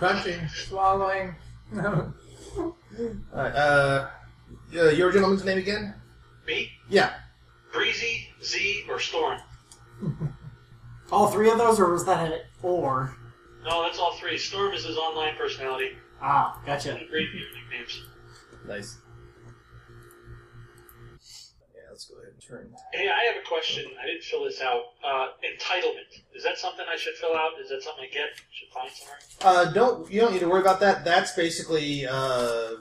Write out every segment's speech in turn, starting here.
Crunching, swallowing. Alright, uh, uh, your gentleman's name again? Me? Yeah. Breezy, Z, or Storm? All three of those, or was that an or? No, that's all three. Storm is his online personality. Ah, gotcha. Great nicknames. Nice. Yeah, let's go ahead and turn. Hey, I have a question. I didn't fill this out. Uh, entitlement. Is that something I should fill out? Is that something I get? Should find somewhere? Uh, don't you don't need to worry about that. That's basically uh,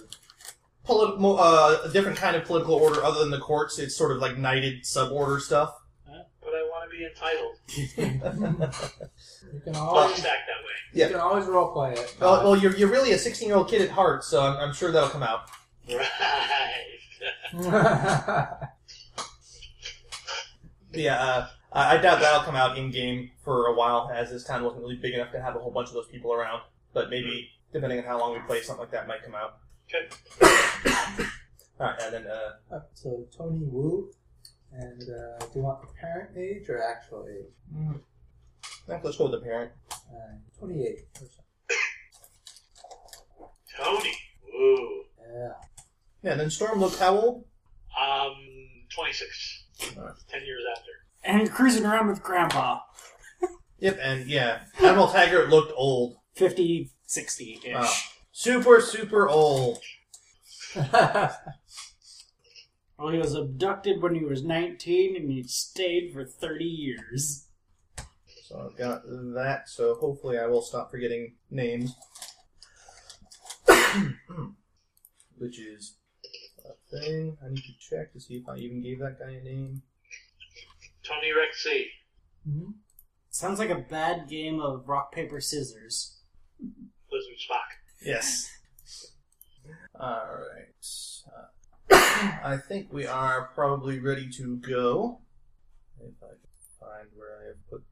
polit- mo- uh, a different kind of political order other than the courts. It's sort of like knighted suborder stuff. But I want to be entitled. You can always, just act that way. Yeah. you can always role play it. well, well, you're you're really a 16 year old kid at heart, so I'm, I'm sure that'll come out. Right. Yeah, uh, I I doubt that'll come out in game for a while, as this town wasn't really big enough to have a whole bunch of those people around. But maybe, depending on how long we play, something like that might come out. Okay. Alright, and then, uh, Up to Tony Wu. And uh, do you want the parent age or actual age? I think let's go with the parent. Uh, 28. Tony. Woo. Yeah. Yeah, and then Storm looked how old? Um, 26. Alright. 10 years after. And cruising around with Grandpa. Yep, and yeah, Admiral Taggart looked old. 50, 60 ish. Wow. Super, super old. Well, he was abducted when he was 19 and he stayed for 30 years. So I've got that, so hopefully I will stop forgetting names. Which is a thing. I need to check to see if I even gave that guy a name. Tony Rexy. Mhm. Sounds like a bad game of rock, paper, scissors. Lizard Spock. Yes. Alright. Uh, I think we are probably ready to go. If I can find where I have put.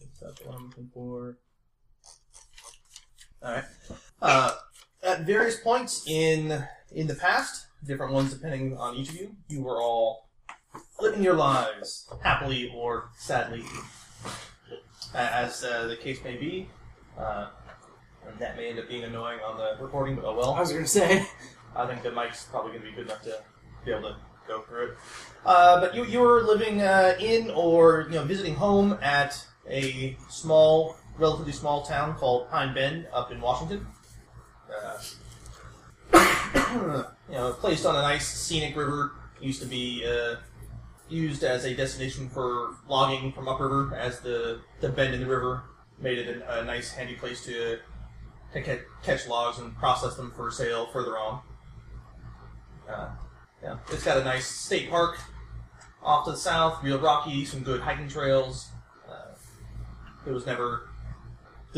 If that's what I'm looking for. Alright. Uh, at various points in in the past, different ones depending on each of you, you were all living your lives happily or sadly, as uh, the case may be. Uh, and that may end up being annoying on the recording, but oh well. I was going to say, I think the mic's probably going to be good enough to be able to go through it. Uh, but you, you were living uh, in or you know visiting home at a small, relatively small town called Pine Bend up in Washington. You know, placed on a nice scenic river. Used to be uh, used as a destination for logging from upriver, as the the bend in the river made it a, a nice, handy place to to ca- catch logs and process them for sale further on. Uh, yeah, it's got a nice state park off to the south, real rocky, some good hiking trails. Uh, it was never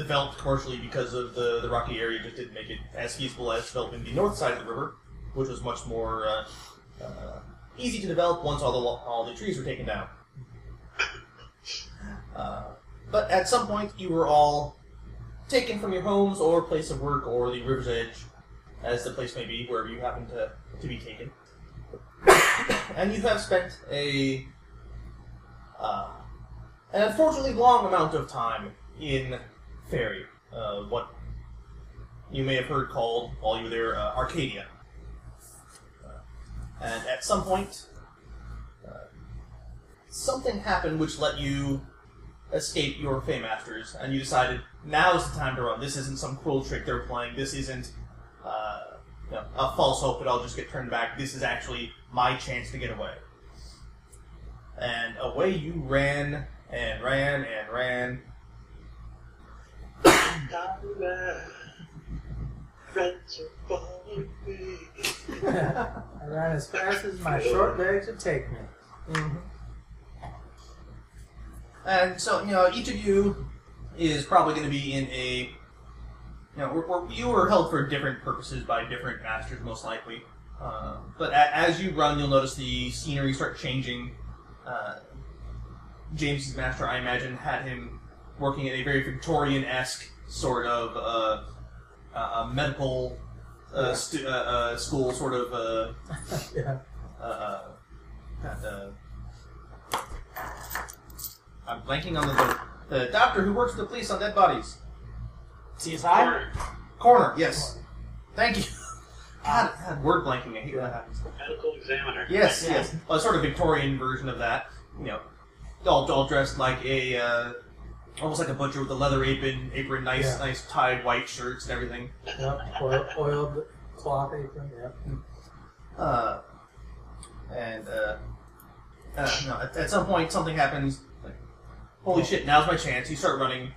developed commercially because of the, the rocky area just didn't make it as feasible as developing the north side of the river, which was much more uh, uh, easy to develop once all the all the trees were taken down. Uh, but at some point, you were all taken from your homes or place of work or the river's edge, as the place may be, wherever you happen to, to be taken. and you have spent a uh, an unfortunately long amount of time in Fairy, uh, what you may have heard called, while you were there, uh, Arcadia. Uh, and at some point, uh, something happened which let you escape your Faymasters, and you decided now is the time to run. This isn't some cruel trick they're playing. This isn't uh, you know, a false hope that I'll just get turned back. This is actually my chance to get away. And away you ran and ran and ran. Friends are following me. I ran as fast as my short legs would take me. And so, you know, each of you is probably going to be in a. You know, we're, we're, you were held for different purposes by different masters, most likely. Uh, but a, as you run, you'll notice the scenery start changing. Uh, James's master, I imagine, had him working in a very Victorian esque sort of uh, uh, a medical uh, stu- uh, uh, school, sort of. Uh, yeah. uh, uh, uh, I'm blanking on the, the the doctor who works with the police on dead bodies. CSI? Coroner. Coroner, yes. Thank you. God, God, word blanking. I hate when that happens. Medical examiner. Yes, Yeah. yes. A sort of Victorian version of that. You know, all, all dressed like a, uh, almost like a butcher with a leather apron, apron, nice, Yeah. nice tied white shirts and everything. Yep. Oil, oiled cloth apron. Yep. Uh, and uh, uh, no, at, at some point something happens. Like, holy shit! Now's my chance. You start running,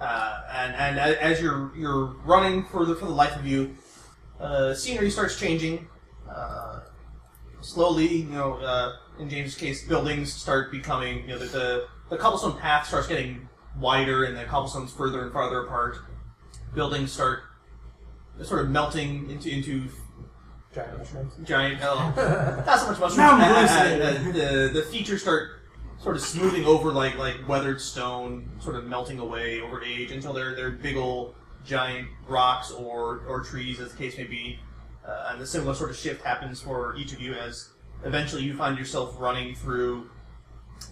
uh, and and as you're you're running for the for the life of you, uh, scenery starts changing. Uh, slowly, you know, uh, in James' case, buildings start becoming. You know, the, the the cobblestone path starts getting wider, and the cobblestones further and farther apart. Buildings start sort of melting into into Giant mushrooms. giant. Oh, not so much mushrooms. Uh, the, the the features start sort of smoothing over like like weathered stone, sort of melting away over age until they're they're big old giant rocks or or trees, as the case may be. Uh, and a similar sort of shift happens for each of you as eventually you find yourself running through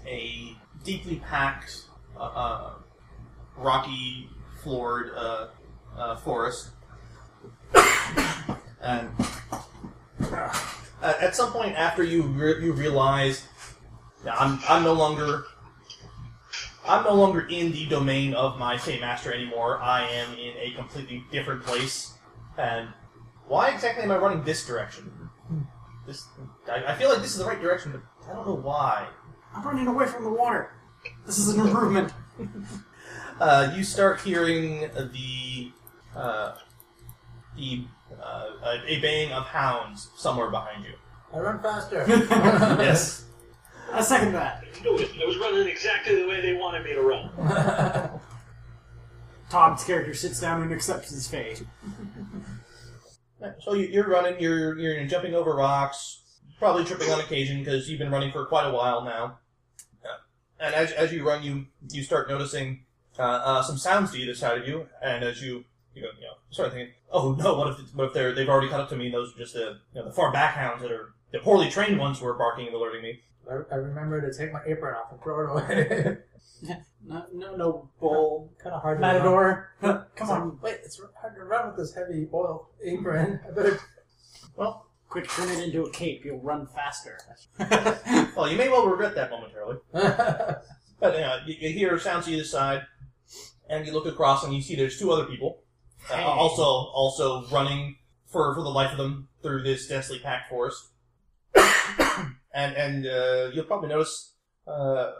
a deeply packed, uh, uh, rocky floored uh, uh, forest. and at, at some point after you re- you realize I'm I'm no longer I'm no longer in the domain of my Fey Master anymore. I am in a completely different place. And why exactly am I running this direction? This I, I feel like this is the right direction, but I don't know why. I'm running away from the water. This is an improvement. Uh, you start hearing the uh, the uh, a, a baying of hounds somewhere behind you. I run faster. Yes. I second that. I knew it. I was running exactly the way they wanted me to run. Todd's character sits down and accepts his fate. So you- you're running, you're you're jumping over rocks, probably tripping on occasion because you've been running for quite a while now. And as, as you run, you you start noticing uh, uh, some sounds to either side of you, and as you you know, you know start thinking, oh no, what if what if they're they've already caught up to me? and Those are just the you know, the far back hounds that are the poorly trained ones who are barking and alerting me. I, I remember to take my apron off and throw it away. No, no, no bull. kind of hard Matador. run. Come So, on. Wait, it's hard to run with this heavy oil apron. I better. Well, Quick, turn it into a cape. You'll run faster. well, you may well regret that momentarily. But you, know, you, you hear sounds to either side, and you look across and you see there's two other people, uh, Hey. also also running for for the life of them through this densely packed forest. and and uh, you'll probably notice uh,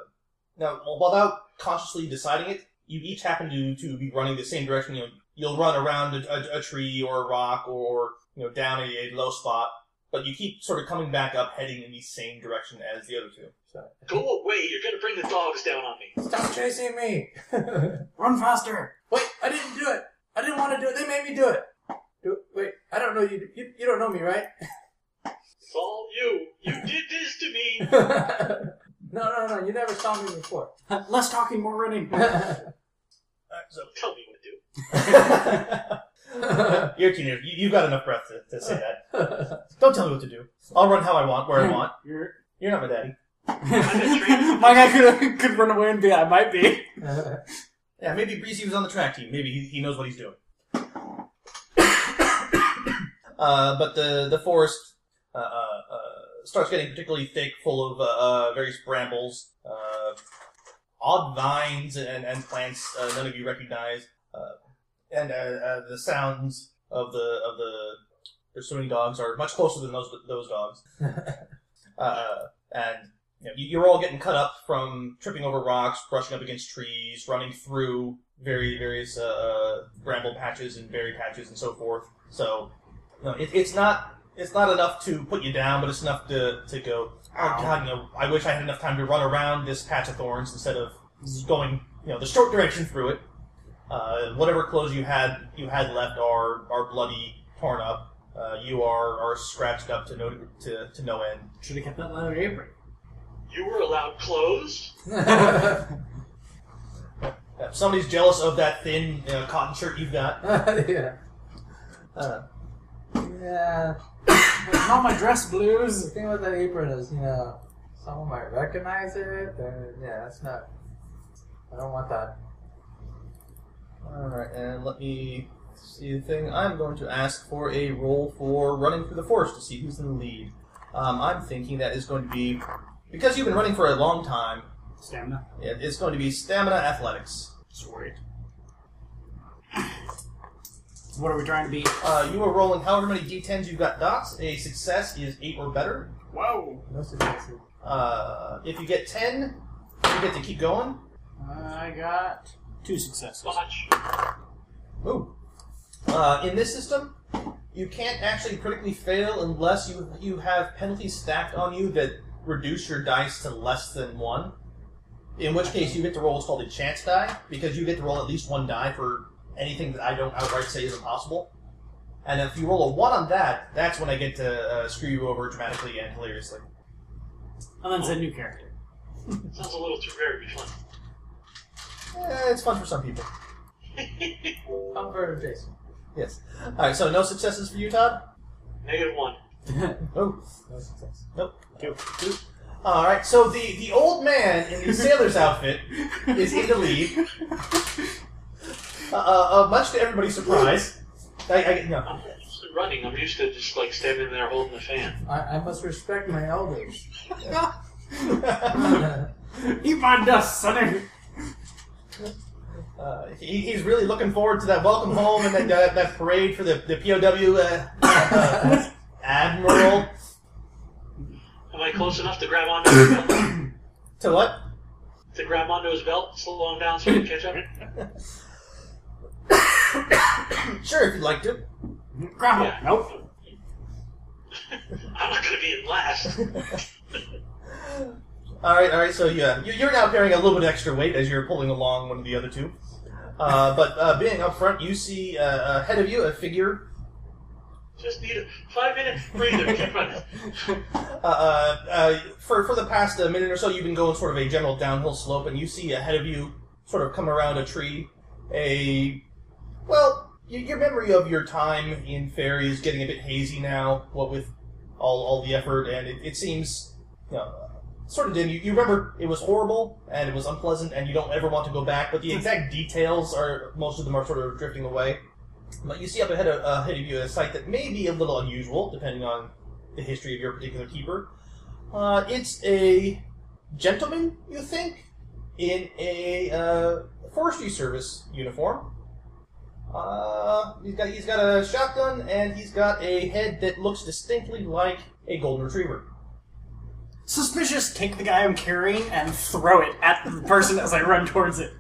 now without consciously deciding it, you each happen to to be running the same direction. You know, you'll run around a, a, a tree or a rock or you know down a, a low spot, but you keep sort of coming back up, heading in the same direction as the other two. So, Go away. You're going to bring the dogs down on me. Stop chasing me! Run faster. Wait, I didn't do it. I didn't want to do it. They made me do it. Do, wait, I don't know you. You, you don't know me, right? It's all you. You did this to me. no, no, no. You never saw me before. Less talking, more running. Uh, so Tell me what to do. You're a teenager. You, you've got enough breath to, to say that. Don't tell me what to do. I'll run how I want, where I want. You're. You're not my daddy. My guy could, could run away and be, I might be. Yeah, maybe Breezy was on the track team. Maybe he, he knows what he's doing. uh, but the the forest uh, uh, uh, starts getting particularly thick, full of uh, uh, various brambles, uh, odd vines, and, and plants uh, none of you recognize, uh, and uh, uh, the sounds of the of the pursuing dogs are much closer than those those dogs. uh, and you know, you- you're all getting cut up from tripping over rocks, brushing up against trees, running through very various uh, bramble patches and berry patches and so forth. So, you know, it, it's not it's not enough to put you down, but it's enough to, to go. Oh God, you know, I wish I had enough time to run around this patch of thorns instead of going, you know, the short direction through it. Uh, whatever clothes you had you had left are are bloody, torn up. Uh, you are are scratched up to no to, to no end. Should have kept that leather apron. You were allowed clothes? If somebody's jealous of that thin uh, cotton shirt you've got. yeah. Uh, Yeah. Not my dress blues. The thing with that apron is, you know, someone might recognize it. Then, yeah, that's not. I don't want that. All right. And let me see the thing. I'm going to ask for a roll for running through the forest to see who's in the lead. Um, I'm thinking that is going to be. Because you've been running for a long time, Stamina. it- it's going to be stamina athletics. Sweet. What are we trying to beat? Uh, you are rolling however many d10s you've got dots. A success is 8 or better. Whoa. No successes. Uh, if you get 10, you get to keep going. I got two successes. Watch. Ooh. Uh, in this system, you can't actually critically fail unless you you have penalties stacked on you that reduce your dice to less than one. In which case, you get to roll what's called a chance die because you get to roll at least one die for anything that I don't outright say is impossible. And if you roll a one on that, that's when I get to uh, screw you over dramatically and hilariously. And then it's a new character. Sounds a little too rare to be fun. Eh, it's fun for some people. I'm for Jason. Yes. All right. So no successes for you, Todd. Negative one. Oh. No success. Nope. Two. Two. All right. So the the old man in the sailor's outfit is in the lead. Uh, uh, uh, much to everybody's surprise. I, I, no. I'm used to running. I'm used to just like standing there holding the fan. I, I must respect my elders. Eat my dust, sonny. Uh, he, he's really looking forward to that welcome home and that, that, that parade for the, the POW uh, uh, admiral. Am I close enough to grab onto his belt? To what? To grab onto his belt, slow him down so he can catch up? Sure, if you'd like to. Grab Yeah. Nope. I'm not going to be in last. All right, all right. So yeah, you- you're now carrying a little bit extra weight as you're pulling along one of the other two. Uh, but uh, being up front, you see uh, ahead of you a figure. Just need a five minute breather. Keep running. Uh, uh, uh, for for the past uh, minute or so, you've been going sort of a general downhill slope, and you see ahead of you, sort of come around a tree, a well, y- your memory of your time in Fairy is getting a bit hazy now. What with all all the effort, and it, it seems, you know, sort of dim. You, you remember it was horrible and it was unpleasant, and you don't ever want to go back. But the exact details are most of them are sort of drifting away. But you see up ahead of, uh, ahead of you a sight that may be a little unusual, depending on the history of your particular keeper. Uh, it's a gentleman, you think, in a uh, forestry service uniform. Uh, he's got he's got a shotgun and he's got a head that looks distinctly like a golden retriever. Suspicious. Take the guy I'm carrying and throw it at the person as I run towards it.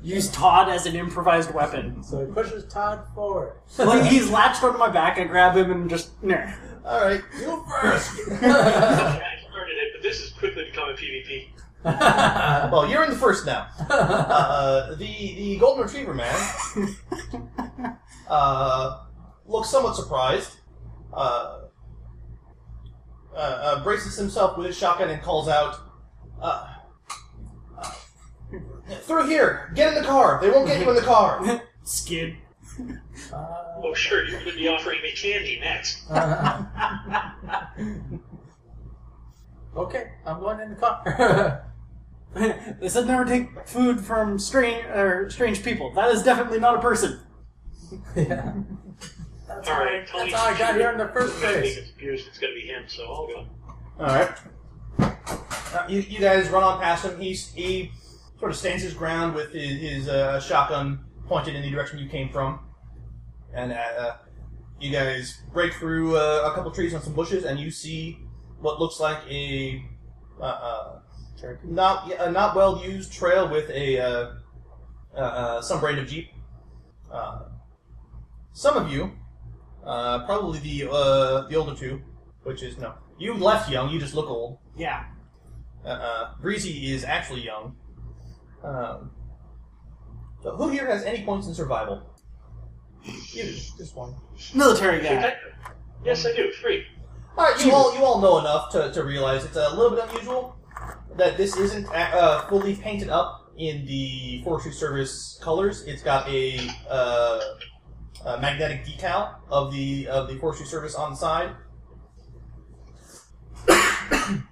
Use Todd as an improvised weapon. So he pushes Todd forward. Like he's latched onto my back, I grab him and just nah. All right, You first. I started it, but this is quickly becoming PvP. well, you're in the first now. Uh, the the golden retriever man uh, looks somewhat surprised. Uh, uh, uh, braces himself with his shotgun and calls out, uh, uh, "Through here! Get in the car! They won't get you in the car!" Skid. Uh, Oh, sure, you're going to be offering me candy next. okay, I'm going in the car. they said never take food from strange or strange people. That is definitely not a person. yeah. That's All how, I, Tony. that's how I got here in the first place. it appears it's going to be him, so I'll go. All right. Uh, you, you guys run on past him. He's, he sort of stands his ground with his, his uh, shotgun pointed in the direction you came from, and uh, you guys break through uh, a couple trees and some bushes, and you see what looks like a uh, uh, not a not well used trail with a uh, uh, uh, some brand of jeep. Uh, some of you, uh, probably the uh, the older two, which is no, you left young. You just look old. Yeah. Uh, uh, Breezy is actually young. Um, so who here has any points in survival? You do. Just one. Military guy. Okay. Yes, I do. Three. All right, you all you all know enough to, to realize it's a little bit unusual that this isn't uh, fully painted up in the forestry service colors. It's got a, uh, a magnetic decal of the of the forestry service on the side. I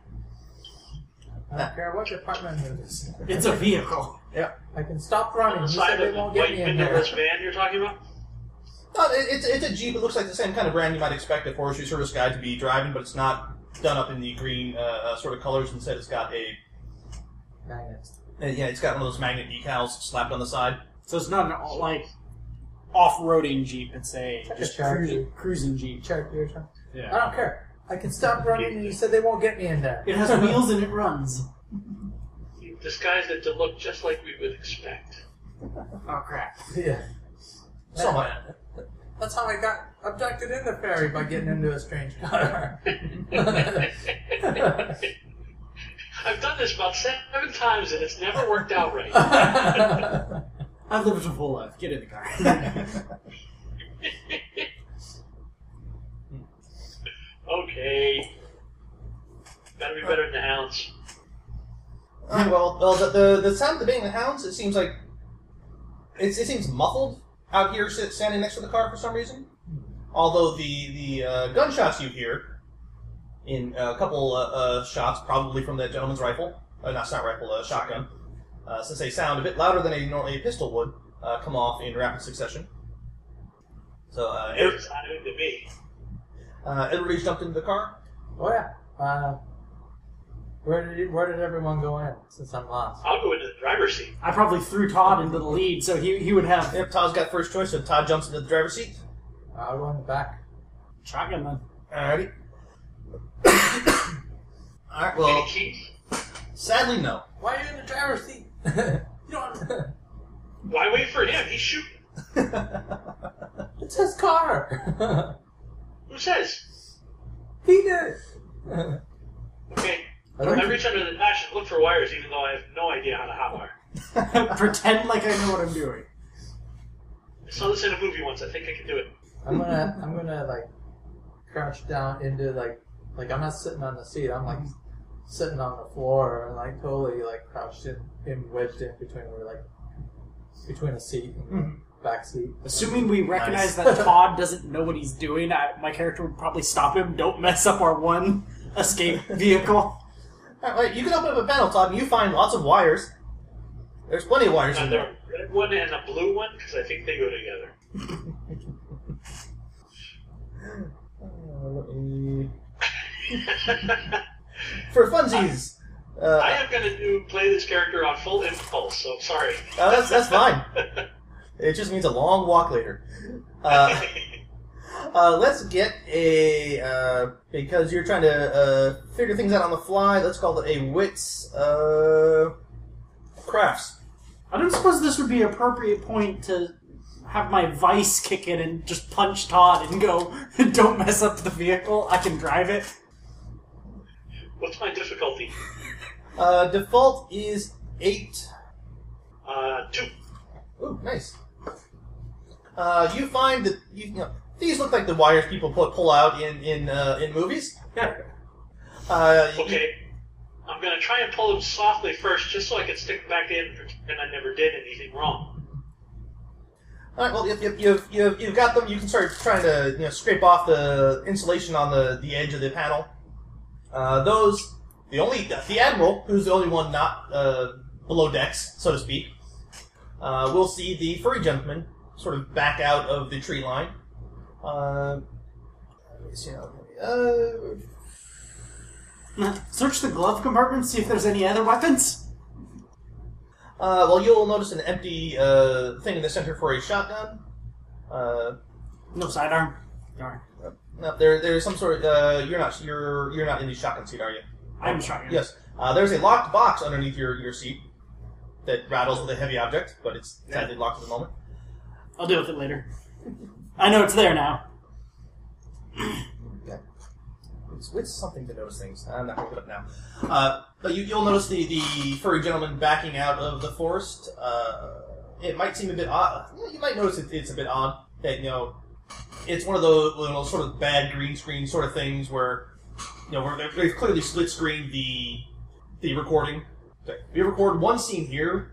don't care what department it is. It's a vehicle. Yeah, I can stop On running. the You side said they of the won't get white me in windowless there. van you're talking about? No, it- it's, it's a Jeep. It looks like the same kind of brand you might expect a forestry service guy to be driving, but it's not done up in the green uh, uh, sort of colors. Instead, it's got a Magnet. uh, yeah, it's got one of those magnet decals slapped on the side. So it's not an like off-roading jeep. It's a Like a just Cherokee. cruising, cruising jeep. Cherokee or something. I Yeah. don't care. I can stop running, and you said they won't get me in there. It has wheels and it runs. You disguised it to look just like we would expect. Oh crap! yeah. So much. That's how I got abducted in the ferry by getting into a strange car. I've done this about seven times and it's never worked out right. I've lived a full life. Get in the car. okay. Gotta be better than the hounds. Well, well, the, the the sound of the banging of the hounds. It seems like it's, it seems muffled out here, sit, standing next to the car for some reason. Although the the uh, gunshots you hear in a couple uh, uh, shots, probably from that gentleman's rifle, uh, not not rifle, uh, shotgun, uh, since they sound a bit louder than a normally a pistol would, uh, come off in rapid succession. So uh, every- It's not to me. uh, everybody's jumped into the car. oh yeah. Uh, where did where did everyone go in? Since I'm lost. I'll go into the driver's seat. I probably threw Todd into the lead, so he he would have Yep, Todd's got first choice, so Todd jumps into the driver's seat. I'll go in the back. shotgun then. Alrighty. Alright, Any well, keys? sadly, no. Why are you in the driver's seat? Why wait for him? He's shooting. It's his car. Who says? he did. Okay. I reach under the dash and look for wires even though I have no idea how to hotwire. Pretend like I know what I'm doing. I saw this in a movie once. I think I can do it. I'm gonna I'm gonna like crouch down into like like I'm not sitting on the seat. I'm like sitting on the floor and like totally like crouched in, in wedged in between where like between a seat and the back seat. Assuming we recognize Nice. that Todd doesn't know what he's doing, I, my character would probably stop him. Don't mess up our one escape vehicle. Alright, wait, you can open up a panel, Todd, and you find lots of wires. There's plenty of wires in And the there. red one and a blue one because I think they go together. Uh, let me- For funsies, I uh, am going to do play this character on full impulse, so sorry. uh, that's, that's fine. It just means a long walk later. Uh, uh, let's get a uh, because you're trying to uh, figure things out on the fly. Let's call it a wits uh, crafts. I don't suppose this would be an appropriate point to have my vice kick in and just punch Todd and go, "Don't mess up the vehicle. I can drive it." What's my difficulty? Uh, default is eight. Uh, two. Ooh, nice. Uh, you find that you, you know these look like the wires people pull, pull out in in uh, in movies. Uh, you- Okay. I'm going to try and pull them softly first just so I can stick them back in and pretend I never did anything wrong. All right. Well, you've, you've, you've, you've, you've got them. You can start trying to you know scrape off the insulation on the, the edge of the panel. Uh, those the only the admiral, who's the only one not uh, below decks, so to speak, uh, will see the furry gentleman sort of back out of the tree line. Uh, let me see how- uh, Search the glove compartment, see if there's any other weapons. Uh, well, you'll notice an empty uh, thing in the center for a shotgun. Uh, No sidearm. Darn. No, there, there's some sort. Of, uh, you're not. You're you're not in the shotgun seat, are you? I'm shotgun. Yes. Uh, there's a locked box underneath your, your seat that rattles with a heavy object, but it's sadly locked at the moment. I'll deal with it later. I know it's there now. It's, it's something to notice things. I'm not going to look it up now. Uh, but you, you'll notice the, the furry gentleman backing out of the forest. Uh, it might seem a bit odd. You might notice it, it's a bit odd that, you know, it's one of those little sort of bad green screen sort of things where, you know, where they've- they've clearly split screened the, the recording. We record one scene here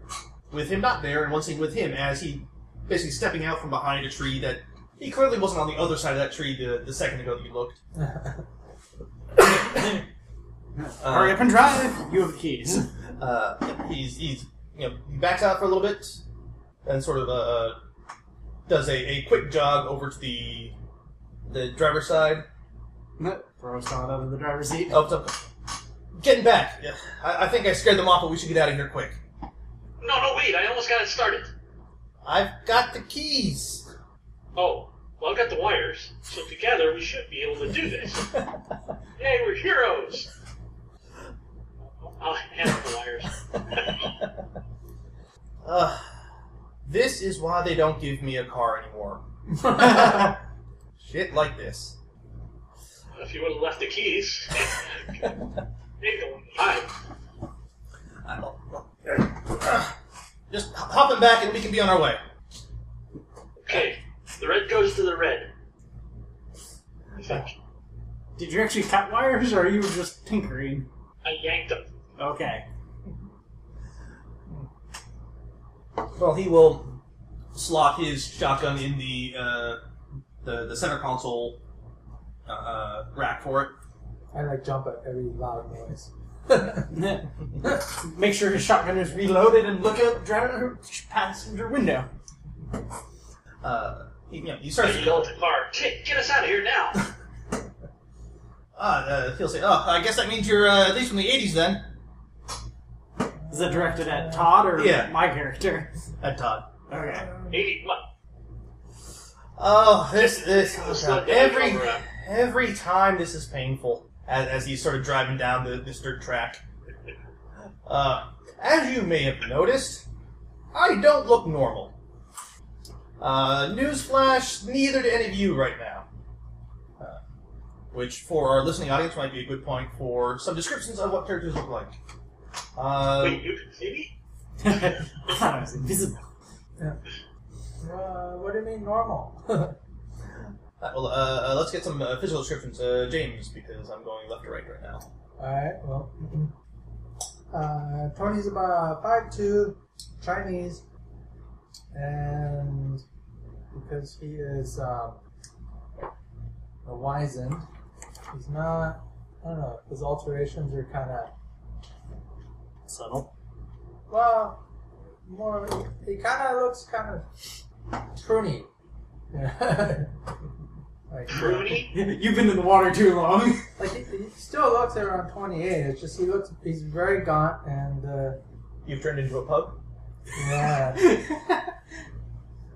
with him not there and one scene with him as he basically stepping out from behind a tree that he clearly wasn't on the other side of that tree the, the second ago that you looked. Hurry up and drive. You have the keys. Uh, he's he's you know, he backs out for a little bit, and sort of uh, does a, a quick jog over to the the driver's side. Throw Todd out of the driver's seat. Oh, it's up. Getting back. Yeah, I, I think I scared them off, but we should get out of here quick. No, no, wait, I almost got it started. I've got the keys. Oh, well, I've got the wires, so together we should be able to do this. Yay, we're heroes! I'll handle the wires. uh, this is why they don't give me a car anymore. Shit like this. If you would have left the keys, they go hide. Just hop him back and we can be on our way. Okay, the red goes to the red. Did you actually cut wires, or are you just tinkering? I yanked them. Okay. Well, he will slot his shotgun in the uh, the, the center console uh, rack for it. I like jump at every loud noise. Make sure his shotgun is reloaded and look out the driver passenger window. Uh, he, you know, he starts I to yell at the car, "Get get us out of here now! Ah, uh, he'll say, "Oh, I guess that means you're uh, at least from the '80s then." Is that directed at Todd or Yeah. my character? At Todd. Okay. 80, mu- Oh, this this oh, Just let that every cover up. every time this is painful as, as he's sort of driving down the, this dirt track. Uh, as you may have noticed, I don't look normal. Uh, newsflash: neither do any of you right now. Uh, which, for our listening audience, might be a good point for some descriptions of what characters look like. Uh, Wait, you can see me? I thought I was invisible. Uh, what do you mean normal? Uh, well, uh, uh, let's get some uh, physical descriptions. Uh, James, because I'm going left to right right now. Alright, well. Uh, Tony's about 5'2, Chinese, and because he is um, a wizened, he's not, I don't know, his alterations are kind of, Subtle. well, more, he kind of looks kind of pruny. like, Rooney? You've been in the water too long. Like he, he still looks around 28. It's just he looks he's very gaunt and uh, You've turned into a pug. yeah.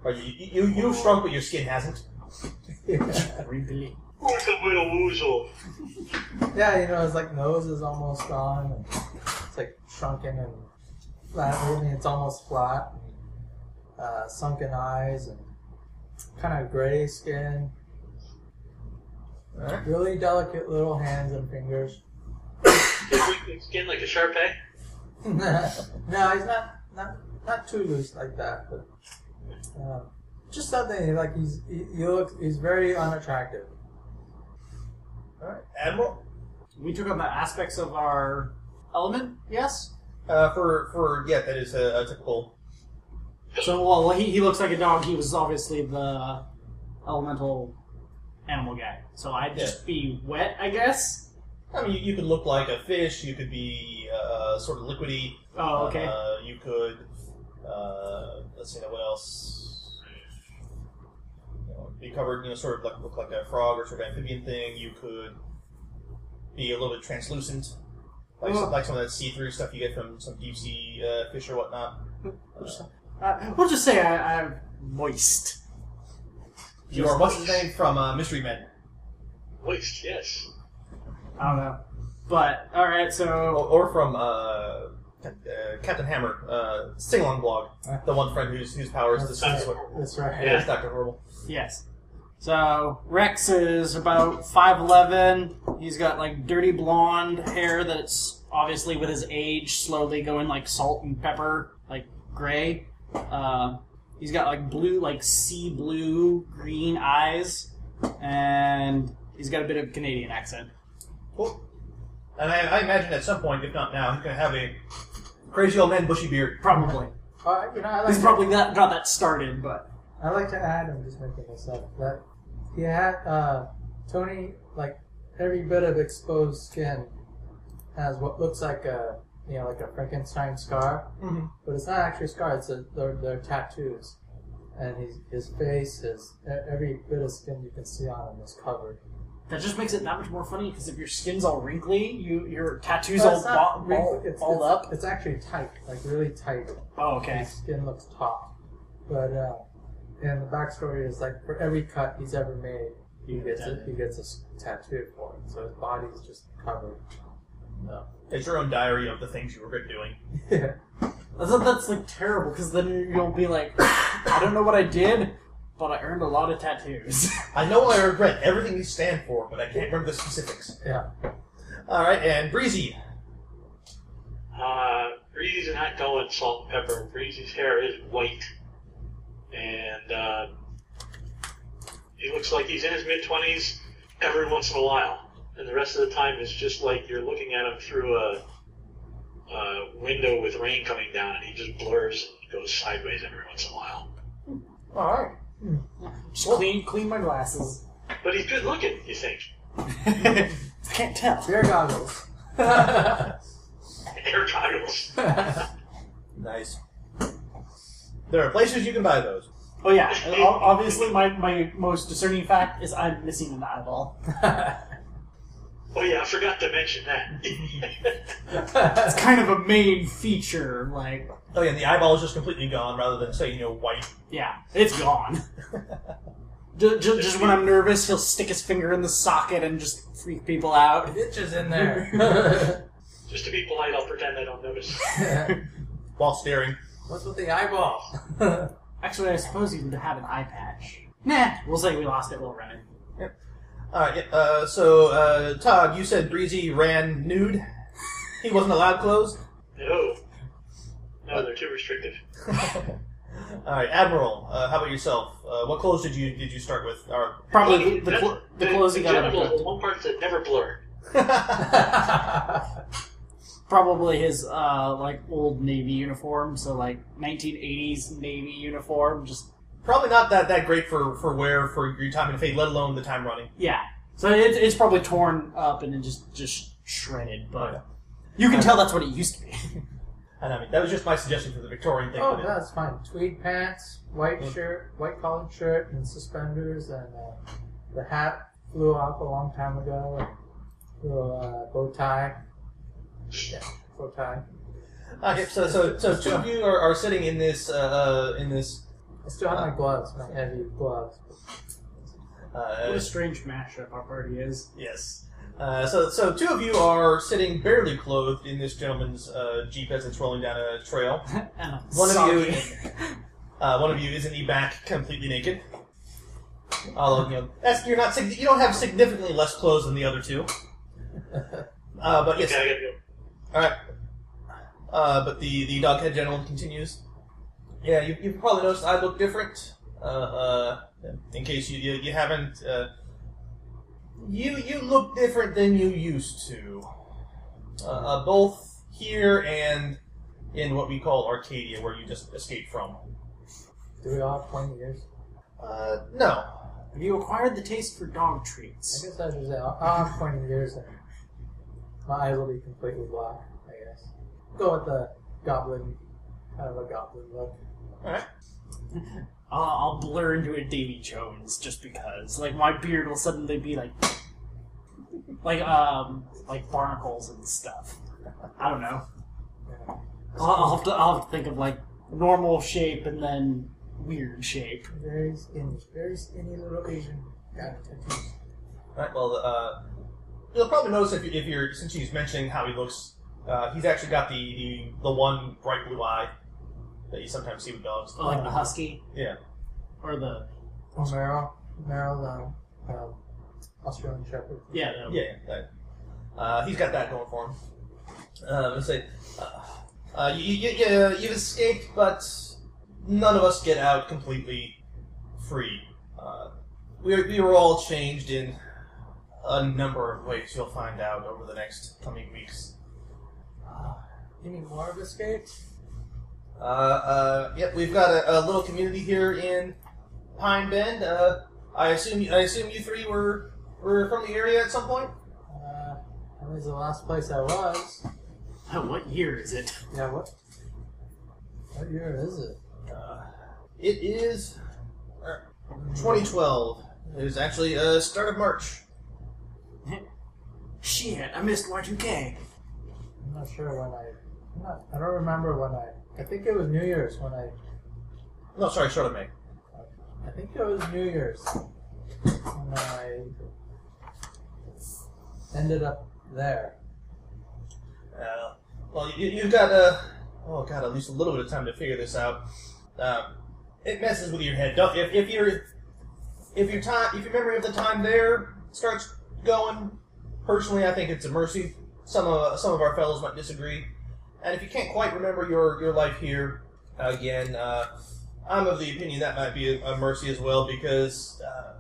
Or you, you, you've shrunk, but your skin hasn't. yeah. Really? Who's little woozle? Yeah, you know his like nose is almost gone and it's like shrunken and flat. I mean, it's almost flat. And, uh, sunken eyes and kind of gray skin. Alright. Really delicate little hands and fingers. Skin like a Sharpei? no, he's not not not too loose like that, but um, just something like he's he, he looks he's very unattractive. Alright. Admiral? We took on the aspects of our element, yes? Uh, for, for, yeah, that is a, a typical. So, well, he, he looks like a dog. He was obviously the elemental animal guy. So I'd just be wet, I guess? I mean, you, you could look like a fish, you could be uh, sort of liquidy. Oh, okay. Uh, you could, uh, let's see, now what else? You know, be covered, you know, sort of like look like a frog or sort of amphibian thing. You could be a little bit translucent, like Oh. some, like some of that see-through stuff you get from some deep sea uh, fish or whatnot. Uh, Uh, we'll just say I, I'm moist. you are what's his name from uh, Mystery Men, Moist, yes. I don't know. But, alright, so. or from uh, uh, Captain Hammer, uh, sing along blog, the one friend whose whose powers this is what That's right. yeah. it's Doctor Horrible. Yes. So Rex is about five eleven. He's got like dirty blonde hair that's obviously with his age slowly going like salt and pepper, like gray. Uh, he's got like blue, like sea blue, green eyes, and he's got a bit of Canadian accent. Cool. And I, I imagine at some point, if not now, he's going to have a crazy old man bushy beard. Probably. Uh, you know, I like He's probably not got that started, but I like to add, I'm just making this up, that he had, uh, Tony, like, every bit of exposed skin has what looks like a you know, like a Frankenstein scar, Mhm. but it's not actually a scar. It's a they're, they're tattoos, and his his face, his every bit of skin you can see on him is covered. That just makes it that much more funny because if your skin's all wrinkly, you your tattoos But all it's not ba- wrinkly, ball, it's, balled it's- up. It's actually tight, like really tight. Oh, okay. His skin looks taut, but uh, and the backstory is like for every cut he's ever made, he gets a, he gets a s- tattoo for it. So his body's just covered. No. It's your own diary of the things you regret doing. Yeah. That's, that's like terrible because then you'll be like, I don't know what I did, but I earned a lot of tattoos. I know I regret everything you stand for, but I can't remember the specifics. Yeah. All right, and Breezy. Uh, Breezy's not going salt and pepper. Breezy's hair is white, and uh, he looks like he's in his mid twenties every once in a while, and the rest of the time is just like you're looking at him through a, a window with rain coming down, and he just blurs and goes sideways every once in a while. All right. Just clean clean my glasses. But he's good looking, you think? I can't tell. Beer goggles. Hair goggles. Nice. There are places you can buy those. Oh yeah, obviously my, my most discerning fact is I'm missing an eyeball. Oh yeah, I forgot to mention that. It's kind of a main feature, like Oh yeah, the eyeball is just completely gone, rather than say you know white. yeah, it's gone. just, just when I'm nervous, he'll stick his finger in the socket and just freak people out. Itches in there. Just to be polite, I'll pretend I don't notice. while staring. What's with the eyeball? Actually, I suppose he would have an eye patch. Nah, we'll say we lost it while running. All right. yeah, Uh, so uh, Todd, you said Breezy ran nude. He wasn't allowed clothes. No. No, they're too restrictive. All right, Admiral. Uh, how about yourself? Uh, what clothes did you did you start with? Or Probably the, the, That- cl- the clothes he got genitals are equipped. the one part that never blur. Probably his uh, like old Navy uniform, so like 1980s Navy uniform. Just Probably not that, that great for, for wear for your time in Fate, let alone the time running. yeah. So it, it's probably torn up and then just just shredded, but Okay. you can tell that's what it used to be. And I mean, that was just my suggestion for the Victorian thing. oh, but it- that's fine. Tweed pants, white shirt, white collared shirt, and suspenders, and uh, the hat flew off a long time ago. Little uh, bow tie. Yeah, bow tie. Okay, so, so, so two of you are, are sitting in this, uh, uh, in this, I still have my gloves, my heavy gloves. what uh, a strange mashup our party is. yes. Uh, so, so two of you are sitting barely clothed in this gentleman's uh, jeep as it's rolling down a trail. and a One of you, uh, one of you is in the back, completely naked. Although you know, that's you're not sig- you don't have significantly less clothes than the other two. Uh, but yes, all right. Uh, but the the doghead gentleman continues. Yeah, you you've probably noticed I look different. Uh, uh, in case you you, you haven't, uh, you you look different than you used to. Uh, uh, both here and in what we call Arcadia, where you just escaped from. Do we all have 20 years? Uh, no. Have you acquired the taste for dog I treats? guess I should say I'll, I'll have 20 years and my eyes will be completely black, I guess. Go with the goblin, kind of a goblin look. All right. I'll, I'll blur into a Davy Jones just because. Like my beard will suddenly be like, like um, like barnacles and stuff. I don't know. Yeah. I'll, I'll have to I'll have to think of like normal shape and then weird shape. Very skinny, very skinny little Asian guy tattoos. All right. Well, uh, you'll probably notice if, you, if you're since he's mentioning how he looks, uh, he's actually got the, the the one bright blue eye that you sometimes see with dogs. Like the husky Yeah. or the Oh, merle, merle, the um, Australian Shepherd. yeah the, Yeah. yeah, that. Uh, he's got that going for him. Uh, let's say, uh, uh, you, you, you, you've escaped, but none of us get out completely free. Uh, we, we were all changed in a number of ways. You'll find out over the next coming weeks. You mean more of escape? Uh, uh, yep, we've got a, a little community here in Pine Bend. Uh, I assume I assume you three were were from the area at some point. Uh, that was the last place I was. what year is it? Yeah, what? What year is it? Uh, it is uh, 2012. was actually uh, start of March. Shit, I missed Y2K. I'm not sure when I. I'm not, I don't remember when I. I think it was New Year's when I. No, sorry, start of May. I think it was New Year's when I ended up there. Uh, well, you, you've got uh, oh god, at least a little bit of time to figure this out. Um, it messes with your head. Don't, if, if your if your time if your memory of the time there starts going, personally, I think it's a mercy. Some of some of our fellows might disagree, and if you can't quite remember your your life here, again, uh, I'm of the opinion that might be a, a mercy as well because. Uh,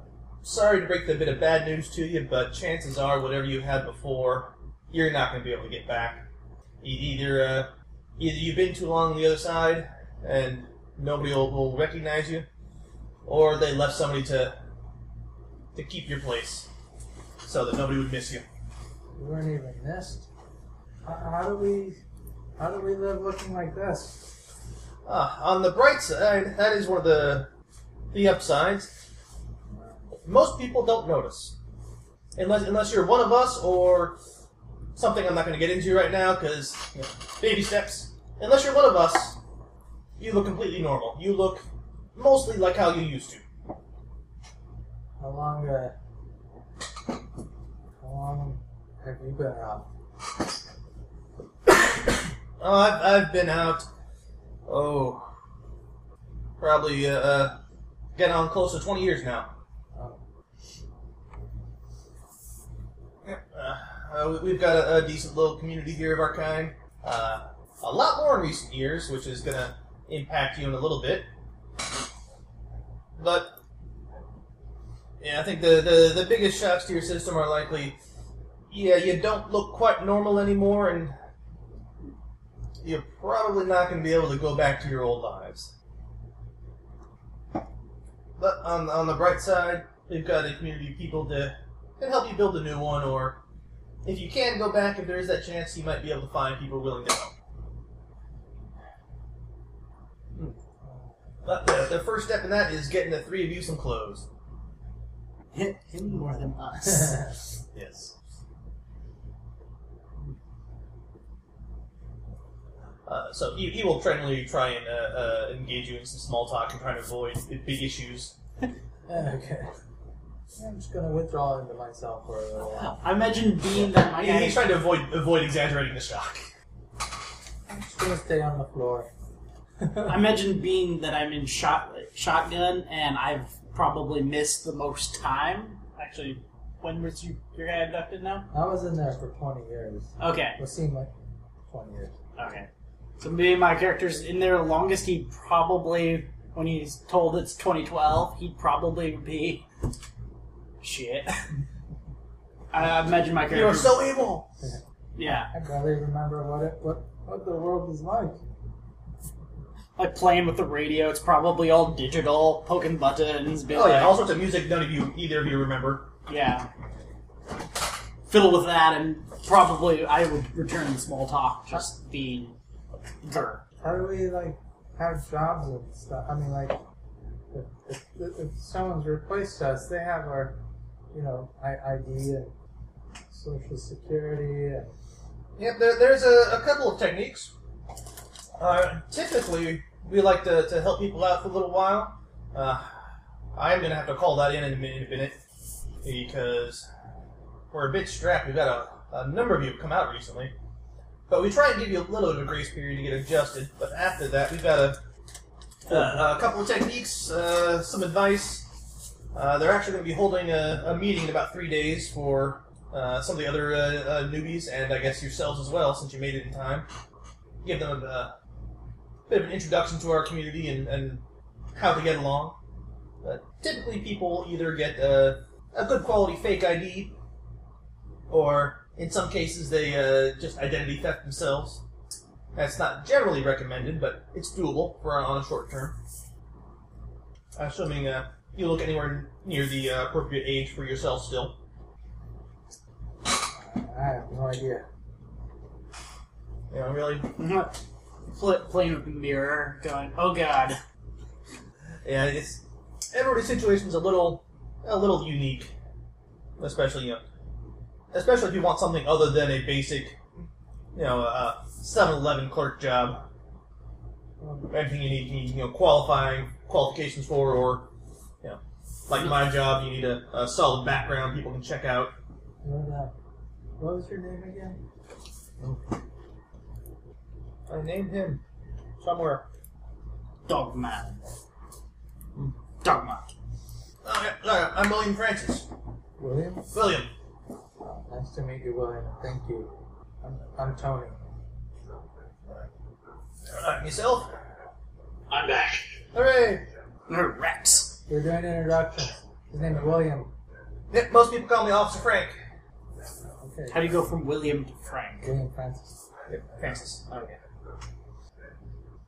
Sorry to break the bit of bad news to you, but chances are whatever you had before, you're not going to be able to get back. Either uh, either you've been too long on the other side and nobody will, will recognize you, or they left somebody to to keep your place so that nobody would miss you. We weren't even missed. How, how do we? How do we live looking like this? Ah, on the bright side, that is one of the the upsides. Most people don't notice, unless unless you're one of us or something I'm not going to get into right now because you know, baby steps. Unless you're one of us, you look completely normal. You look mostly like how you used to. How long? Uh, long have you been out? Oh, I've, I've been out. Oh, probably uh, uh, getting on close to 20 years now. Oh, Uh, we- we've got a, a decent little community here of our kind. Uh, a lot more in recent years, which is going to impact you in a little bit. But yeah, I think the, the the biggest shocks to your system are likely, yeah, you don't look quite normal anymore, and you're probably not going to be able to go back to your old lives. But on on the bright side, we've got a community of people to can help you build a new one, or if you can go back, if there is that chance, you might be able to find people willing to help. Hmm. But the, the first step in that is getting the three of you some clothes. Hit him more than us. Yes. Uh, so he, he will generally try and uh, uh, engage you in some small talk and try to avoid big issues. okay. I'm just gonna withdraw into myself for a little while. I imagine being that my He- he's trying to avoid avoid exaggerating the shock. I'm just gonna stay on the floor. I imagine being that I'm in shot shotgun and I've probably missed the most time. Actually, when was you your guy abducted now? I was in there for 20 years. Okay, What seemed like 20 years. okay. So maybe my character's in there the longest. He probably, when he's told it's 2012, he'd probably be shit. I imagine my character. You're so evil. yeah, I barely remember what it what what the world is like. like playing with the radio. It's probably all digital, poking buttons. Being Oh yeah, all sorts of music none of you either of you remember. Yeah. Fiddle with that, and probably I would return the small talk, just being How do we like have jobs and stuff? I mean, like if, if, if someone's replaced us, they have our you know ID and social security and Yep, there, there's a, a couple of techniques. Uh, typically, we like to, to help people out for a little while. Uh, I am going to have to call that in in a minute, minute because we're a bit strapped. We've got a, a number of you have come out recently. But we try and give you a little bit of a grace period to get adjusted. But after that, we've got a, a, a couple of techniques, uh, some advice. Uh, they're actually going to be holding a, a meeting in about three days for uh, some of the other uh, uh, newbies, and I guess yourselves as well, since you made it in time. Give them a, uh, bit of an introduction to our community and, and how to get along. Uh, typically, people either get uh, a good quality fake ID, or in some cases, they uh, just identity theft themselves. That's not generally recommended, but it's doable for on a short term. Assuming uh, you look anywhere near the uh, appropriate age for yourself still. I have no idea. You know, really. Pl- playing with the mirror, going, "Oh God." Yeah, it's everybody's situation's a little, a little unique, especially you know, especially if you want something other than a basic, you know, uh, 7-Eleven clerk job. Anything you need, you need, you know, qualifying qualifications for, or you know, like my job, you need a, a solid background people can check out. What, uh, what was your name again? I named him somewhere. Dogman. Dogma. Oh, yeah, I'm William Francis. William? William. Oh, nice to meet you, William. Thank you. I'm, I'm Tony. Yourself? I'm back. Hooray! Rex. We're doing introductions. His name is William. Yeah, most people call me Officer Frank. Okay. How do you go from William to Frank? William Francis. Yep, Francis. Okay.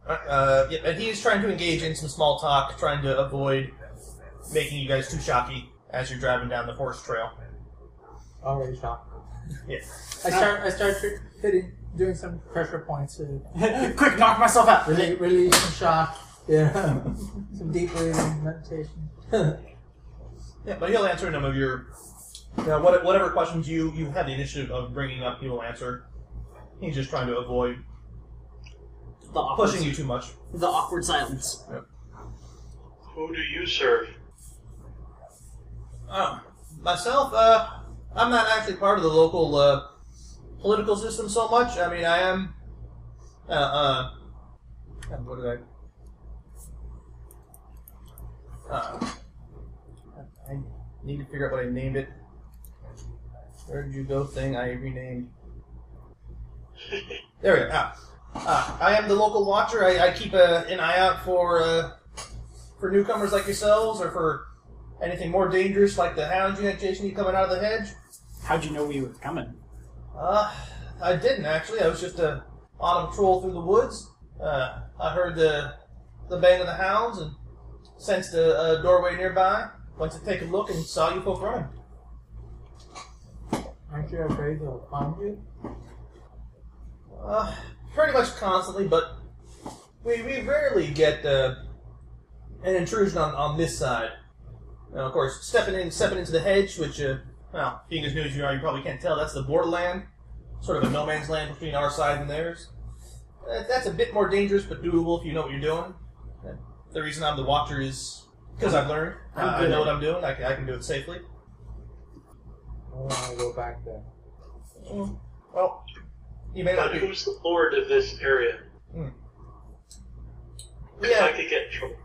Uh, yeah, and he's trying to engage in some small talk, trying to avoid making you guys too shocky as you're driving down the horse trail. Already shocked. Yeah. I start. I start tr- hitting, doing some pressure points to Quick, knock myself out. really release some shock. Yeah. some deep breathing, meditation. Yeah, but he'll answer none of your, you know, what, whatever questions you you have the initiative of bringing up. He will answer. He's just trying to avoid The awkward, pushing you too much. The awkward silence. Who do you serve? Uh, myself, uh, I'm not actually part of the local uh, political system so much. I mean, I am. Uh, uh, what did I? Uh, I need to figure out what I named it. Where did you go? Thing I renamed. There we go. Ah. Uh, I am the local watcher. I, I keep a, an eye out for uh, for newcomers like yourselves, or for anything more dangerous like the hounds you had chasing you coming out of the hedge. How'd you know we were coming? Uh, I didn't actually. I was just uh, on a patrol through the woods. Uh, I heard the the bang of the hounds and sensed a, a doorway nearby. Went to take a look and saw you folk running. Aren't you afraid they'll find you? Uh, pretty much constantly, but we, we rarely get uh, an intrusion on, on this side. Now, of course, stepping in stepping into the hedge, which, uh, well, being as new as you are, you probably can't tell. That's the borderland, sort of a no man's land between our side and theirs. Uh, that's a bit more dangerous, but doable if you know what you're doing. Uh, the reason I'm the watcher is because I've learned. Uh, I'm I good know what. I'm doing. I can, I can do it safely. I want to go back there. Well, you may not But be. who's the lord of this area? Hmm. 'Cause Yeah. I could get in trouble.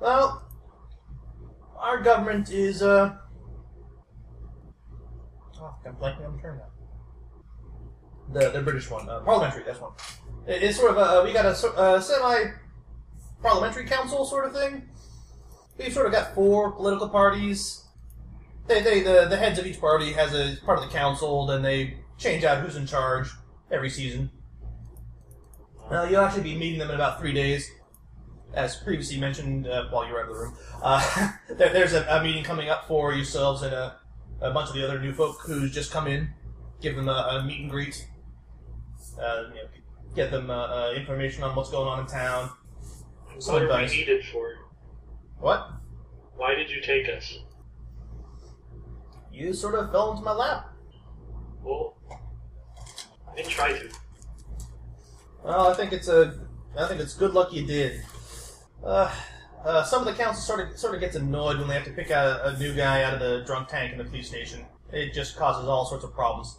Well, our government is, uh. Oh, I'm blanking on the term now. The, the British one. Uh, parliamentary, that's one. It- It's sort of a. We got a so- uh, semi parliamentary council sort of thing. We've sort of got four political parties. They, they, the, the heads of each party has a part of the council, then they change out who's in charge every season. Uh, you'll actually be meeting them in about three days as previously mentioned uh, while you were out of the room, uh, there, there's a, a meeting coming up for yourselves and a, a bunch of the other new folk who's just come in. Give them a, a meet and greet. Uh, you know, get them uh, uh, information on what's going on in town. Some What are we advice. needed for? What? Why did you take us? You sort of fell into my lap. Well, I didn't try to. Well, I think it's a. I think it's good luck you did. Uh, uh, some of the council sort of sort of gets annoyed when they have to pick out a, a new guy out of the drunk tank in the police station. It just causes all sorts of problems.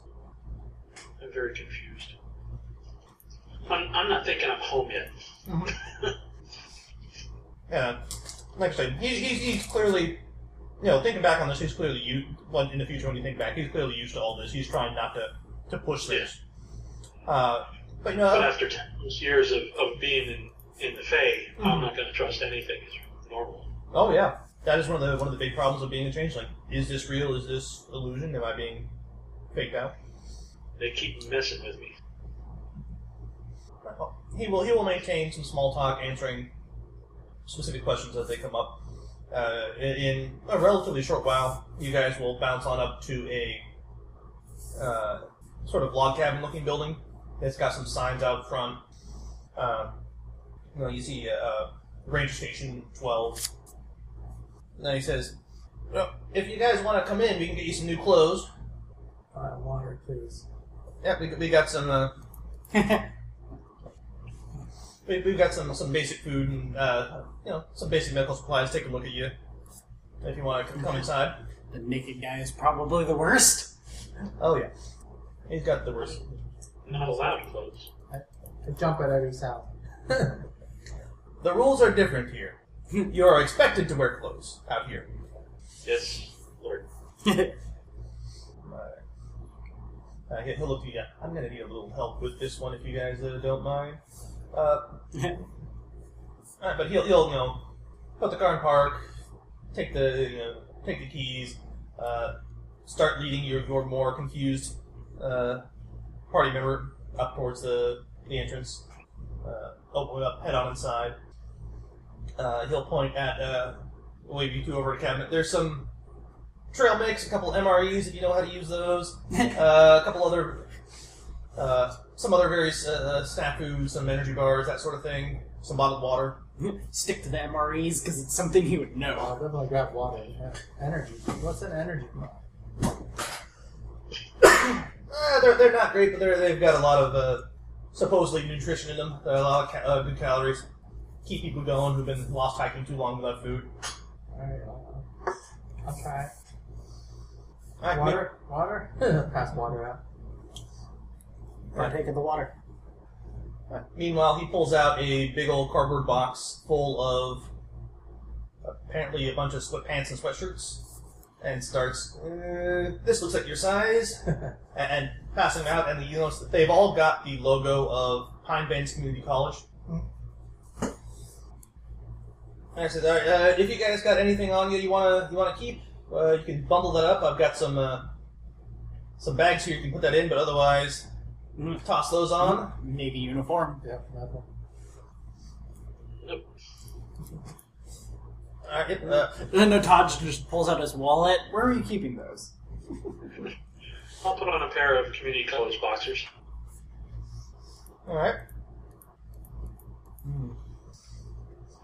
I'm very confused. I'm, I'm not thinking I'm home yet. Yeah, like I said, he's, he's, he's clearly, you know, thinking back on this, he's clearly you. In the future, when you think back, he's clearly used to all this. He's trying not to to push this. Uh, but you But after 10 years of, of being in, in the Fae, Mm-hmm. I'm not going to trust anything as normal. oh yeah, that is one of the one of the big problems of being a changeling. Is this real? Is this illusion? Am I being faked out? They keep messing with me. Well, He will he will maintain some small talk, answering specific questions as they come up. Uh, in, in a relatively short while, you guys will bounce on up to a uh, sort of log cabin looking building It's got some signs out front. Um, you know, you see uh, Ranger Station 12. And then he says, well, if you guys want to come in, we can get you some new clothes. Uh, water, please. Yeah, we, we got some. Uh, we, we've got some some basic food and uh, you know some basic medical supplies. Take a look at you if you want to come inside. the naked guy is probably the worst. Oh yeah, he's got the worst. Not allowed clothes. I jump at every sound. The rules are different here. You are expected to wear clothes out here. Yes, Lord. Uh, he- he'll look to you. I'm gonna need a little help with this one if you guys uh, don't mind. Uh, alright, but he'll he'll you know put the car in park, take the you know take the keys, uh, start leading your your more confused uh, party member up towards the the entrance. Uh, open it up, head on inside. Uh, he'll point at uh, wave you two over a cabinet. There's some trail mix, a couple MREs if you know how to use those, uh, a couple other, uh, some other various uh, snack foods, some energy bars, that sort of thing, some bottled water. Stick to the MREs because it's something he would know. I'll definitely grab water. Yeah. Energy. What's an energy? Uh, they're, they're not great, but they're, they've got a lot of uh, supposedly nutrition in them. There are a lot of ca- uh, good calories. Keep people going who've been lost hiking too long without food. Alright, I'll, I'll try it. All right, Water? Water? Pass water out. Partake of the water. Uh, meanwhile, he pulls out a big old cardboard box full of apparently a bunch of sweatpants and sweatshirts, and starts. Uh, this looks like your size, and, and passing them out. And you notice that they've all got the logo of Pine Bends Community College. And I said, all right, uh, if you guys got anything on you you wanna you wanna keep, uh, you can bundle that up. I've got some uh, some bags here. You can put that in, but otherwise, Mhm. toss those on. Navy uniform. Yep, nothing. Nope. All right, uh, Then no, Todd just pulls out his wallet. Where are you keeping those? I'll put on a pair of community college boxers. all right.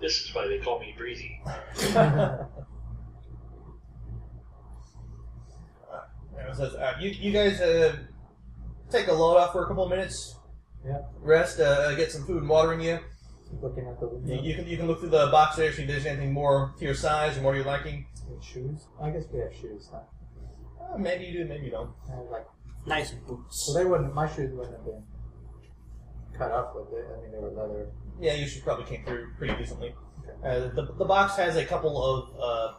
This is why they call me Breezy. It says, uh, you, you guys uh, take a load off for a couple of minutes, Yeah. rest, uh, get some food and water in you. Keep looking at the You, window. you can you can look through the box there, see if there's anything more to your size or more to your liking. With shoes? I guess we have shoes, huh? Uh, maybe you do, maybe you don't. I have, like, Nice boots. well, they wouldn't. My shoes wouldn't have been cut up with it. I mean, they were leather. Yeah, you should probably came through pretty decently. Uh, the, the box has a couple of uh,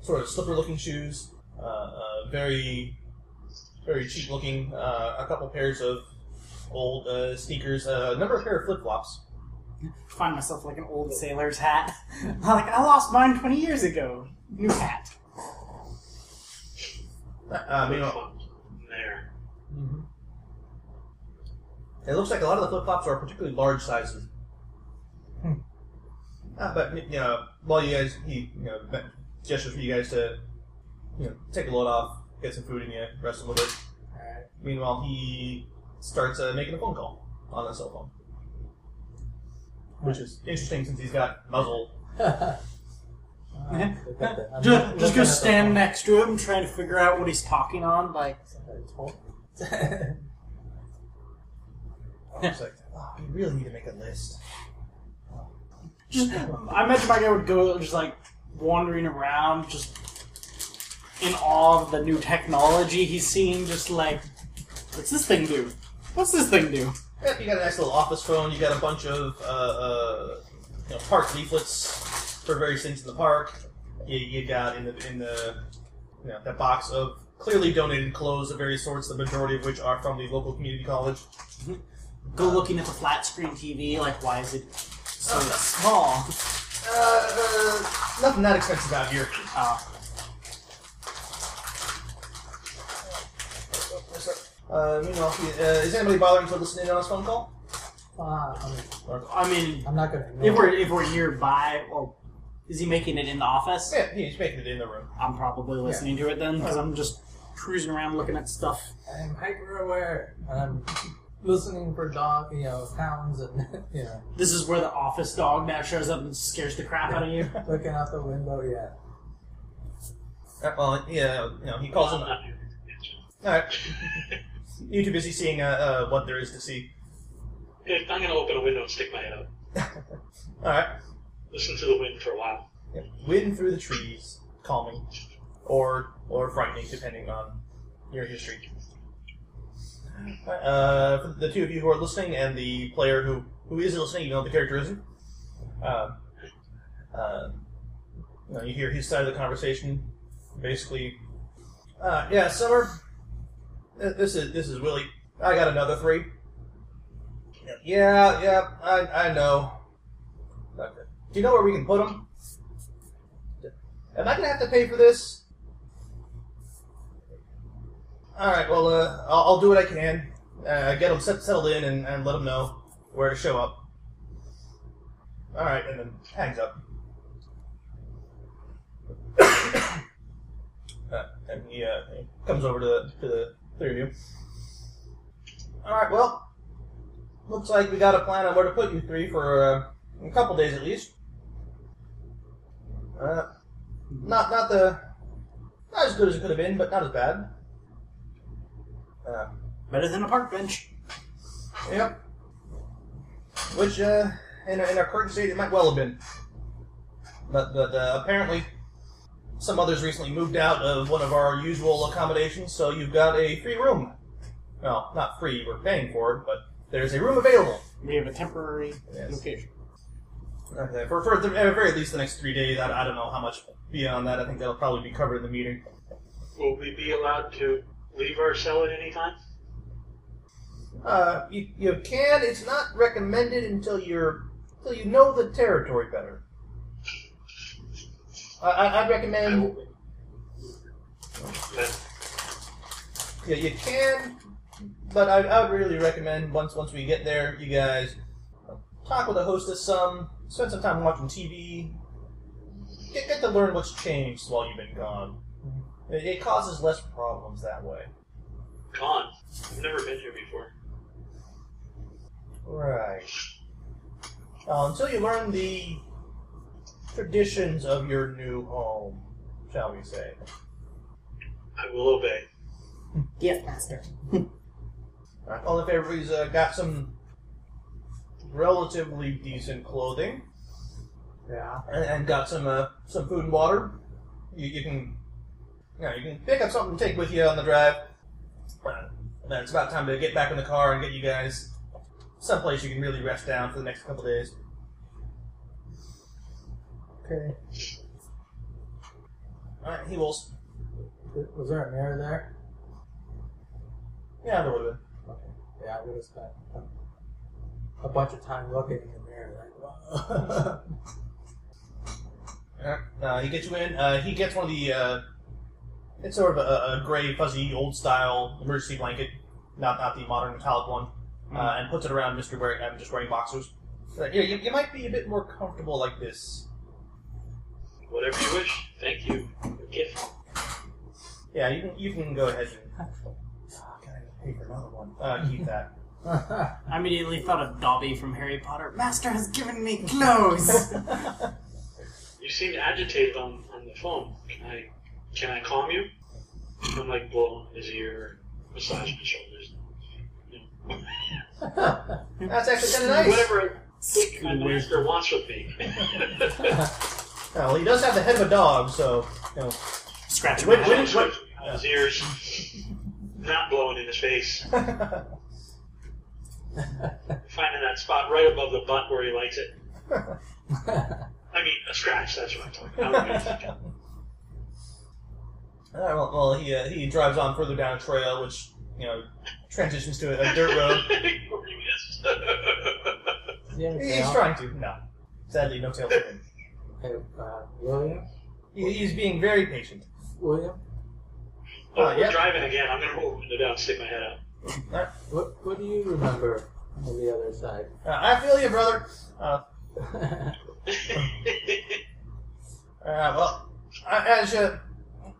sort of slipper-looking shoes, uh, uh, very very cheap-looking. Uh, a couple pairs of old uh, sneakers, uh, a number of pair of flip-flops. Find myself like an old sailor's hat. like I lost mine twenty years ago. New hat. Uh, meanwhile, Flip-flops. There. Mm-hmm. It looks like a lot of the flip flops are particularly large sizes. Uh, but you know, while you guys, he you know gestures for you guys to you know take a load off, get some food in you, rest a little bit. Alright. Meanwhile, he starts uh, making a phone call on the cell phone, which is interesting since he's got muzzle. Uh, look at the- I'm Just, just go stand next to him, trying to figure out what he's talking on. Like, Somebody told- It's like, oh, we really need to make a list. Just I imagine my guy would go just like wandering around, just in awe of the new technology he's seeing. Just like, what's this thing do? What's this thing do? Yep, you got a nice little office phone. You got a bunch of uh, uh, you know, park leaflets for various things in the park. You, you got in the in the you know, that box of clearly donated clothes of various sorts, the majority of which are from the local community college. Go looking at the flat screen TV. Like, why is it so small? Uh, uh, nothing that expensive out here. Uh, Uh, meanwhile, uh, is anybody bothering to listen in on his phone call? Uh, I mean, I mean, I'm not gonna. if we're if we're nearby, well, is he making it in the office? Yeah, he's making it in the room. I'm probably listening to it then because I'm just cruising around looking at stuff. I'm hyper aware. I'm listening for dog, you know, hounds and you know, This is where the office dog now shows up and scares the crap out of you. looking out the window. Yeah. Uh, well, yeah, you know, he calls him. I'm not doing it. All right. You too busy seeing uh, uh, what there is to see. I'm gonna open a window and stick my head out. All right. Listen to the wind for a while. Yeah. Wind through the trees, calming, or or frightening, depending on your history. Uh, for the two of you who are listening, and the player who who is listening, you know the character isn't. Uh, uh, you, know, you hear his side of the conversation. Basically, uh, yeah, Summer. This is this is Willie. I got another three. Yeah, yeah, I I know. Do you know where we can put them? Am I gonna have to pay for this? All right. Well, uh, I'll, I'll do what I can. Uh, get them set, settled in and, and let them know where to show up. All right, and then hangs up. uh, and he, uh, he comes over to the, to the three of you. All right. Well, looks like we got a plan on where to put you three for uh, a couple days at least. Uh, not not the not as good as it could have been, but not as bad. Uh, Better than a park bench. yep. Which uh, in, in our current state, it might well have been. But but uh, apparently, some others recently moved out of one of our usual accommodations, so you've got a free room. Well, not free; we're paying for it, but there's a room available. We have a temporary Yes. location. Okay, for, for the, at very least the next three days. I, I don't know how much beyond that. I think that'll probably be covered in the meeting. Will we be allowed to leave our cell at any time? Uh, you, you can. It's not recommended until you're until you know the territory better. I, I, I'd I recommend. Yeah, you can, but I, I would really recommend once once we get there, you guys talk with the hostess some, spend some time watching TV, get, get to learn what's changed while you've been gone. It, it causes less problems that way. gone. I've never been here before. Right. Uh, until you learn the traditions of your new home, shall we say. I will obey. Yes, master. Alright, well, if everybody's uh, got some relatively decent clothing Yeah. and, and got some uh, some food and water, you, you can you, know, you can pick up something to take with you on the drive. And then it's about time to get back in the car and get you guys someplace you can really rest down for the next couple days. Okay. Alright, he will. Was there a mirror there? Yeah, there would have been. Okay. Yeah, I would have spent a, bunch of time looking in the mirror. Like, wow. Uh, he gets you in. Uh, he gets one of the. Uh, it's sort of a, a gray, fuzzy, old style emergency blanket, not not the modern metallic one, uh, and puts it around Mister wearing. I'm just wearing boxers. Uh, yeah, you, you might be a bit more comfortable like this. Whatever you wish. Thank you. Your gift. Yeah, you can you can go ahead and. Oh, can I pay for another one? Uh, keep that. I immediately thought of Dobby from Harry Potter. Master has given me clothes. You seem agitated on, on the phone. Can I can I calm you? I'm like blowing his ear, massaging his shoulders. That's actually kind of nice. Whatever my master wants with me. Well, he does have the head of a dog, so you know. Scratch Wait, my wait, wait. his ears, not blowing in his face. Finding that spot right above the butt where he likes it. I mean, a scratch. That's what I'm talking. I'm really thinking. All right, well, well he uh, he drives on further down a trail, which you know transitions to a, a dirt road. You he have a He's tail? trying to. No, sadly, no tail for him. Hey, uh, William? He, he's being very patient. William? oh, Uh, we're yeah. driving again. I'm gonna roll the window down, and stick my head out. What, what do you remember on the other side? Uh, I feel you, brother. Uh, uh, well, uh, as you,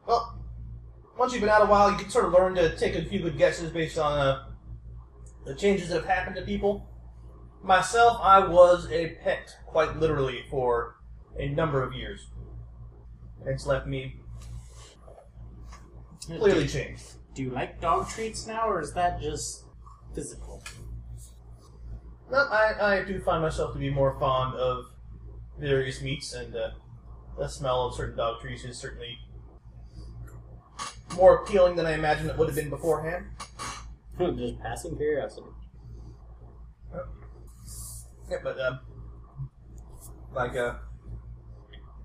well, once you've been out a while, you can sort of learn to take a few good guesses based on uh, the changes that have happened to people. Myself, I was a pet, quite literally, for a number of years. It's left me clearly changed. Do you like dog treats now, or is that just physical? No, I, I do find myself to be more fond of various meats, and uh, the smell of certain dog treats is certainly more appealing than I imagined it would have been beforehand. Just passing curiosity. Yeah, but um, like uh,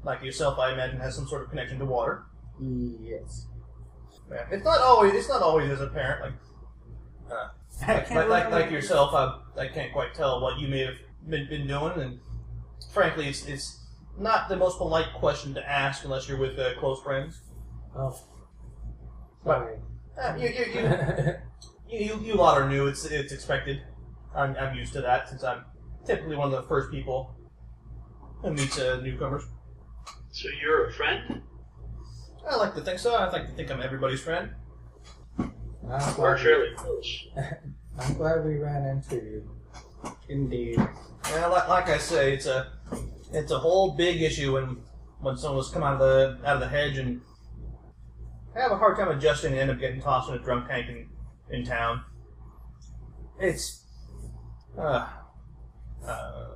like yourself, I imagine has some sort of connection to water. Yes. Yeah, it's not always it's not always as apparent. Like uh, like, like, like, like yourself, I, I can't quite tell what you may have been, been doing, and frankly, it's it's not the most polite question to ask unless you're with uh, close friends. Oh. Sorry. Uh, you, you, you, you, you, you lot are new. It's it's expected. I'm, I'm used to that since I'm typically one of the first people who meets uh, newcomers. So you're a friend? I like to think so. I like to think I'm everybody's friend. I'm We're glad, fairly close. I'm glad we ran into you. Indeed. Yeah, like, like I say, it's a it's a whole big issue when when someone's come out of the out of the hedge and have a hard time adjusting and end up getting tossed in a drunk tank in, in town. It's uh, uh,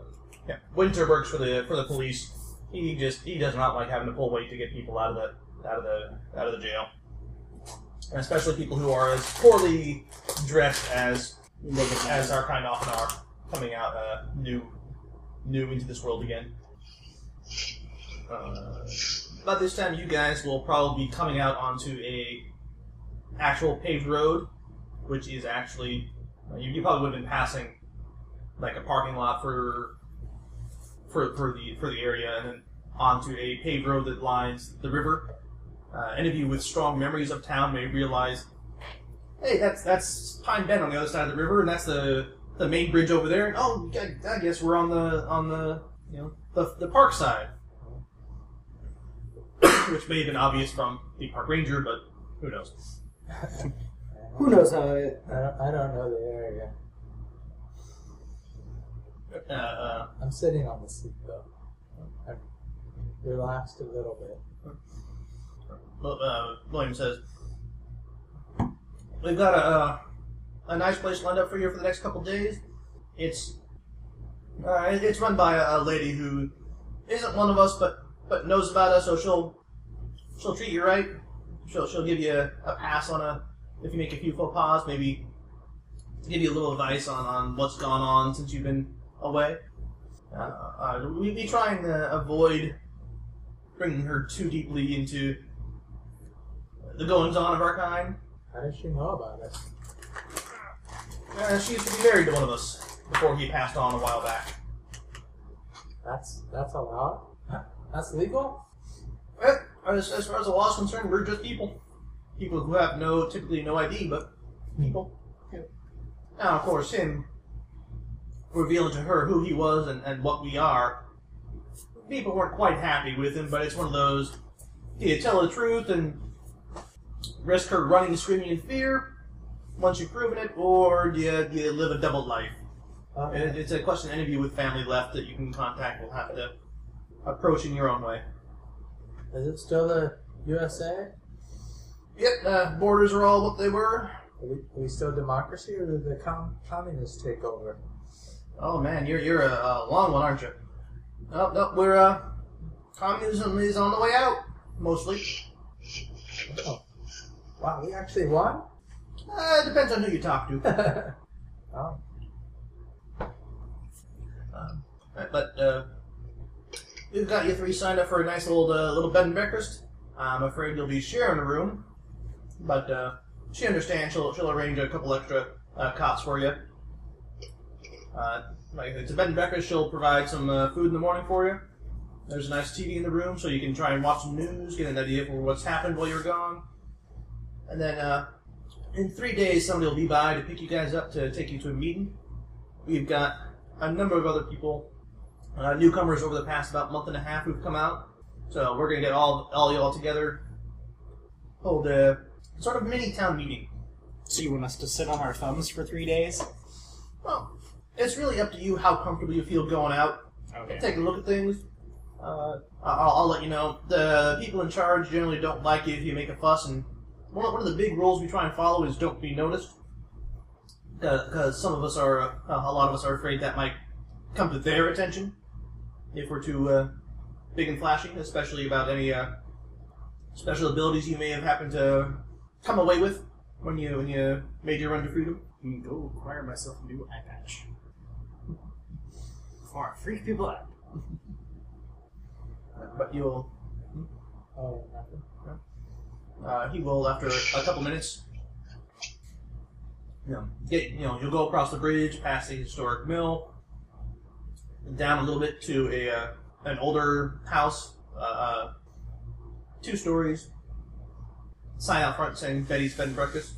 yeah. Winter works for the for the police. He just he does not like having to pull weight to get people out of the out of the out of the jail, and especially people who are as poorly dressed as as our kind often are, coming out uh, new new into this world again. Uh, by this time, you guys will probably be coming out onto a actual paved road, which is actually you, you probably would have been passing like a parking lot for for for the for the area, and then onto a paved road that lines the river. Uh, any of you with strong memories of town may realize, hey, that's that's Pine Bend on the other side of the river, and that's the the main bridge over there. And oh, I, I guess we're on the on the you know the the park side, which may have been obvious from the park ranger, but who knows? Who knows how it. I don't, I don't know the area. Uh, uh, I'm sitting on the seat though. I've relaxed a little bit. Uh, William says, "We've got a a nice place lined up for you for the next couple days. It's uh, it's run by a, a lady who isn't one of us, but but knows about us, so she'll she'll treat you right. She'll she'll give you a, a pass on a if you make a few faux pas, maybe give you a little advice on, on what's gone on since you've been away. Uh, uh, we'd be trying to avoid bringing her too deeply into the goings on of our kind. How does she know about it? Uh, she used to be married to one of us before he passed on a while back. That's that's allowed. That's legal. As, as far as the law is concerned, we're just people. People who have no, typically no ID, but people. Yeah. Now, of course, him revealing to her who he was and, and what we are, people weren't quite happy with him, but it's one of those, do you tell the truth and risk her running and screaming in fear once you've proven it, or do you, do you live a double life? Uh, It- It's a question any of you with family left that you can contact will have to approach in your own way. Is it still the USA? Yep, uh, borders are all what they were. Are we, are we still democracy, or did the com- communists take over? Oh man, you're you're a, a long one, aren't you? No, no, we're uh, communism is on the way out, mostly. Oh. Wow, we actually won. Uh, it depends on who you talk to. oh, Um, but uh, we've got you three signed up for a nice little uh, little bed and breakfast. I'm afraid you'll be sharing a room, but uh, she understands. She'll she'll arrange a couple extra uh, cots for you. Uh, like it's a bed and breakfast, she'll provide some uh, food in the morning for you. There's a nice TV in the room, so you can try and watch some news, get an idea for what's happened while you're gone. And then uh, in three days, somebody will be by to pick you guys up to take you to a meeting. We've got a number of other people, uh, newcomers over the past about month and a half who've come out. So we're gonna get all all y'all together, hold a sort of mini town meeting. So you want us to sit on our thumbs for three days? Well, it's really up to you how comfortable you feel going out. Okay. Take a look at things. Uh, I'll, I'll let you know. The people in charge generally don't like you if you make a fuss, and one of, one of the big rules we try and follow is don't be noticed. Because some of us are, uh, a lot of us are afraid that might come to their attention if we're too uh, big and flashy, especially about any uh, special abilities you may have happened to come away with when you when you made your run to freedom. I'm go acquire myself a new eye patch. Before I freak people out. But you'll Oh, nothing. Uh, he will, after a couple minutes, you know, get you know, you'll go across the bridge, past the historic mill, down a little bit to a uh, an older house, uh, uh, two stories. Sign out front saying Betty's bed and breakfast.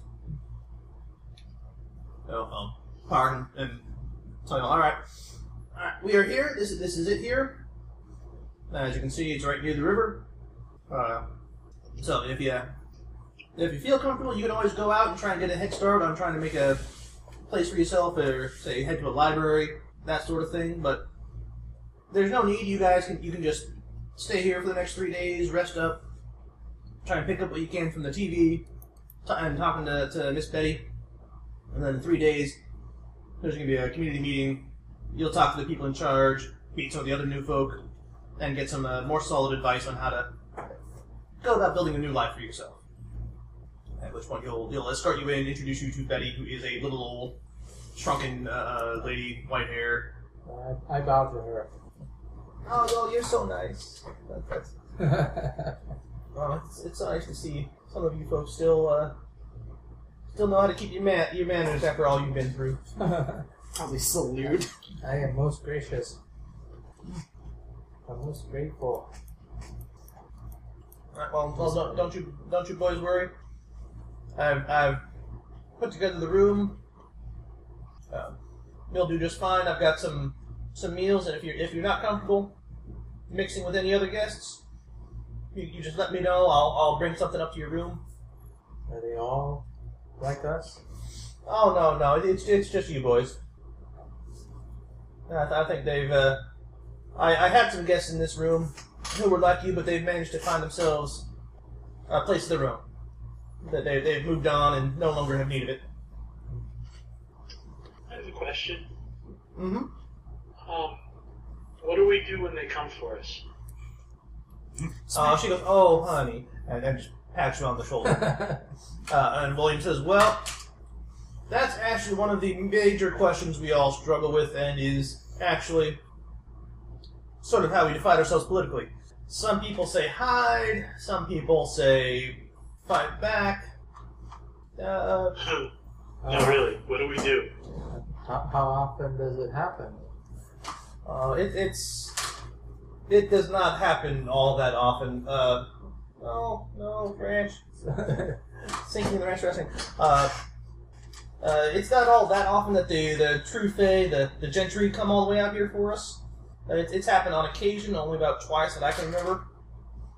So, um, pardon and tell you, all right, all right, we are here. This is this is it here. As you can see, it's right near the river. Uh, so if you if you feel comfortable, you can always go out and try and get a head start on trying to make a place for yourself, or say head to a library, that sort of thing. But there's no need. You guys can you can just stay here for the next three days, rest up, try and pick up what you can from the TV, t- and talking to, to Miss Betty. And then in three days, there's to be a community meeting. You'll talk to the people in charge, meet some of the other new folk, and get some uh, more solid advice on how to go about building a new life for yourself. At which point you'll he'll escort you in, introduce you to Betty, who is a little old, shrunken uh, lady, white hair. I, I bow to her. Oh, well, you're so nice. That- that's- oh, it's, it's nice to see some of you folks still uh, still know how to keep your man your manners after all you've been through. Probably salute. I am most gracious. I'm most grateful. All right, well, well, don't, don't you don't you boys worry. I've I've put together the room. Uh, you'll do just fine. I've got some some meals, and if you're if you're not comfortable mixing with any other guests, you, you just let me know. I'll I'll bring something up to your room. Are they all like us? Oh no no, it's it's just you boys. I, th- I think they've. Uh, I I had some guests in this room who were like you, but they've managed to find themselves a place of their own. That they they've moved on and no longer have need of it. I have a question. Mm-hmm. Um, what do we do when they come for us? Uh, she goes, "Oh, honey," and, and just pats you on the shoulder. Uh, and William says, Well, that's actually one of the major questions we all struggle with, and is actually sort of how we define ourselves politically. Some people say hide, some people say fight back. Uh, no, really. What do we do? How, how often does it happen? Uh, it, it's. It does not happen all that often. Uh, no, no, ranch. sinking the ranch wrestling. Uh, uh, it's not all that often that the the true fae, the the gentry, come all the way out here for us. Uh, It's, it's happened on occasion, only about twice that I can remember.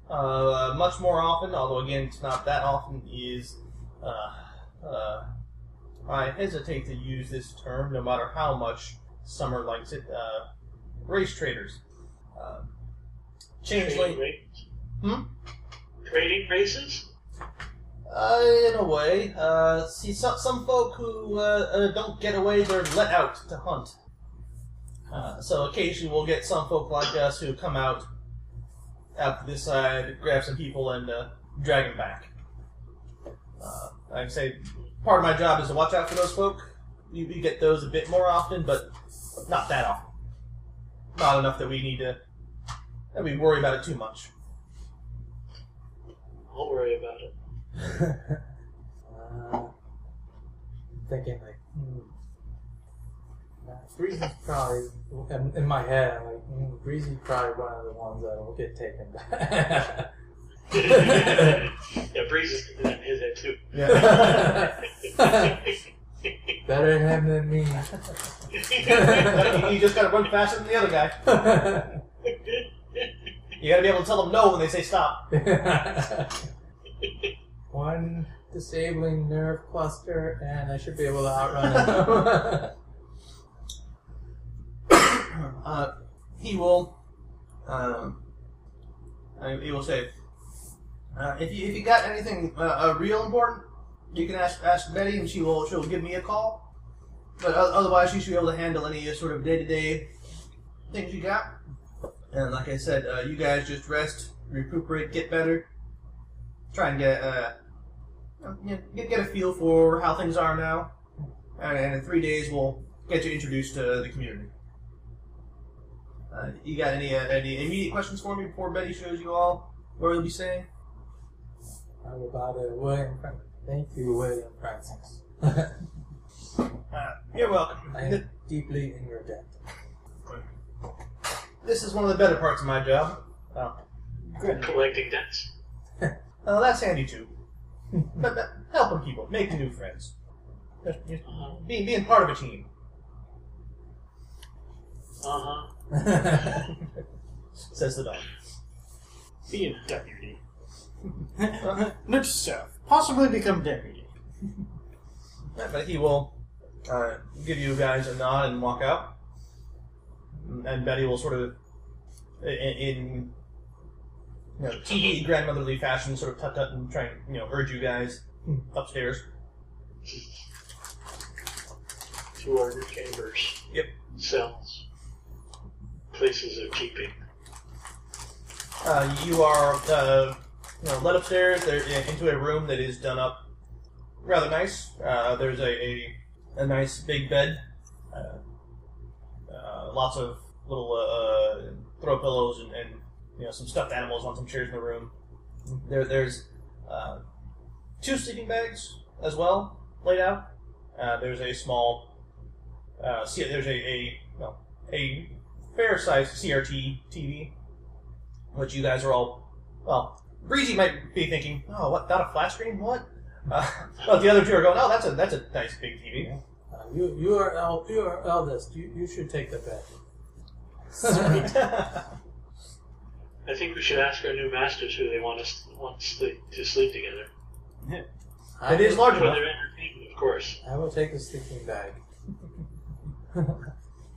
Uh, much more often, although again, it's not that often, is uh, uh, I hesitate to use this term, no matter how much Summer likes it. Race traders, uh, changeling. Trading races? Hmm? Trading races? Uh, in a way. Uh, see, some, some folk who uh, uh, don't get away, they're let out to hunt. Uh, so occasionally we'll get some folk like us who come out out to this side, grab some people, and uh, drag them back. Uh, I'd say part of my job is to watch out for those folk. We, we get those a bit more often, but not that often. Not enough that we need to that we worry about it too much. I'll worry about it. uh, thinking like, hmm. Uh, Breezy's probably in, in my head. I'm like, hmm, Breezy's probably one of the ones that will get taken back. yeah, Breeze is in his head too. Better him than me. you just gotta run faster than the other guy. You gotta be able to tell them no when they say stop. One disabling nerve cluster, and I should be able to outrun him. uh, he will, um, he will say, uh, if you if you got anything uh, uh, real important, you can ask ask Betty, and she will she'll give me a call. But otherwise, she should be able to handle any uh, sort of day to day things you got. And like I said, uh, you guys just rest, recuperate, get better, try and get uh, get get a feel for how things are now. And, in three days, we'll get you introduced to the community. Uh, you got any uh, any immediate questions for me before Betty shows you all where you'll be staying? How about it, William? Thank you, William Francis. Uh, you're welcome. I am deeply in your debt. This is one of the better parts of my job. Oh, Collecting debts. uh, that's handy too. but, but helping people, making new friends, Just- just being being part of a team. Uh huh. Says the dog. Be a deputy. Not staff. Possibly become deputy. Yeah, But he will uh, give you guys a nod and walk out. And Betty will sort of, in, in you know, TV grandmotherly fashion, sort of tut tut and try and you know urge you guys upstairs. To our chambers. Yep. Cells. Places of keeping. Uh, you are uh, led upstairs into a room that is done up rather nice. Uh, there's a, a, a nice big bed, uh, uh, lots of little uh, throw pillows and, and you know some stuffed animals on some chairs in the room. There, there's uh, two sleeping bags as well laid out. Uh, there's a small, uh, see, there's a a, well, a fair sized CRT TV which you guys are all, well, Breezy might be thinking, oh, what, not a flat screen? What? Uh, but the other two are going, oh, that's a that's a nice big TV. Uh, you you are el- you are eldest. You you should take the bet. I think we should ask our new masters who they want us want to sleep, to sleep together. I it is large For enough. their entertainment, of course. I will take the sleeping bag.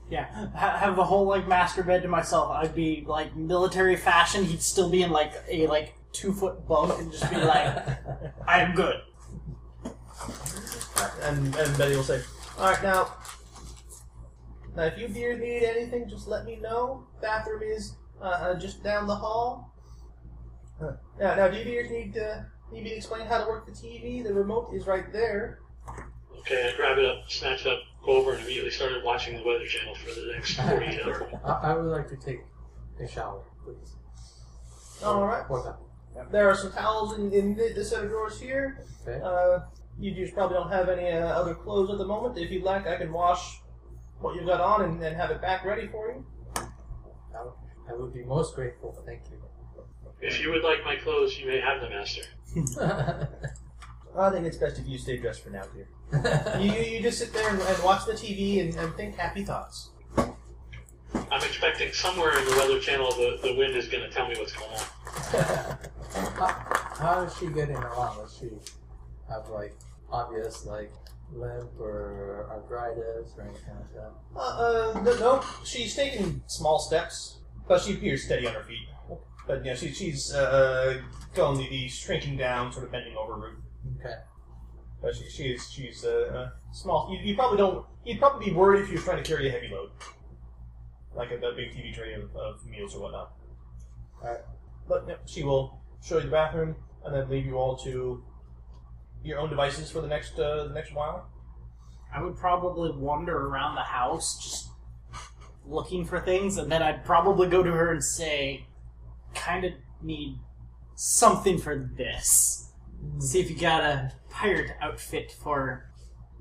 Yeah, ha- have the whole like master bed to myself. I'd be like military fashion. He'd still be in like a like two foot bunk and just be like, "I am good." And and Betty will say, all right, now, now if you dear need anything, just let me know. Bathroom is uh, uh, just down the hall. Uh, now, now, do you dears need uh, need me to explain how to work the TV? The remote is right there. Okay, I grab it up, snatch it up, go over, and immediately started watching the Weather Channel for the next 48 hours. I, I would like to take a shower, please. All right. What time? There are some towels in, in the, the set of drawers here. Okay. Uh, you just probably don't have any uh, other clothes at the moment. If you'd like, I can wash what you've got on and, and have it back ready for you. I would, I would be most grateful. Thank you. If you would like my clothes, you may have them, Master. I think it's best if you stay dressed for now, dear. You, you, you just sit there and, and watch the TV and, and think happy thoughts. I'm expecting somewhere in the Weather Channel the, the wind is going to tell me what's going on. How, how is she getting along? Does she have like obvious like limp or arthritis or anything like that? Uh, uh, no, no, she's taking small steps, but she appears steady on her feet. But know, she, she's uh, going the, the shrinking down, sort of bending over route. Okay. But she, she's she's uh, uh, small. You, you probably don't. You'd probably be worried if you were trying to carry a heavy load, like a, a big TV tray of, of meals or whatnot. Alright. But yeah, she will show you the bathroom and then leave you all to your own devices for the next uh, the next while. I would probably wander around the house just looking for things, and then I'd probably go to her and say, "Kind of need something for this. See if you got a pirate outfit for,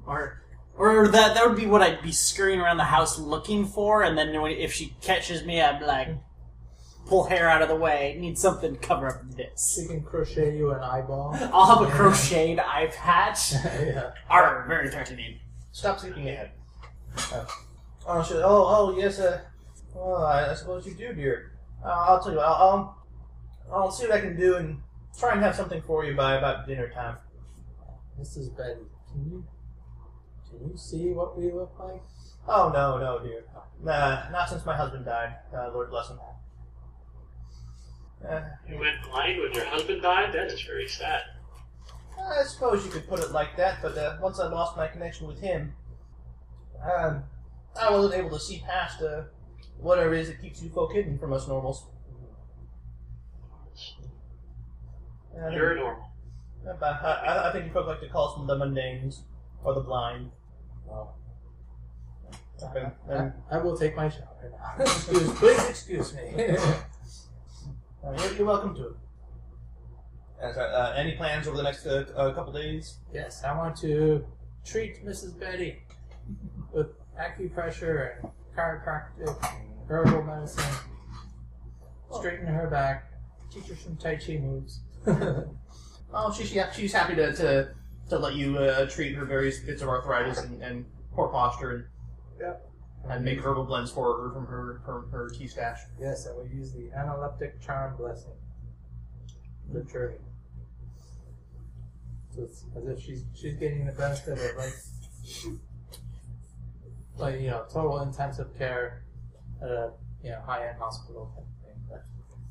or." Or that that would be what I'd be scurrying around the house looking for, and then if she catches me, I'd be like, pull hair out of the way. Need something to cover up this. She can crochet you an eyeball. I'll have a crocheted eye patch. yeah. Are very threatening. Stop sleeping ahead. Uh, oh, she, oh, oh, yes. Uh, well, I, I suppose you do, dear. Uh, I'll tell you. what, I'll, I'll I'll see what I can do and try and have something for you by about dinner time. Mrs. Betty, can you can you see what we look like? Oh no, no, dear. Nah, not since my husband died. Uh, Lord bless him. Uh, You went blind when your husband died? That is very sad. I suppose you could put it like that, but uh, once I lost my connection with him, um, I wasn't able to see past uh, whatever it is that keeps you folk hidden from us normals. Uh, You're normal. I, I, I think you folk like to call us the mundanes or the blind. Oh. Okay. I, Um, I will take my shower now. excuse, please excuse me. uh, you're, you're welcome to it. Uh, uh, any plans over the next uh, uh, couple days? yes, I want to treat Mrs. Betty with acupressure and chiropractic and herbal medicine. Straighten her back. Teach her some Tai Chi moves. Oh, she, she she's happy to, to to let you uh, treat her various bits of arthritis and, and poor posture and Yep. And make herbal blends for her from her her, her tea stash. Yes, I will use the analeptic charm blessing. The journey. So it's as if she's she's getting the benefit of like like you know total intensive care at a you know high end hospital type of thing. But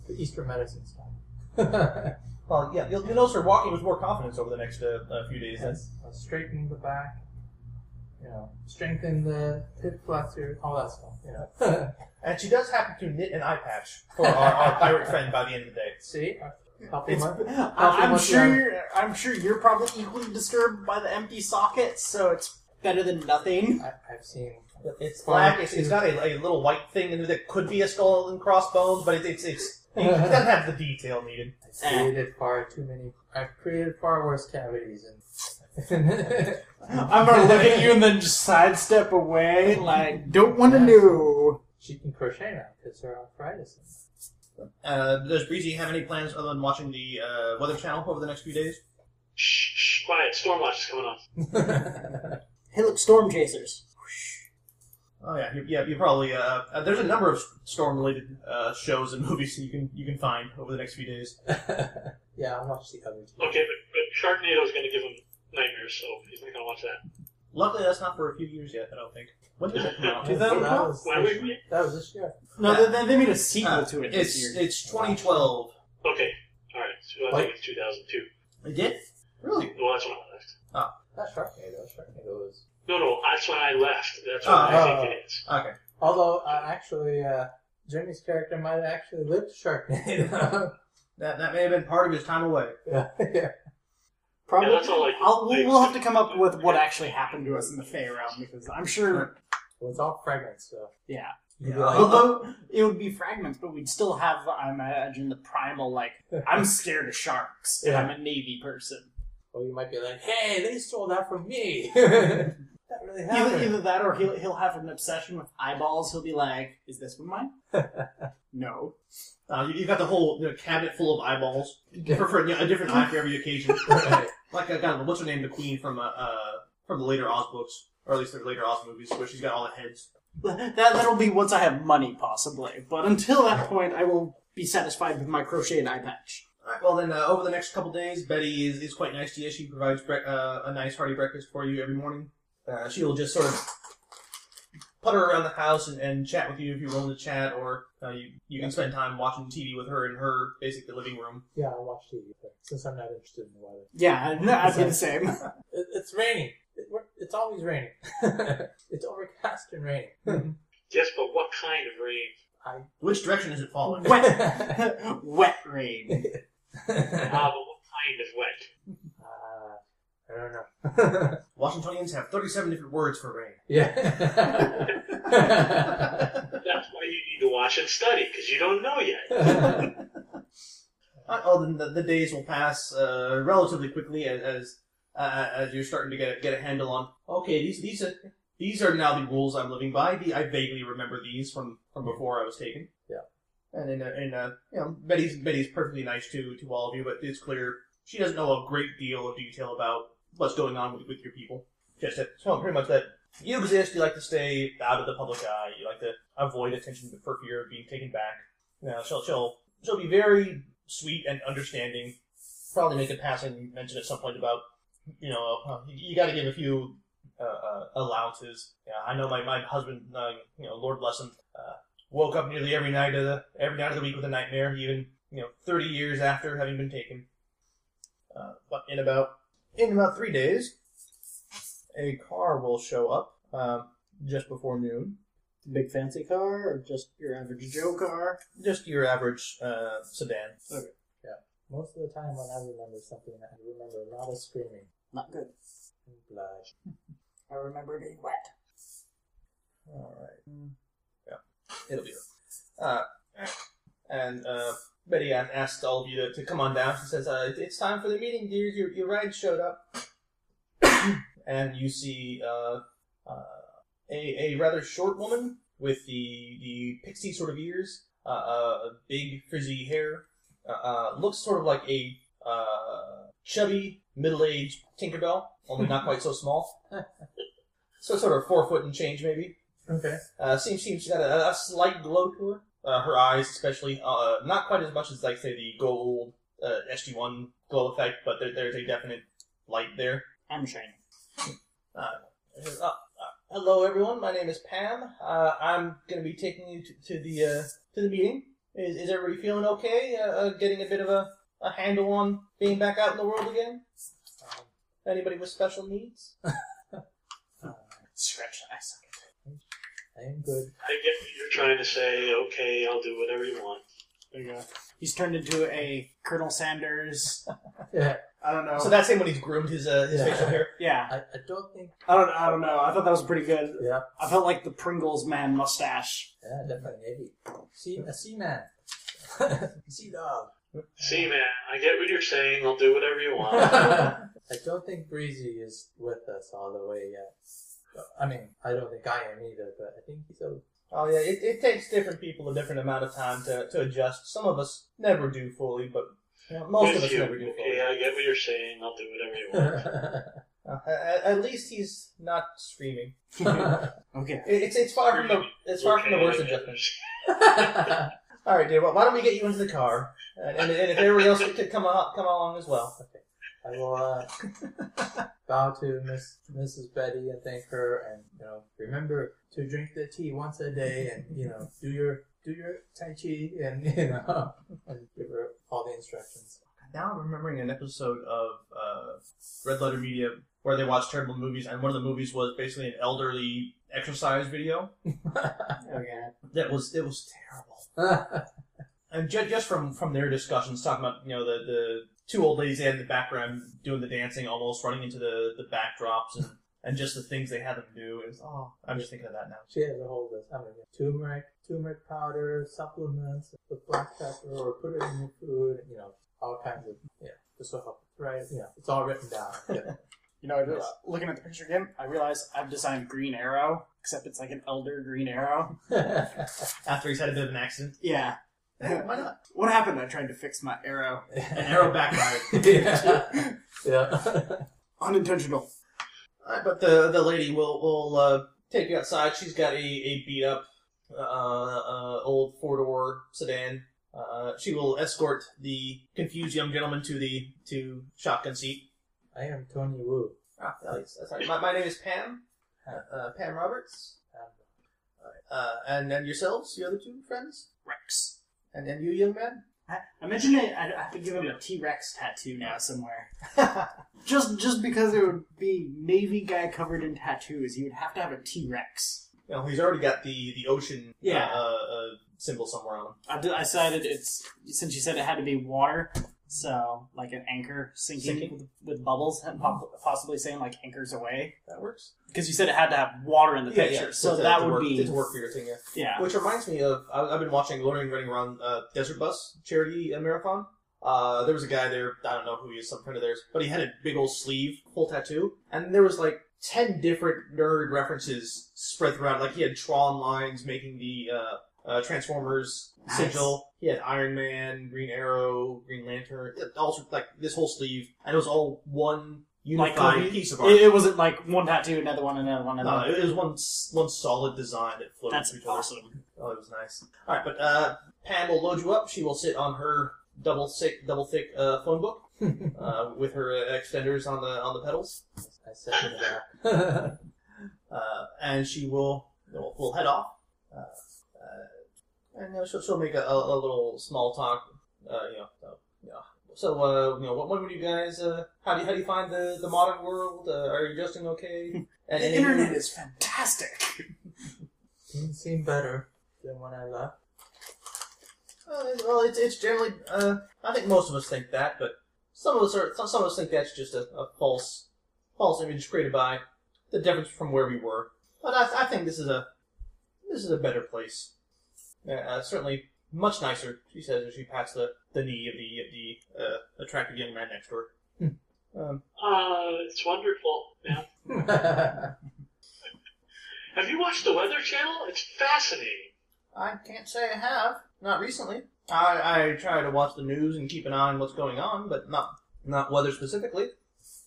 the Eastern medicine style. Well, yeah, you'll, you'll notice her walking with more confidence over the next uh, uh, few days. Then. yes, uh, straighten the back. You know, strengthen the hip flexor, all that stuff. You know. And she does happen to knit an eye patch for our, our pirate friend by the end of the day. See, It's. I- I'm sure. you You're, I'm sure you're probably equally disturbed by the empty socket, so it's better than nothing. I, I've seen It's black. It's, it's got a, a little white thing in there that could be a skull and crossbones, but it, it's it's it doesn't have the detail needed. I've created far too many. I've created far worse cavities, and I'm gonna look at you and then just sidestep away, like don't want to know. she can crochet now because her arthritis. Uh, does Breezy have any plans other than watching the uh, Weather Channel over the next few days? Shh, shh, quiet. Stormwatch is coming on. Hey, look, storm chasers. Oh yeah, you, yeah. You probably uh, uh, there's a number of storm-related uh, shows and movies you can you can find over the next few days. yeah, I'll watch the other two. Okay, but, but Sharknado is going to give him nightmares, so he's not going to watch that. Luckily, that's not for a few years yet. I don't think. When did that come out? that, was Why this, would we? that was this year. No, Yeah. they, they made a sequel Uh, to it It's this year. it's 2012. Okay, all right. So I think it's 2002. It did really? Well, that's when I left. Oh, not Sharknado. Sharknado was. No, no, that's when I left. That's when Oh, I oh. think it is. Okay. Although uh, actually, uh, Jimmy's character might have actually lived Sharknado. That that may have been part of his time away. yeah, yeah. Probably. Yeah, that's all I- I'll, we'll, we'll have to come up with what actually happened to us in the Fey realm because I'm sure. Well, it's all fragments, so. Yeah. Yeah. Although it would be fragments, but we'd still have, I imagine, the primal like I'm scared of sharks and Yeah. I'm a navy person. Or you might be like, hey, they stole that from me. that really Either, happened. either that or he'll he'll have an obsession with eyeballs. He'll be like, "Is this one mine?" no. Uh, you, you've got the whole you know, cabinet full of eyeballs, different for you know, a different eye for every occasion. Right. Like uh, God, what's her name? The Queen from uh, uh from the later Oz books, or at least the later Oz movies, where she's got all the heads. That that'll be once I have money, possibly. But until that point, I will be satisfied with my crocheted eye patch. All right, well then, uh, over the next couple days, Betty is, is quite nice to you. She provides bre- uh, a nice hearty breakfast for you every morning. Uh, she'll just sort of putter around the house and, and chat with you if you're willing to chat, or uh, you you can spend time watching TV with her in her basically living room. Yeah, I'll watch TV there, since I'm not interested in the weather. Yeah, no, I'd be the same. It, it's raining. It, it's always raining. it's overcast and raining. Yes, but what kind of rain? Which direction is it falling? Wet, wet rain. Ah, but what kind of wet? Uh, I don't know. Washingtonians have 37 different words for rain. yeah. That's why you need to watch and study, because you don't know yet. Uh, well, then the, the days will pass uh, relatively quickly as as, uh, as you're starting to get a, get a handle on. Okay, these these are these are now the rules I'm living by. The, I vaguely remember these from, from before I was taken. Yeah. And in, uh, in uh, you know, Betty's Betty's perfectly nice to to all of you, but it's clear she doesn't know a great deal of detail about what's going on with, with your people. Just that, so pretty much that you exist. You like to stay out of the public eye. You like to avoid attention for fear of being taken back. Know, she'll she'll she'll be very sweet and understanding. Probably make a passing mention at some point about, you know, uh, you, you got to give a few uh, uh, allowances. Yeah, I know my, my husband, uh, you know, Lord bless him, uh, woke up nearly every night of the every night of the week with a nightmare, even you know, thirty years after having been taken. But in about in about three days, a car will show up um, just before noon. Big fancy car or just your average Joe car? Just your average uh, sedan. Okay. Yeah. Most of the time when I remember something, I remember a lot of screaming Not good. and blood. I remember being wet. All right. Yeah, it'll be. Uh, and uh, Betty a- asked all of you to, to come on down. She says, uh, "It's time for the meeting, dears. Your your ride showed up." and you see uh, uh, a a rather short woman with the the pixie sort of ears, uh, uh, big frizzy hair. Uh, uh, looks sort of like a uh, chubby middle aged Tinkerbell, only not quite so small. so sort of four foot and change maybe. Okay. Uh, seems she's got a, a slight glow to her. Uh, her eyes, especially, uh, not quite as much as like say the gold uh, SG1 glow effect, but there, there's a definite light there. I'm shining. Uh, uh, uh, hello, everyone. My name is Pam. Uh, I'm going to be taking you to, to the uh, to the meeting. Is, is everybody feeling okay? Getting a bit of a, a handle on being back out in the world again? Um, Anybody with special needs? uh, Scratch. I suck. I am good. I get what you're trying to say. Okay, I'll do whatever you want. There you go. He's turned into a Colonel Sanders. Yeah. I don't know. So that's him when he's groomed his uh, his Yeah. facial hair. yeah. I, I don't think. I don't. I don't know. I thought that was pretty good. Yeah. I felt like the Pringles man mustache. Yeah, definitely. Maybe. See, a sea man. sea dog. See, man, I get what you're saying. I'll do whatever you want. I don't think Breezy is with us all the way yet. I mean, I don't think I am either, but I think he's a. Oh yeah, it, it takes different people a different amount of time to, to adjust. Some of us never do fully, but you know, most of us you. never do fully. Okay, I get what you're saying. I'll do whatever you want. Uh, at, at least he's not screaming. Okay. It, it's it's far from the it's far from the worst I adjustment. All right, dear. Well, why don't we get you into the car, and, and, and if everybody else could come on, come along as well. I will uh, bow to Miss Mrs. Betty and thank her, and you know, remember to drink the tea once a day, and you know, do your do your tai chi, and you know, and give her all the instructions. Now I'm remembering an episode of uh, Red Letter Media where they watched terrible movies, and one of the movies was basically an elderly exercise video. Okay. That was it was terrible. And ju- just from from their discussions, talking about you know the the two old ladies they had in the background doing the dancing, almost running into the the backdrops, and and just the things they had them do. It was, oh, I'm just thinking of that now. she has a whole list. I mean, turmeric, turmeric powder, supplements with black pepper, or put it in your food. You know, all kinds of yeah, just to help. Right? You know, it's all written down. Yeah. You know, uh, looking at the picture again, I realize I've designed Green Arrow, except it's like an elder Green Arrow. After he's had a bit of an accident, Yeah. why not? What happened? I tried to fix my arrow. An arrow backfired. yeah. yeah. Unintentional. right, but the the lady will will uh, take you outside. She's got a, a beat up uh, uh, old four door sedan. Uh, she will escort the confused young gentleman to the to shotgun seat. I am Tony Wu. Ah, nice. That's right. My, my name is Pam. Uh, uh, Pam Roberts. Uh, and and yourselves, your other two friends, Rex. And then you, young man. I, I mentioned it. I, I have to give him a T Rex tattoo now somewhere. Just just because it would be Navy guy covered in tattoos, he would have to have a T Rex. You know, he's already got the the ocean Yeah. uh, uh, symbol somewhere on him. I, d- I decided it's since you said it had to be water, so like an anchor sinking, Sinking. With, with bubbles, and po- possibly saying like anchors away. That works. Because you said it had to have water in the picture, so to- that to would work, be to work for your thing. Yeah. yeah. Which reminds me of I, I've been watching LoadingReadyRun uh, Desert Bus charity uh, marathon. Uh, there was a guy there. I don't know who he is, some friend of theirs, but he had a big old sleeve, full tattoo, and there was like ten different nerd references spread throughout. Like he had Tron lines making the uh, uh, Transformers Nice. sigil. He had Iron Man, Green Arrow, Green Lantern, also like this whole sleeve, and it was all one Like unified Kobe? piece of art. It, it wasn't like one tattoo, another one, another one, no, another. it was one one solid design that floated That's other. awesome. Oh, it was nice. All right, but uh, Pam will load you up. She will sit on her double thick, double thick uh, phone book uh, with her uh, extenders on the on the pedals. I sit in the back. uh, and she will will, will head off. And you know, she'll, she'll make a, a, a little small talk. Uh, you know, so, you know, so uh, you know, what, what would you guys? Uh, how do you, how do you find the, the modern world? Uh, are you adjusting okay? And, The and- internet is fantastic. Didn't seem better than when I left. Uh, well, it's it's generally. Uh, I think most of us think that, but some of us are. Some, some of us think that's just a, a false false image created by the difference from where we were. But I, I think this is a this is a better place. Uh, uh, certainly much nicer. She says as she pats the, the knee of the of the uh, attractive young man next to her. Um, Uh, it's wonderful. Yeah. Have you watched the Weather Channel? It's fascinating. I can't say I have. Not recently. I, I try to watch the news and keep an eye on what's going on, but not not weather specifically.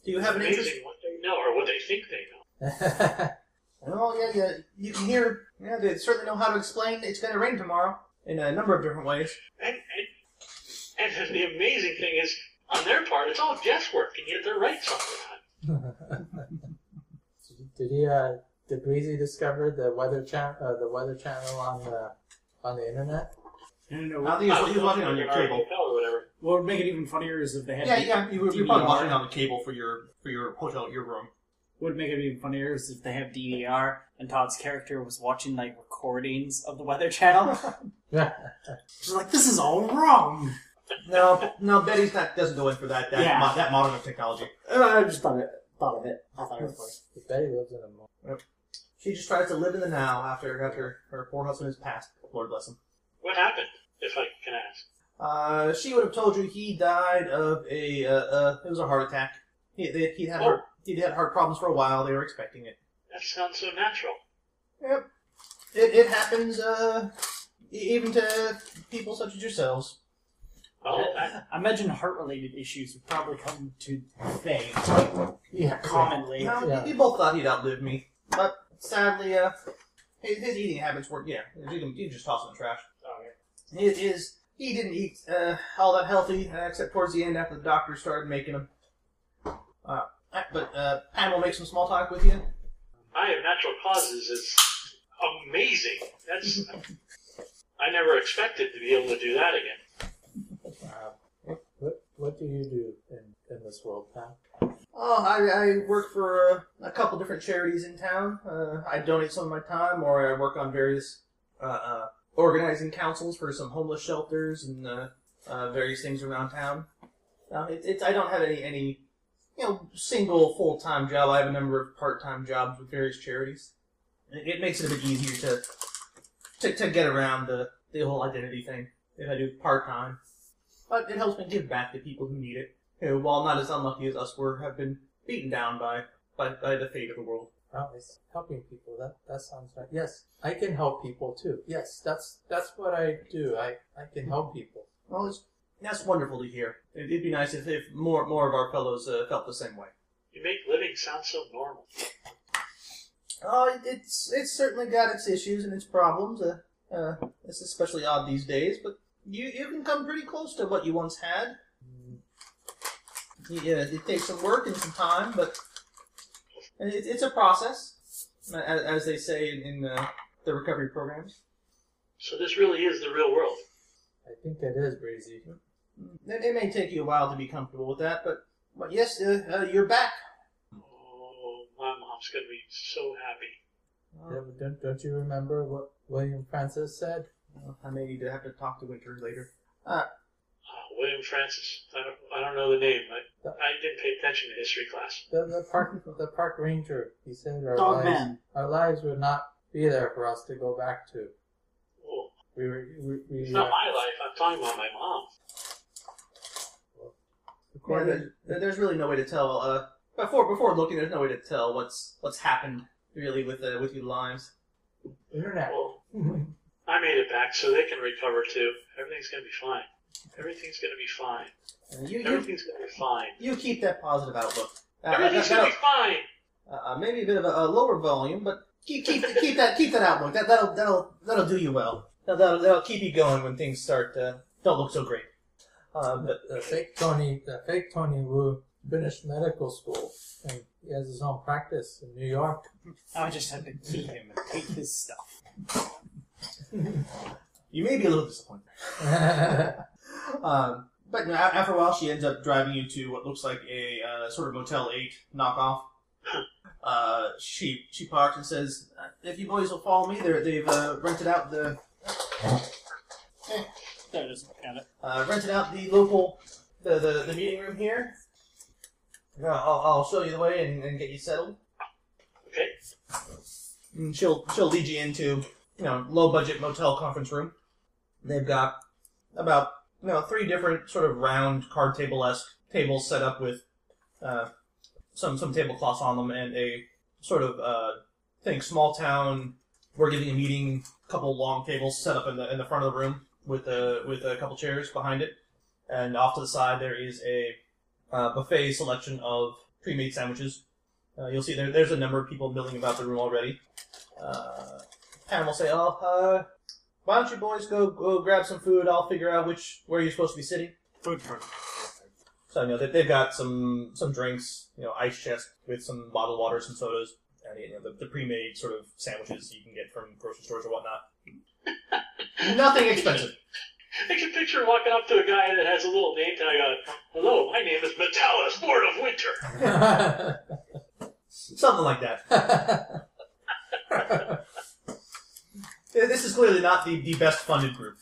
Do you have an Amazing interest? what they know or what they think they know. Oh yeah, yeah. You can hear. Yeah, they certainly know how to explain. It's going to rain tomorrow in a number of different ways. And, and and the amazing thing is, on their part, it's all guesswork, and yet they're right some of the time. did he? Uh, did Breezy discover the weather channel? Uh, the weather channel on the on the internet? No, no, no. I think he was, watching on your cable. or whatever. What would make it even funnier is if they had. Yeah, yeah. You were, probably watching on the cable for your for your hotel, your room. What would make it even funnier is if they have DVR and Todd's character was watching like recordings of the Weather Channel. Yeah. She's like, "This is all wrong." No, no. Betty's not doesn't go in for that that Yeah. mo- that modern of technology. Uh, I just thought it, thought of it. I thought it was funny. Betty lives in a mo- She just tries to live in the now after after her poor husband has passed. Lord bless him. What happened, if I can ask? Uh, she would have told you he died of a uh, uh it was a heart attack. He they, he had heart, he'd had heart problems for a while. They were expecting it. That sounds so natural. Yep. It, it happens uh even to people such as yourselves. Well, that, I imagine heart-related issues would probably come to fame Yeah. commonly. No, Yeah. you both thought he'd outlive me, but sadly, uh, his, his eating habits weren't. Yeah, you can, you can just toss it in the trash. His, his he didn't eat uh, all that healthy, uh, except towards the end after the doctor started making him. Uh, but uh, Pam will make some small talk with you. I have natural causes is amazing. That's I never expected to be able to do that again. Uh, what, what what do you do in, in this world, Pam? Oh, I, I work for uh, a couple different charities in town. Uh, I donate some of my time, or I work on various uh, uh, organizing councils for some homeless shelters and uh, uh, various things around town. Uh, it, it's I don't have any any you know single full time job. I have a number of part time jobs with various charities. It, it makes it a bit easier to, to to get around the the whole identity thing if I do part time. But it helps me give back to people who need it who, while not as unlucky as us were, have been beaten down by, by, by the fate of the world. Oh, it's helping people. That that sounds right. Yes, I can help people too. Yes, that's that's what I do. I, I can help people. Well, it's, that's wonderful to hear. It, it'd be nice if, if more more of our fellows uh, felt the same way. You make living sound so normal. Oh, it, it's it's certainly got its issues and its problems. Uh, uh, it's especially odd these days, but you you can come pretty close to what you once had. Yeah, it takes some work and some time, but it, it's a process, as, as they say in, in the, the recovery programs. So this really is the real world. I think it is breezy. It, it may take you a while to be comfortable with that, but but yes, uh, uh, you're back. Oh, my mom's gonna be so happy. Yeah, don't don't you remember what William Francis said? Uh, I may need to have to talk to Winter later. Uh, William Francis. I don't, I don't know the name. I, I didn't pay attention to history class. The the park the park ranger. He said our Dog lives man. our lives would not be there for us to go back to. Oh, We were we, we it's uh, not my life. I'm talking about my mom. Yeah, according- there- there's really no way to tell. Uh, before before looking, there's no way to tell what's what's happened really with uh, with your lives. internet. Well, I made it back, so they can recover too. Everything's gonna be fine. Everything's gonna be fine. Uh, you you, Everything's gonna be fine. you keep that positive outlook. Uh, Everything's that- gonna be fine. uh, maybe a bit of a, a lower volume, but keep keep keep that keep that outlook. That that'll that'll that'll do you well. That, that'll that'll keep you going when things start uh, don't look so great. Uh, but the fake Tony, the fake Tony Wu finished medical school, and he has his own practice in New York. I just had to keep him and take his stuff. You may be a little disappointed. Um, but you know, after a while, she ends up driving you to what looks like a uh, sort of Motel 8 knockoff. Uh, she she parks and says, "Uh, "If you boys will follow me, they're, they've uh, rented out the There it is. Got it. uh, rented out the local the, the, the meeting room here. Uh, I'll, I'll show you the way and, and get you settled. Okay. And she'll she'll lead you into you know low budget motel conference room. They've got about you know three different sort of round card table esque tables set up with uh, some some tablecloths on them and a sort of uh, think small town. We're giving a meeting. Couple long tables set up in the in the front of the room with a with a couple chairs behind it, and off to the side there is a uh, buffet selection of pre-made sandwiches. Uh, you'll see there, there's a number of people milling about the room already. Uh, Pam will say, "Oh, uh, why don't you boys go go grab some food? I'll figure out which where you're supposed to be sitting." Food truck. So you know they, they've got some some drinks, you know, ice chest with some bottled water, some sodas, and you know the, the pre-made sort of sandwiches you can get from grocery stores or whatnot. Nothing expensive. I can picture walking up to a guy that has a little name tag on it. Hello, my name is Metallus, Lord of Winter. Something like that. This is clearly not the, the best funded group.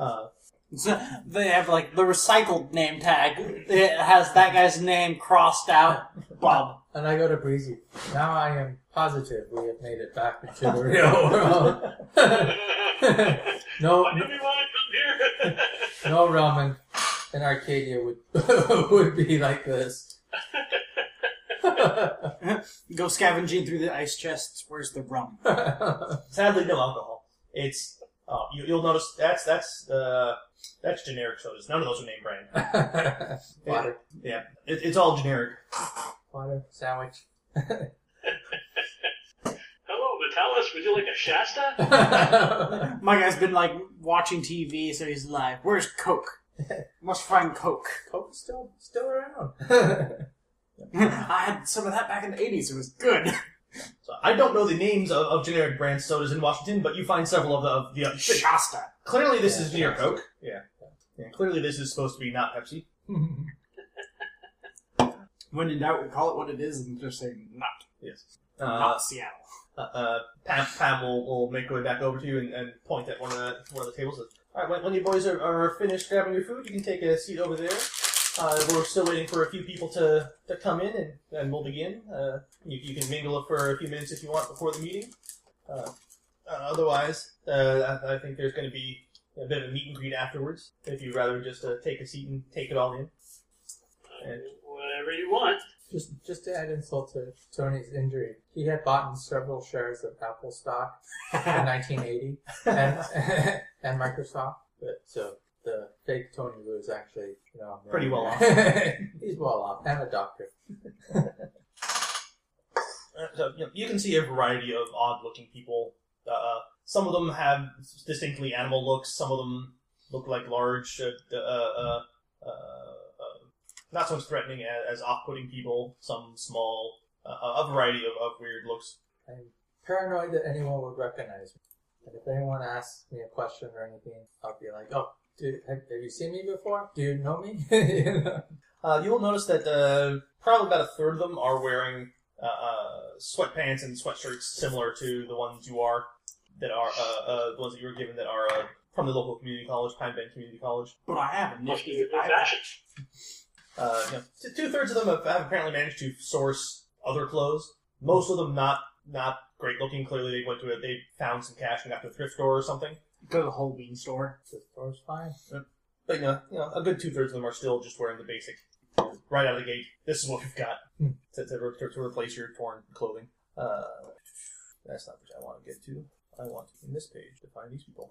Uh, So they have like the recycled name tag. It has that guy's name crossed out. Bob. And I go to Breezy. Now I am positive we have made it back into the real world. no, Why do we want to come here? no realm in, in Arcadia would would be like this. Go scavenging through the ice chests. Where's the rum? sadly, no alcohol. It's uh, you, you'll notice that's that's uh, that's generic sodas. None of those are name brand. Water, Yeah, it, it's all generic. Water, sandwich. Hello, Metallus, would you like a Shasta? My guy's been like watching TV, so he's like, "Where's Coke? Must find Coke." Coke's still still around. I had some of that back in the '80s. It was good. So I don't know the names of, of generic brand sodas in Washington, but you find several of the. Of the uh, Shasta. clearly, this Yeah, is near Coke. Yeah. yeah. Clearly, this is supposed to be not Pepsi. When in doubt, we call it what it is and just say not, Yes. Uh, not Seattle. uh, uh, Pam, Pam will, will make her way back over to you and, and point at one of the one of the tables. All right, when, when you boys are, are finished grabbing your food, you can take a seat over there. Uh, we're still waiting for a few people to, to come in, and, and we'll begin. Uh, you, you can mingle for a few minutes if you want before the meeting. Uh, uh, otherwise, uh, I, I think there's going to be a bit of a meet and greet afterwards. If you'd rather just uh, take a seat and take it all in. And- Whatever you want. Just just to add insult to Tony's injury, he had bought in several shares of Apple stock in 1980 and and Microsoft. But so the fake Tony Wu is actually you know Pretty well off. He's well off and a doctor. Uh, so, you, know, you can see a variety of odd-looking people. Uh, Uh, some of them have distinctly animal looks. Some of them look like large, uh, uh, uh, not so much threatening as, as off-putting people. Some small, uh, a variety of, of weird looks. I'm paranoid that anyone would recognize me. And if anyone asks me a question or anything, I'll be like, "Oh, dude, have, have you seen me before? Do you know me?" You know? Uh, you will notice that uh, probably about a third of them are wearing uh, uh, sweatpants and sweatshirts similar to the ones you are, that are uh, uh, the ones that you were given that are uh, from the local community college, Pine Bend Community College. But I have Must be initiative. good I- fashion. Uh, you know, two thirds of them have, have apparently managed to source other clothes. Most of them not not great looking. Clearly, they went to it. They found some cash and got to a thrift store or something. Go to the whole bean store. the store's fine. But you know, you know, a good two thirds of them are still just wearing the basic. Right out of the gate, this is what we've got Hmm. to, to, re- to replace your torn clothing. Uh, that's not what I want to get to. I want in this page to find these people.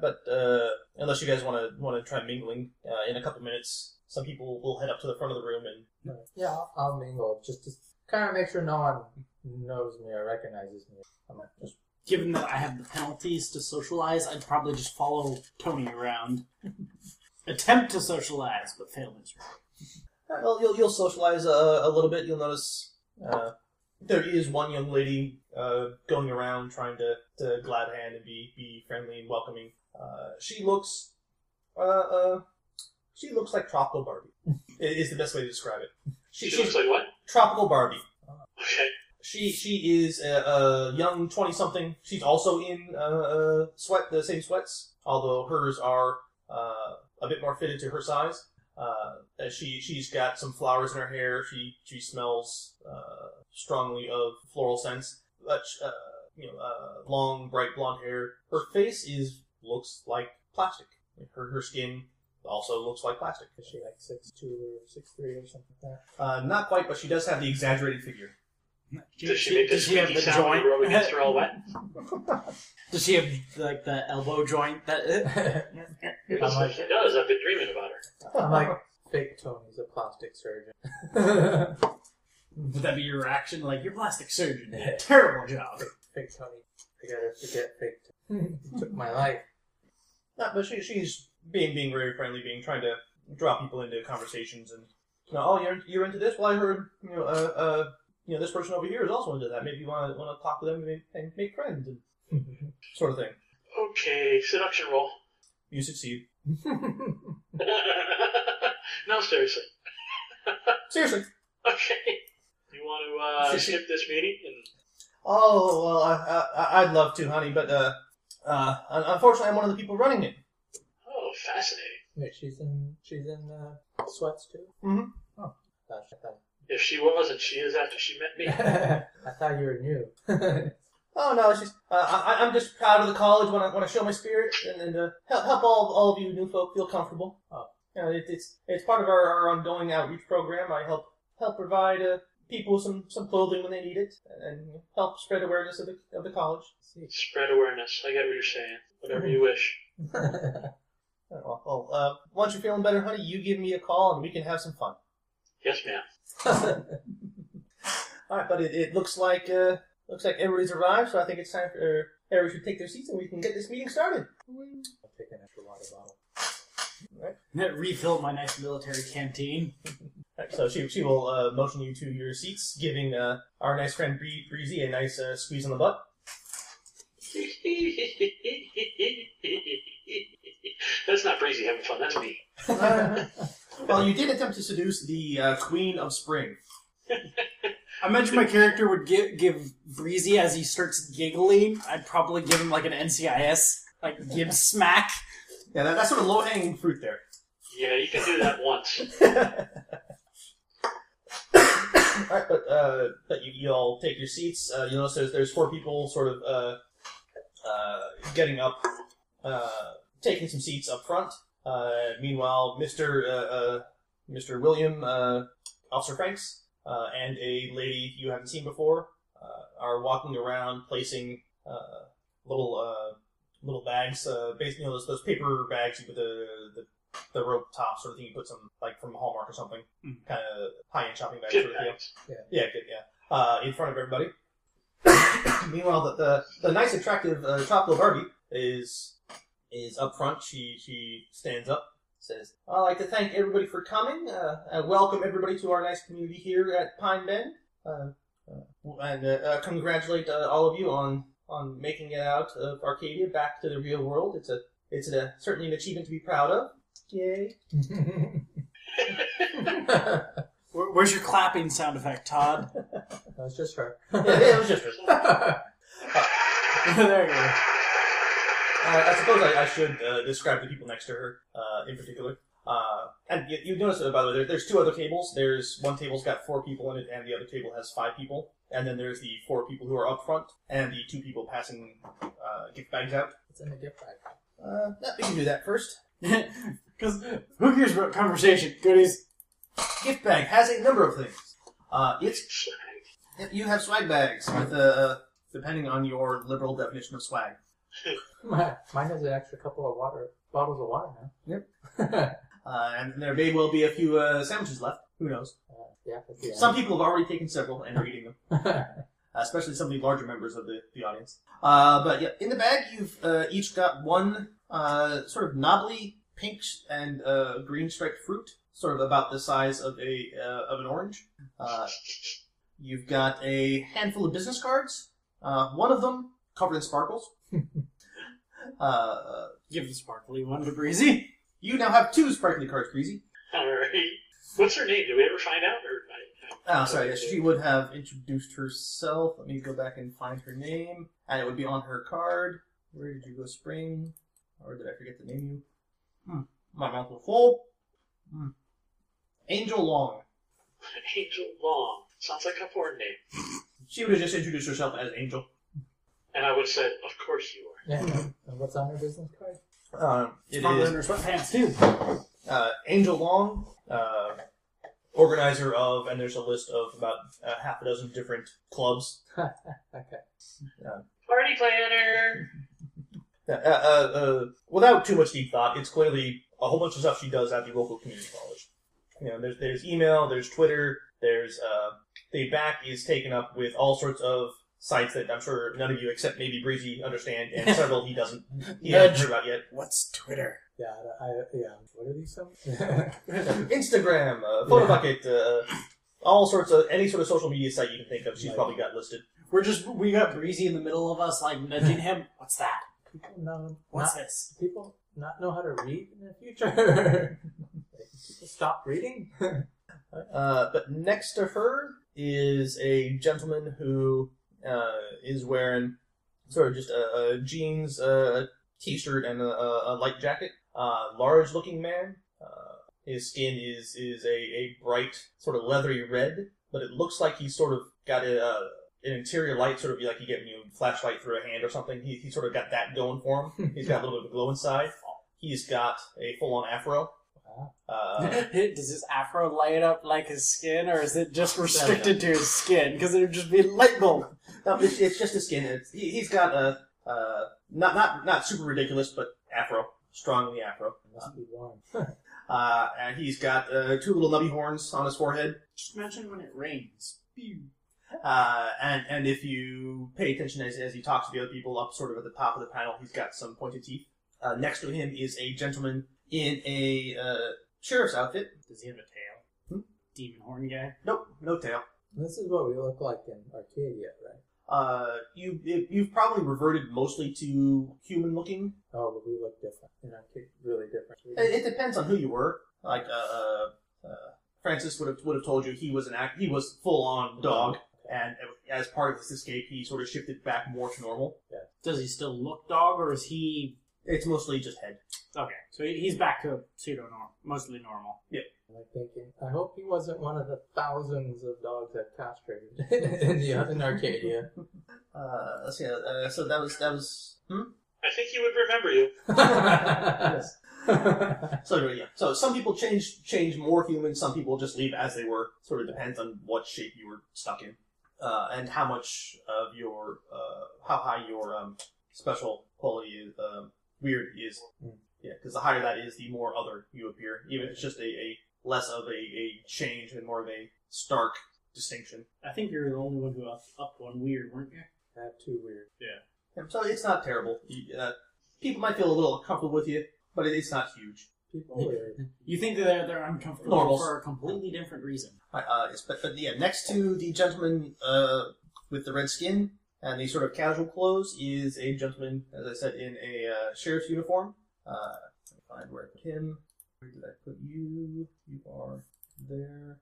But uh, unless you guys want to want to try mingling uh, in a couple minutes, some people will head up to the front of the room and Yeah, I'll, I'll mingle just to kind of make sure no one knows me or recognizes me. I'm just Given that I have the penalties to socialize, I'd probably just follow Tony around. attempt to socialize, but fail miserably. Well, you'll, you'll socialize uh, a little bit. You'll notice uh, there is one young lady uh, going around trying to, to glad hand and be, be friendly and welcoming. Uh, she looks, uh, uh, she looks like tropical Barbie. i- is the best way to describe it. She, She she's looks like what? tropical Barbie. Okay. She she is a, a young twenty something. She's also in uh, uh, sweat the same sweats, although hers are uh, a bit more fitted to her size. Uh, she she's got some flowers in her hair. She she smells uh, strongly of floral scents. But uh, you know, uh, long bright blonde hair. Her face is looks like plastic. Her her skin also looks like plastic. Is she like six two or six three or something like Uh, not quite, but she does have the exaggerated figure. Does she make does she have the sound joint? rub against her all wet? Does she have like the elbow joint that? that? Yes, like- she does. I've been dreaming about her. I'm like fake Tony's a plastic surgeon. Would that be your reaction? Like you're plastic surgeon. did a Terrible job. fake Tony. I gotta forget fake Tony. Took my life. No, but she, she's being being very friendly, being trying to draw people into conversations and you know, oh, you're you're into this. Well, I heard you know, uh, uh, you know, this person over here is also into that. Maybe you want to want to talk to them and make, and make friends and sort of thing. Okay, seduction roll. You succeed. no, seriously. Seriously. Okay. Do you want to uh, skip this meeting and Oh well, I, I I'd love to, honey, but uh, uh, unfortunately, I'm one of the people running it. oh, fascinating. Wait, she's in she's in uh, sweats too. Mhm. Oh, gosh, I thought If she wasn't, she is after she met me. I thought you were new. Oh no, it's just uh, I, I'm just proud of the college when I when I show my spirit and, and uh, help help all all of you new folk feel comfortable. Oh. You know, it, it's it's part of our, our ongoing outreach program. I help help provide uh, people some some clothing when they need it and help spread awareness of the of the college. Spread awareness. I get what you're saying. Whatever you wish. Uh, Well, well uh, once you're feeling better, honey, you give me a call and we can have some fun. Yes, ma'am. All right, but it, it looks like uh, looks like everybody's arrived, so I think it's time for uh, everybody should take their seats and we can get this meeting started. I'll take an extra water bottle. Right. And refill my nice military canteen. Right, so she, she will uh, motion you to your seats, giving uh, our nice friend Bree- Breezy a nice uh, squeeze on the butt. That's not breezy having fun. That's me. well, you did attempt to seduce the uh, Queen of Spring. I imagine my character would give give Breezy as he starts giggling. I'd probably give him like an NCIS, like give smack. Yeah, that, that's sort of low hanging fruit there. Yeah, you can do that once. Uh, you, you all take your seats. Uh, you'll notice there's, four people sort of uh, uh, getting up, uh, taking some seats up front. Uh, meanwhile, Mr. Mr. William, Officer Franks, and a lady you haven't seen before are walking around placing little little bags, basically you know, those, those paper bags with the, the the rope top sort of thing you put some like from Hallmark or something, Mhm. kind of high end shopping bag Gift sort of deal. bags. Yeah, good, yeah. Uh, in front of everybody. Meanwhile, the, the the nice, attractive uh, tropical Barbie is is up front. She she stands up, says, "I'd like to thank everybody for coming. Uh, uh, welcome everybody to our nice community here at Pine Bend, uh, uh, and uh, uh, congratulate uh, all of you on on making it out of Arcadia back to the real world. It's a it's a, certainly an achievement to be proud of. Yay! Where, where's your clapping sound effect, Todd? That's just her. Yeah, yeah, it was just. Her. there you go. Uh, I suppose I, I should uh, describe the people next to her uh, in particular. Uh, and you, you notice, uh, by the way, there, there's two other tables. There's one table's got four people in it, and the other table has five people. And then there's the four people who are up front, and the two people passing uh, gift bags out. It's in the gift bag. Uh, yeah, we can do that first. Because who cares about conversation? Goodies. Gift bag has a number of things. Uh, it's you have swag bags with uh, depending on your liberal definition of swag. Mine has an extra couple of water bottles of water now. Yep. Uh, and there may well be a few uh, sandwiches left. Who knows? Uh, yeah, that's the Some people have already taken several and are eating them. uh, especially some of the larger members of the, the audience. Uh, but yeah, in the bag, you've uh, each got one uh, sort of knobbly pink and uh, green striped fruit, sort of about the size of a uh, of an orange. Uh, you've got a handful of business cards. Uh, one of them covered in sparkles. uh, Give the sparkly one to Breezy. you now have two sparkly cards, Breezy. Alright. What's her name? Did we ever find out? Or Oh, sorry. Yes, she would have introduced herself. Let me go back and find her name, and it would be on her card. Where did you go, Spring? Or did I forget to name you? Hmm. My mouth will full. Hmm. Angel Long. Angel Long. Sounds like a porn name. She would have just introduced herself as Angel. And I would have said, Of course you are. Yeah. And what's on her business card? Um, it Sparkly is her sweatpants too. uh, Angel Long, uh, organizer of, and there's a list of about uh, half a dozen different clubs. okay. Party planner! Uh, uh, uh, without too much deep thought, it's clearly a whole bunch of stuff she does at the local community college. You know, there's there's email, there's Twitter, there's uh, the back is taken up with all sorts of sites that I'm sure none of you except maybe Breezy understand, and several he doesn't he hasn't heard about yet. What's Twitter? Yeah, I, I yeah. What are these some? Instagram, uh, Photobucket, uh, all sorts of any sort of social media site you can think of, she's Right. probably got listed. We're just we got Breezy in the middle of us, like nudging him. What's that? People know What's not, this? people not know how to read in the future. people stop reading. Uh, but next to her is a gentleman who uh, is wearing sort of just a, a jeans, uh, t-shirt, and a, a, a light jacket. Uh, large-looking man. Uh, his skin is is a, a bright, sort of leathery red, but it looks like he's sort of got a, uh, an interior light, sort of like you get when you flashlight through a hand or something. He, he sort of got that going for him. He's got a little bit of a glow inside. He's got a full-on afro. Uh, Does his afro light up like his skin, or is it just restricted to his skin? Because it would just be light bulb. No, it's, it's just his skin. It's, he, he's got a uh, not not not super ridiculous, but afro, strongly afro. Must be warm. Uh, and he's got uh, two little nubby horns on his forehead. Just imagine when it rains. Pew. Uh, and and if you pay attention as, as he talks to the other people up sort of at the top of the panel, he's got some pointed teeth. Uh, next to him is a gentleman in a uh, sheriff's outfit. Does he have a tail? Hmm? Demon horn guy. Nope, no tail. This is what we look like in Arcadia, right? Uh, you you've probably reverted mostly to human looking. Oh, but we look different in Arcadia. Really different. It, it depends on who you were. Like uh, uh, uh, Francis would have would have told you he was an act. He was full on dog, and as part of his escape, he sort of shifted back more to normal. Yeah. Does he still look dog, or is he It's mostly just head. okay? So he- he's back to pseudo normal, mostly normal. I'm thinking, I hope he wasn't one of the thousands of dogs that castrated in the in Arcadia. Uh, let's see. Uh, so that was that was. Hmm? I think he would remember you. yes. So yeah. So some people change change more human. Some people just leave as they were. Sort of depends on what shape you were stuck in, uh, and how much of your uh, how high your um, special quality is, um, weird is. Mm. Yeah, because the higher that is, the more other you appear. Even if it's just a, a less of a, a change and more of a stark distinction. I think you're the only one who up, upped one weird, weren't you? That too weird. Yeah, so it's not terrible. You, uh, people might feel a little uncomfortable with you, but it, it's not huge. People weird. You think that they're, they're uncomfortable Normals. for a completely different reason. Uh, it's, but, but yeah, next to the gentleman uh, with the red skin and the sort of casual clothes is a gentleman, as I said, in a uh, sheriff's uniform. Uh, let me find where I put him. Where did I put you? You are there.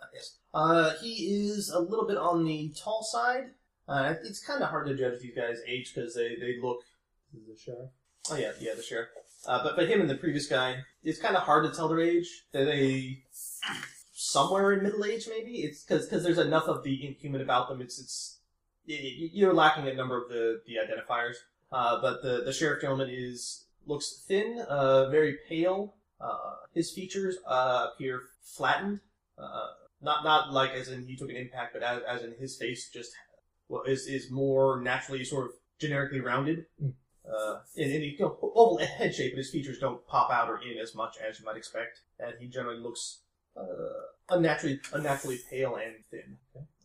Uh, yes. Uh, he is a little bit on the tall side. Uh, it's kind of hard to judge these guys' age because they, they look This is the sheriff. Oh yeah, yeah, the sheriff. Uh, but but him and the previous guy, it's kind of hard to tell their age. They're they somewhere in middle age, maybe. It's because there's enough of the inhuman about them. It's it's you're lacking a number of the the identifiers. Uh, but the the sheriff gentleman is looks thin, uh, very pale. Uh, his features uh, appear flattened. Uh, not not like as in he took an impact, but as, as in his face just well is is more naturally sort of generically rounded uh, in, in the you know, oval head shape, but his features don't pop out or in as much as you might expect, and he generally looks uh, unnaturally unnaturally pale and thin,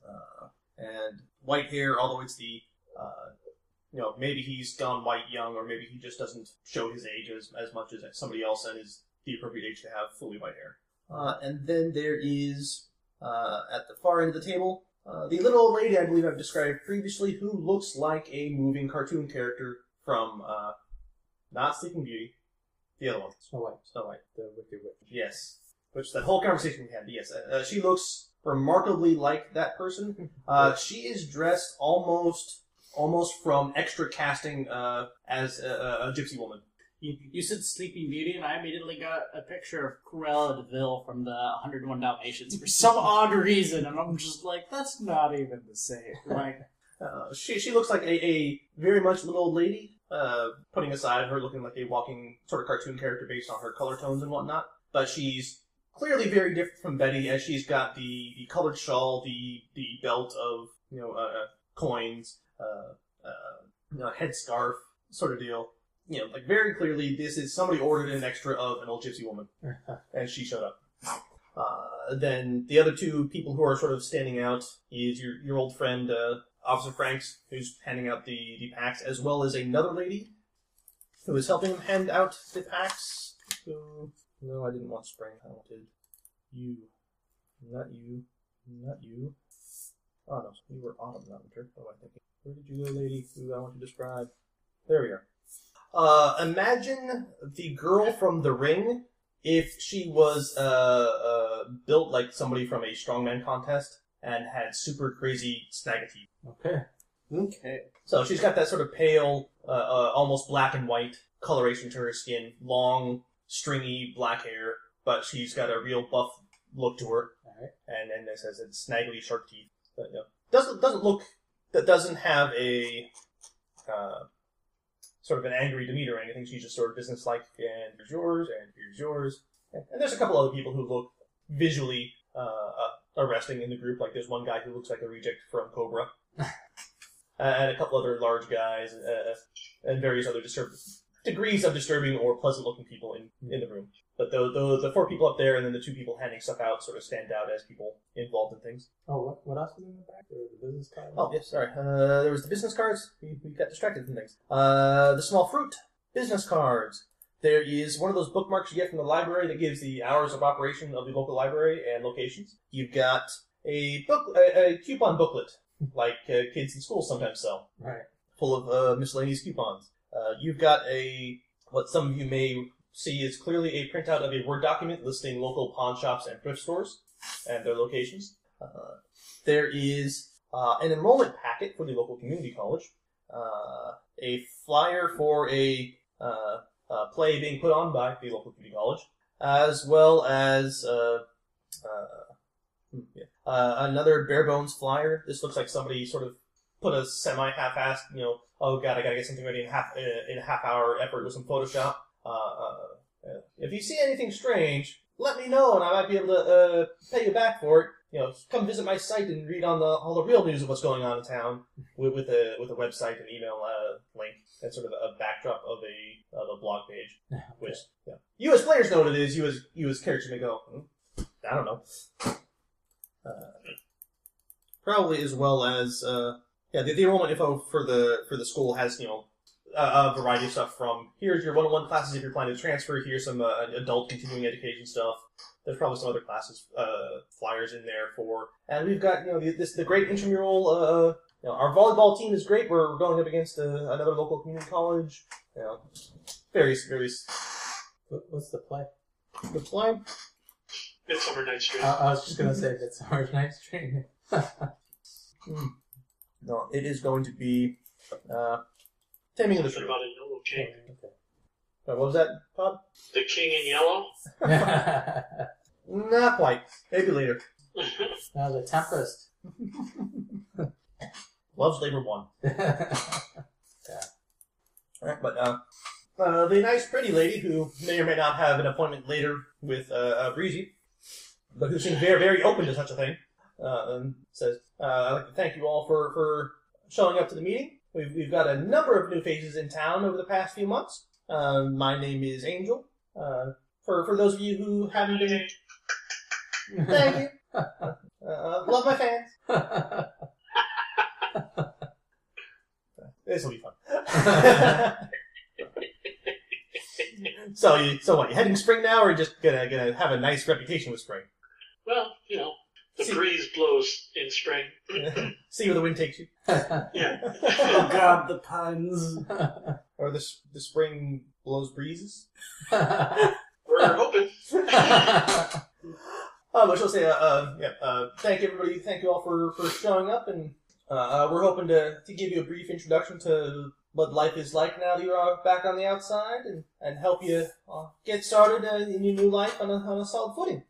uh, and white hair. Although it's the uh, you know, maybe he's gone white young, or maybe he just doesn't show his age as, as much as somebody else and is the appropriate age to have fully white hair. Uh, and then there is, uh, at the far end of the table, uh, the little old lady I believe I've described previously, who looks like a moving cartoon character from, uh, not Sleeping Beauty, the other one, Snow White, Snow White. the Wicked Witch. Yes. Which that whole conversation we had. Yes, uh, uh, she looks remarkably like that person. Uh, she is dressed almost, almost from extra casting uh, as a, a, a gypsy woman. You, you said Sleeping Beauty, and I immediately got a picture of Cruella de Vil from the 101 Dalmatians for some odd reason, and I'm just like, that's not even the same. Like, Uh, she she looks like a, a very much little old lady. Uh, putting aside her looking like a walking sort of cartoon character based on her color tones and whatnot, but she's clearly very different from Betty, as she's got the, the colored shawl, the the belt of you know uh, uh, coins, uh, uh, you know, headscarf sort of deal. You know, like very clearly, this is somebody ordered an extra of an old gypsy woman, and she showed up. Uh, then the other two people who are sort of standing out is your your old friend uh, Officer Franks, who's handing out the the packs, as well as another lady who is helping him hand out the packs. Who? No, I didn't want spring. I wanted you, not you, not you. Oh no, you were autumn, not winter. What am I thinking? Where did you go, lady? Who I want to describe? There we are. Uh, imagine the girl from The Ring if she was uh, uh, built like somebody from a strongman contest and had super crazy snaggy teeth. Okay. Okay. So she's got that sort of pale, uh, uh, almost black and white coloration to her skin, long, stringy black hair, but she's got a real buff look to her, Alright. and and it says it's snaggly sharp teeth. But, you know, doesn't doesn't look that doesn't have a uh, sort of an angry demeanor or anything. She's just sort of businesslike, and here's yours, and here's yours, and, and there's a couple other people who look visually uh, uh, arresting in the group. Like there's one guy who looks like a reject from Cobra. Uh, and a couple other large guys, uh, and various other disturb- degrees of disturbing or pleasant-looking people in, in the room. But the, the the four people up there and then the two people handing stuff out sort of stand out as people involved in things. Oh, what, what else was in the back? There was the business card. Oh, yes, sorry. Uh, there was the business cards. We, we got distracted from things. Uh, the small fruit. Business cards. There is one of those bookmarks you get from the library that gives the hours of operation of the local library and locations. You've got a book, a, a coupon booklet, like uh, kids in school sometimes sell Right. full of uh, miscellaneous coupons. Uh, you've got a what some of you may see is clearly a printout of a Word document listing local pawn shops and thrift stores and their locations. Uh, there is uh, an enrollment packet for the local community college, uh, a flyer for a uh, uh, play being put on by the local community college, as well as uh, uh, hmm, yeah, uh, another bare bones flyer. This looks like somebody sort of put a semi half-assed, you know, oh god, I gotta get something ready in half uh, in a half hour effort with some Photoshop. Uh, if you see anything strange, let me know, and I might be able to pay you back for it. You know, come visit my site and read on the all the real news of what's going on in town with, with a with a website and email uh, link and sort of a backdrop of a of a blog page. Which yeah. you as players know what it is. You as you as characters may go, hmm, I don't know. Uh, probably as well as uh, yeah, the, the enrollment info for the for the school has you know a, a variety of stuff from here's your one-on-one classes if you're planning to transfer. Here's some uh, adult continuing education stuff. There's probably some other classes uh, flyers in there for, and we've got you know the, this the great intramural. Uh, you know, our volleyball team is great. We're going up against uh, another local community college. You know, various various. What, what's the play? The play. Midsummer Night's Dream. I, I was just gonna say it's Hard Night's Dream. No, it is going to be uh, Taming of the Shrew. about a yellow king. Uh, what was that, Todd? The king in yellow? okay. Not quite. Maybe later. now the Tempest. Love's Labor One. yeah. Alright, but uh, uh, the nice, pretty lady who may or may not have an appointment later with uh, uh, Breezy, but who seems very, very open to such a thing, uh, um, says, uh, "I'd like to thank you all for for showing up to the meeting. We've we've got a number of new faces in town over the past few months. Uh, my name is Angel. Uh, for for those of you who haven't been, thank you. Uh, love my fans. This will be fun. so you, so what? You heading spring now, or just gonna gonna have a nice reputation with spring? Well, you know, the See- breeze blows in spring. See where the wind takes you, Yeah. Oh god, the puns. or the s- the spring blows breezes. We're hoping. Uh, but she'll say, uh, uh, yeah, uh, thank everybody, thank you all for, for showing up, and uh, uh, we're hoping to, to give you a brief introduction to what life is like now that you're uh, back on the outside, and, and help you uh, get started uh, in your new life on a, on a solid footing.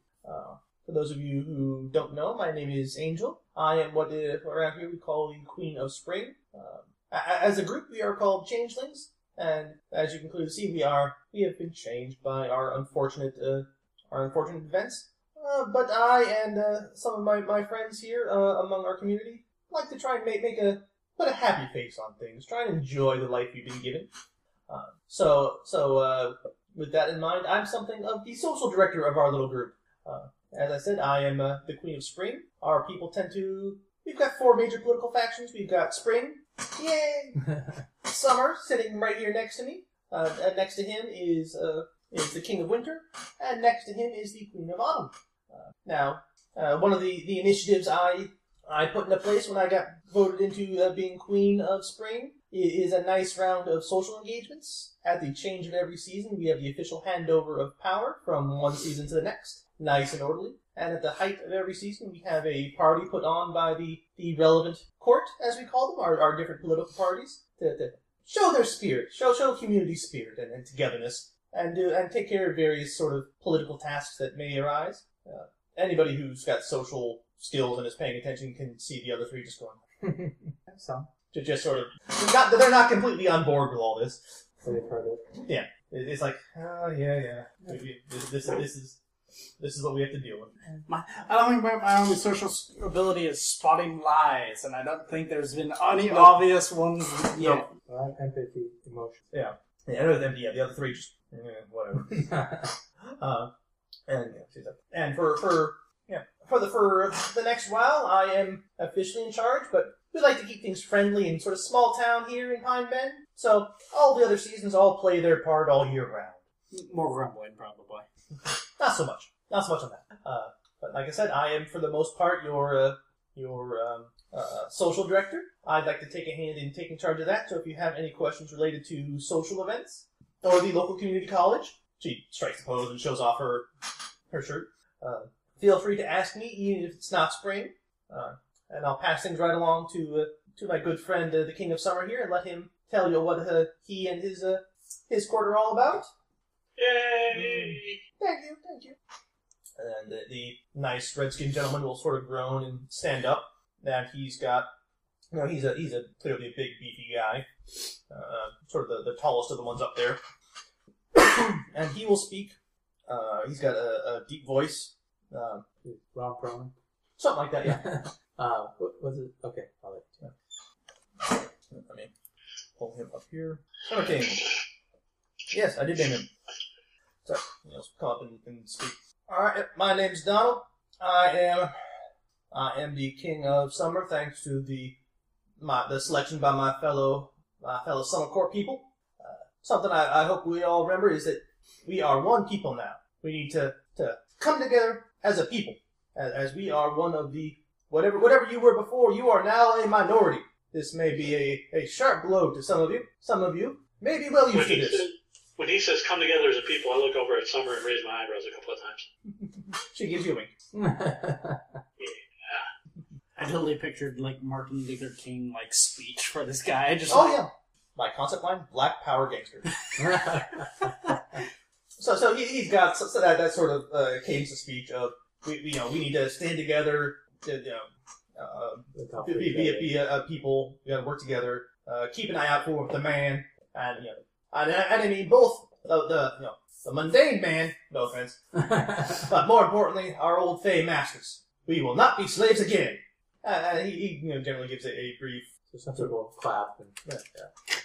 For those of you who don't know, my name is Angel. I am what uh, around here we call the Queen of Spring. Um, as a group, we are called Changelings, and as you can clearly see, we are we have been changed by our unfortunate uh, our unfortunate events. Uh, but I and uh, some of my, my friends here uh, among our community like to try and make, make a put a happy face on things, try and enjoy the life you've been given. Uh, so so with that in mind, I'm something of the social director of our little group. Uh, as I said, I am uh, the Queen of Spring. Our people tend to. We've got four major political factions. We've got Spring, yay! Summer, sitting right here next to me. Uh, and next to him is uh, is the King of Winter, and next to him is the Queen of Autumn. Uh, now, uh, one of the, the initiatives I I put into place when I got voted into uh, being Queen of Spring is a nice round of social engagements. At the change of every season, we have the official handover of power from one season to the next, nice and orderly. And at the height of every season, we have a party put on by the, the relevant court, as we call them, our, our different political parties, to, to show their spirit, show show community spirit and, and togetherness, and do and take care of various sort of political tasks that may arise. Uh, anybody who's got social skills and is paying attention can see the other three just going hmm, hmm, hmm. Some. To just sort of not they're not completely on board with all this. They've it. It- It's like, oh yeah, yeah, Maybe this, this this is this is what we have to deal with. My, I don't think my, my only social s- ability is spotting lies, and I don't think there's been any obvious ones yet. Well, empathy, emotion. Yeah, I know them. Yeah, the other three just eh, whatever. Uh, and yeah, she's up. and for for yeah for the for the next while, I am officially in charge, but we like to keep things friendly and sort of small town here in Pine Bend. So all the other seasons all play their part all year round. More grumbling, probably. Not so much, not so much on that. Uh, but like I said, I am for the most part your uh, your um, uh, social director. I'd like to take a hand in taking charge of that. So if you have any questions related to social events or the local community college, she strikes a pose and shows off her her shirt. Uh, feel free to ask me, even if it's not spring, uh, and I'll pass things right along to uh, to my good friend, uh, the King of Summer here, and let him tell you what uh, he and his uh, his court are all about. Yay! Thank you, thank you. And the, the nice red-skinned gentleman will sort of groan and stand up. That he's got, you know, he's a he's a clearly a big beefy guy, uh, sort of the, the tallest of the ones up there. and he will speak. Uh, he's got a, a deep voice, uh, Wrong pronoun. Something like that. Yeah. uh, what was it? Okay, I'll let you. I mean, pull him up here. Okay. Yes, I did name him. So, he'll come up and, and speak. Alright, my name's Donald. I am I am the king of summer thanks to the my the selection by my fellow my fellow summer court people. Uh, something I, I hope we all remember is that we are one people now. We need to, to come together as a people. As, as we are one of the whatever whatever you were before, you are now a minority. This may be a, a sharp blow to some of you. Some of you may be well When used to he, this. says, when he says come together as a people, I look over at Summer and raise my eyebrows a couple of times. She gives you a wink. I totally pictured like Martin Luther King like speech for this guy. Just Oh like, yeah. My concept line: Black Power Gangster. So, so he, he's got so, so that that sort of uh, cadence of speech of we, you know, we need to stand together to, you know, uh, be, be, be, a, a people. We got to work together. Uh, keep an eye out for the man, and you know, and, and I mean both the, the you know the mundane man. No offense, but more importantly, our old Fey masters. We will not be slaves again. Uh, he, he you know generally gives a, a brief So some people clap and yeah, yeah.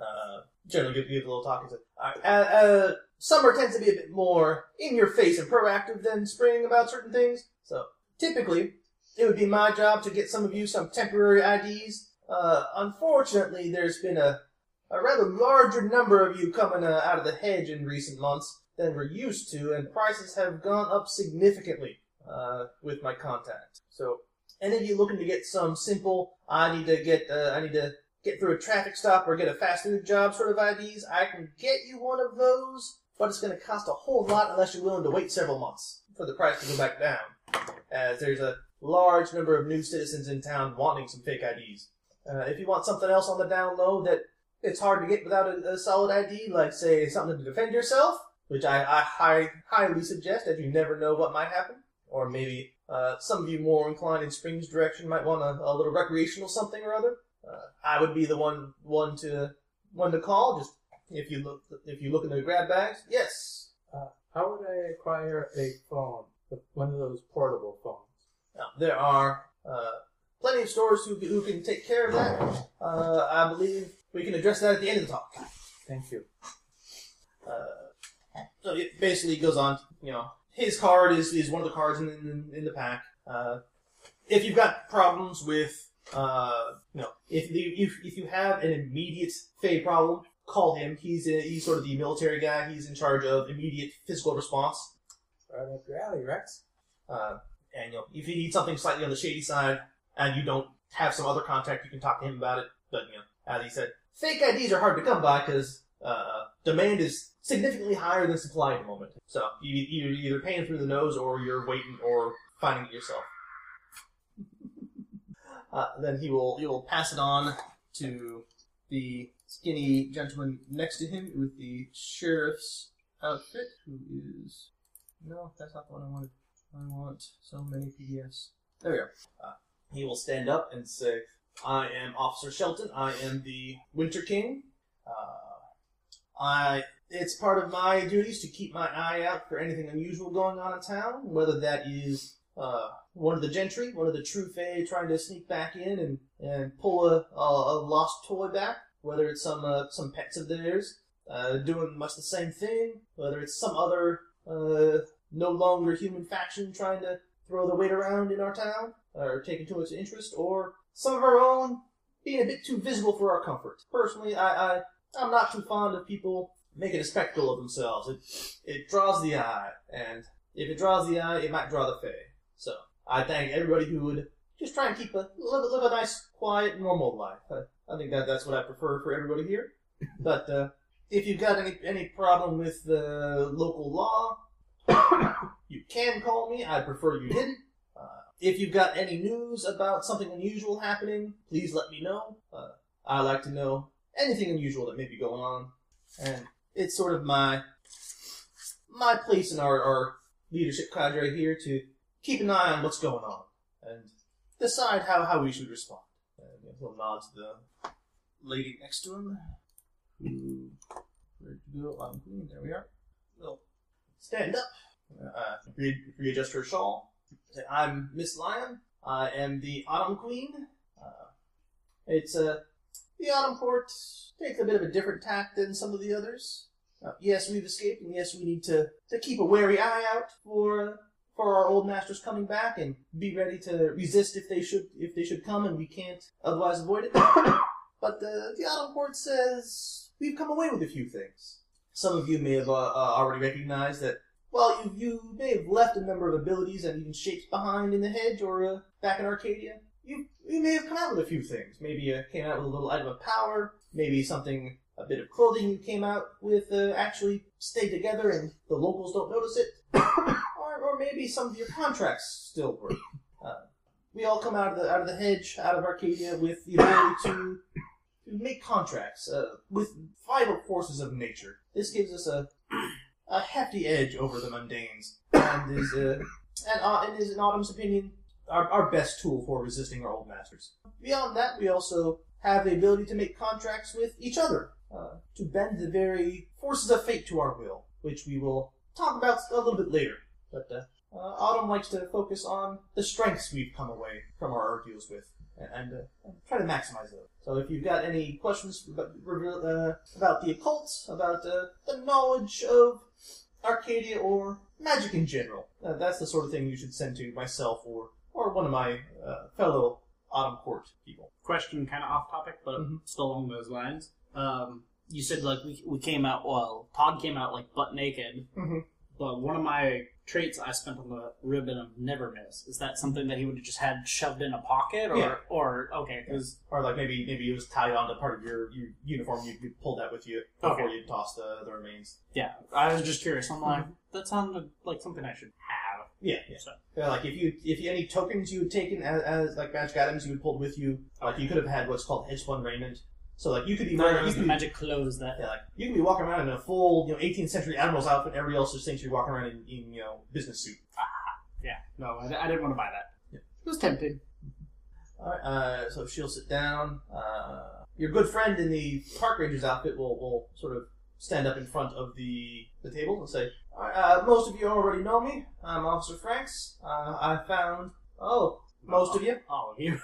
Uh, generally give, a little talk. say, "All right, Uh, uh, summer tends to be a bit more in your face and proactive than spring about certain things. So typically, it would be my job to get some of you some temporary IDs uh, unfortunately, there's been a, a rather larger number of you coming uh, out of the hedge in recent months than we're used to, and prices have gone up significantly uh, with my contact. So, any of you looking to get some simple, I need to get, uh, I need to get through a traffic stop or get a fast food job sort of IDs, I can get you one of those, but it's going to cost a whole lot unless you're willing to wait several months for the price to go back down, as there's a large number of new citizens in town wanting some fake IDs. Uh, if you want something else on the down low that it's hard to get without a, a solid ID, like say something to defend yourself, which I, I high, highly suggest, as you never know what might happen, or maybe uh, some of you more inclined in Springs direction might want a, a little recreational something or other. Uh, I would be the one one to one to call. Just if you look if you look in the grab bags, yes. Uh, how would I acquire a phone? One of those portable phones. Now, there are uh, plenty of stores who, who can take care of that. Uh, I believe we can address that at the end of the talk. Thank you. Uh, so it basically goes on. You know, his card is, is one of the cards in, in, in the pack. Uh, if you've got problems with, uh, you know, if you if, if you have an immediate Fey problem, call him. He's a, he's sort of the military guy. He's in charge of immediate physical response. Right up your alley, Rex. Uh, and you know, if you need something slightly on the shady side, and you don't have some other contact, you can talk to him about it. But you know, as he said, fake IDs are hard to come by because uh, demand is significantly higher than supply at the moment. So you you're either paying through the nose, or you're waiting, or finding it yourself. Uh, then he will he will pass it on to the skinny gentleman next to him with the sheriff's outfit, who is no, that's not the one I wanted. I want so many PDFs. There we go. Uh, he will stand up and say, I am Officer Shelton. I am the Winter King. Uh, I. It's part of my duties to keep my eye out for anything unusual going on in town, whether that is uh, one of the gentry, one of the true fae trying to sneak back in and, and pull a, a, a lost toy back, whether it's some uh, some pets of theirs uh, doing much the same thing, whether it's some other uh, no longer human faction trying to throw the weight around in our town, or taking too much interest, or some of our own being a bit too visible for our comfort. Personally, I, I I'm not too fond of people making a spectacle of themselves. It it draws the eye, and if it draws the eye, it might draw the fae. So I thank everybody who would just try and keep a live, live a nice, quiet, normal life. I, I think that that's what I prefer for everybody here. But uh, if you've got any any problem with the local law, you can call me. I prefer you didn't. Uh, if you've got any news about something unusual happening, please let me know. Uh, I like to know anything unusual that may be going on, and it's sort of my my place in our, our leadership cadre here to keep an eye on what's going on and decide how, how we should respond. And he'll nod to the lady next to him. Clean. There we are. We'll stand up, uh, re- readjust her shawl. Say, I'm Miss Lion. I am the Autumn Queen. Uh, it's uh, the Autumn Court takes a bit of a different tack than some of the others. Uh, yes, we've escaped, and yes, we need to, to keep a wary eye out for for our old masters coming back, and be ready to resist if they should if they should come, and we can't otherwise avoid it. but the the Autumn Court says we've come away with a few things. Some of you may have uh, uh, already recognized that. Well, you you may have left a number of abilities and even shapes behind in the hedge or uh, back in Arcadia. You you may have come out with a few things. Maybe you came out with a little item of power. Maybe something a bit of clothing you came out with uh, actually stayed together and the locals don't notice it. or, maybe some of your contracts still work. Uh, we all come out of the out of the hedge, out of Arcadia, with the ability to, make contracts uh, with vital forces of nature. This gives us a a hefty edge over the mundanes, and is uh, and, uh, and is in Autumn's opinion our, our best tool for resisting our old masters. Beyond that, we also have the ability to make contracts with each other, uh, to bend the very forces of fate to our will, which we will talk about a little bit later. But uh, uh, Autumn likes to focus on the strengths we've come away from our ordeals with, and, uh, try to maximize those. So if you've got any questions about, uh, about the occult, about uh, the knowledge of Arcadia or magic in general, uh, that's the sort of thing you should send to myself or or one of my uh, fellow Autumn Court people. Question kind of off topic, but Mhm. still along those lines. Um, you said like we, we came out well, Todd came out like butt naked. Mhm. But one of my traits I spent on the ribbon of never miss is that something that he would have just had shoved in a pocket, or Yeah. or okay, because Or like maybe maybe it was tied onto part of your, your uniform. You, you pulled that with you before Okay. you tossed the, the remains. yeah, I was just curious. I'm like mm-hmm. that sounded like something I should have. Yeah, yeah. So Yeah, like if you if you any tokens you had taken as, as like magic items you had pulled with you, like you could have had what's called hedgespun raiment. So like you could be no, wearing you could magic clothes that yeah, like you can be walking around in a full you know 18th century admiral's outfit. Everybody else just thinks you're walking around in, in you know business suit. Yeah, no, I, I didn't want to buy that. Yeah. It was tempting. All right, uh, so she'll sit down. Uh, your good friend in the park ranger's outfit will, will sort of stand up in front of the the table and say, All right, uh, "Most of you already know me. I'm Officer Franks. Uh, I found oh most of you. All of you.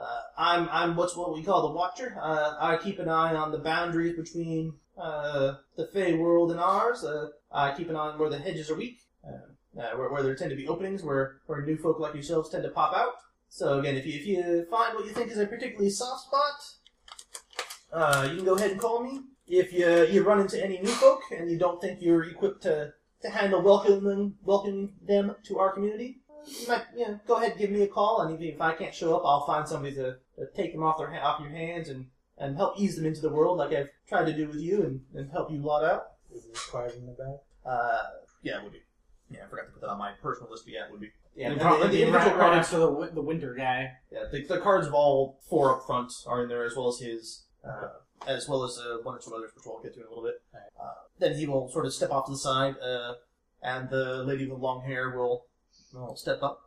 Uh, I'm I'm what's what we call the Watcher. Uh, I keep an eye on the boundaries between uh, the Fey world and ours. Uh, I keep an eye on where the hedges are weak, uh, uh, where, where there tend to be openings, where where new folk like yourselves tend to pop out. So again, if you if you find what you think is a particularly soft spot, you can go ahead and call me. If you you run into any new folk and you don't think you're equipped to to handle welcoming welcoming them to our community, you might you know go ahead and give me a call. And if, if I can't show up, I'll find somebody to, to take them off their off your hands and and help ease them into the world, like I've tried to do with you, and, and help you lot out. Is it required in the back? Uh, yeah, it would be. Yeah, I forgot to put that on my personal list, but yeah, it would be. Yeah, Yeah, and probably the, the the individual right, right cards. next to the the winter guy. Yeah, the, the cards of all four up front are in there, as well as his, uh, as well as uh, one or two others, which we'll get to in a little bit. Uh, then he will sort of step off to the side, uh, and the lady with the long hair will, will step up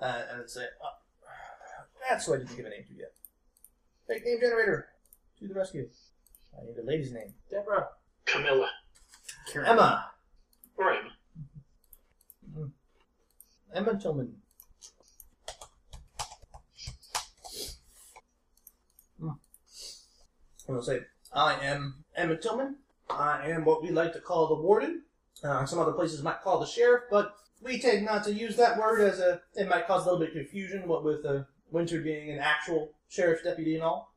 uh, and say, uh, "That's who I didn't give a name to yet. Fake name generator to the rescue. I need a lady's name. Deborah. Camilla. Emma. Or Emma. Emma Tillman. Hmm. And I'll say, I am Emma Tillman. I am what we like to call the warden. Uh, some other places might call the sheriff, but we tend not to use that word as a. It might cause a little bit of confusion, what with uh, Winter being an actual sheriff's deputy and all.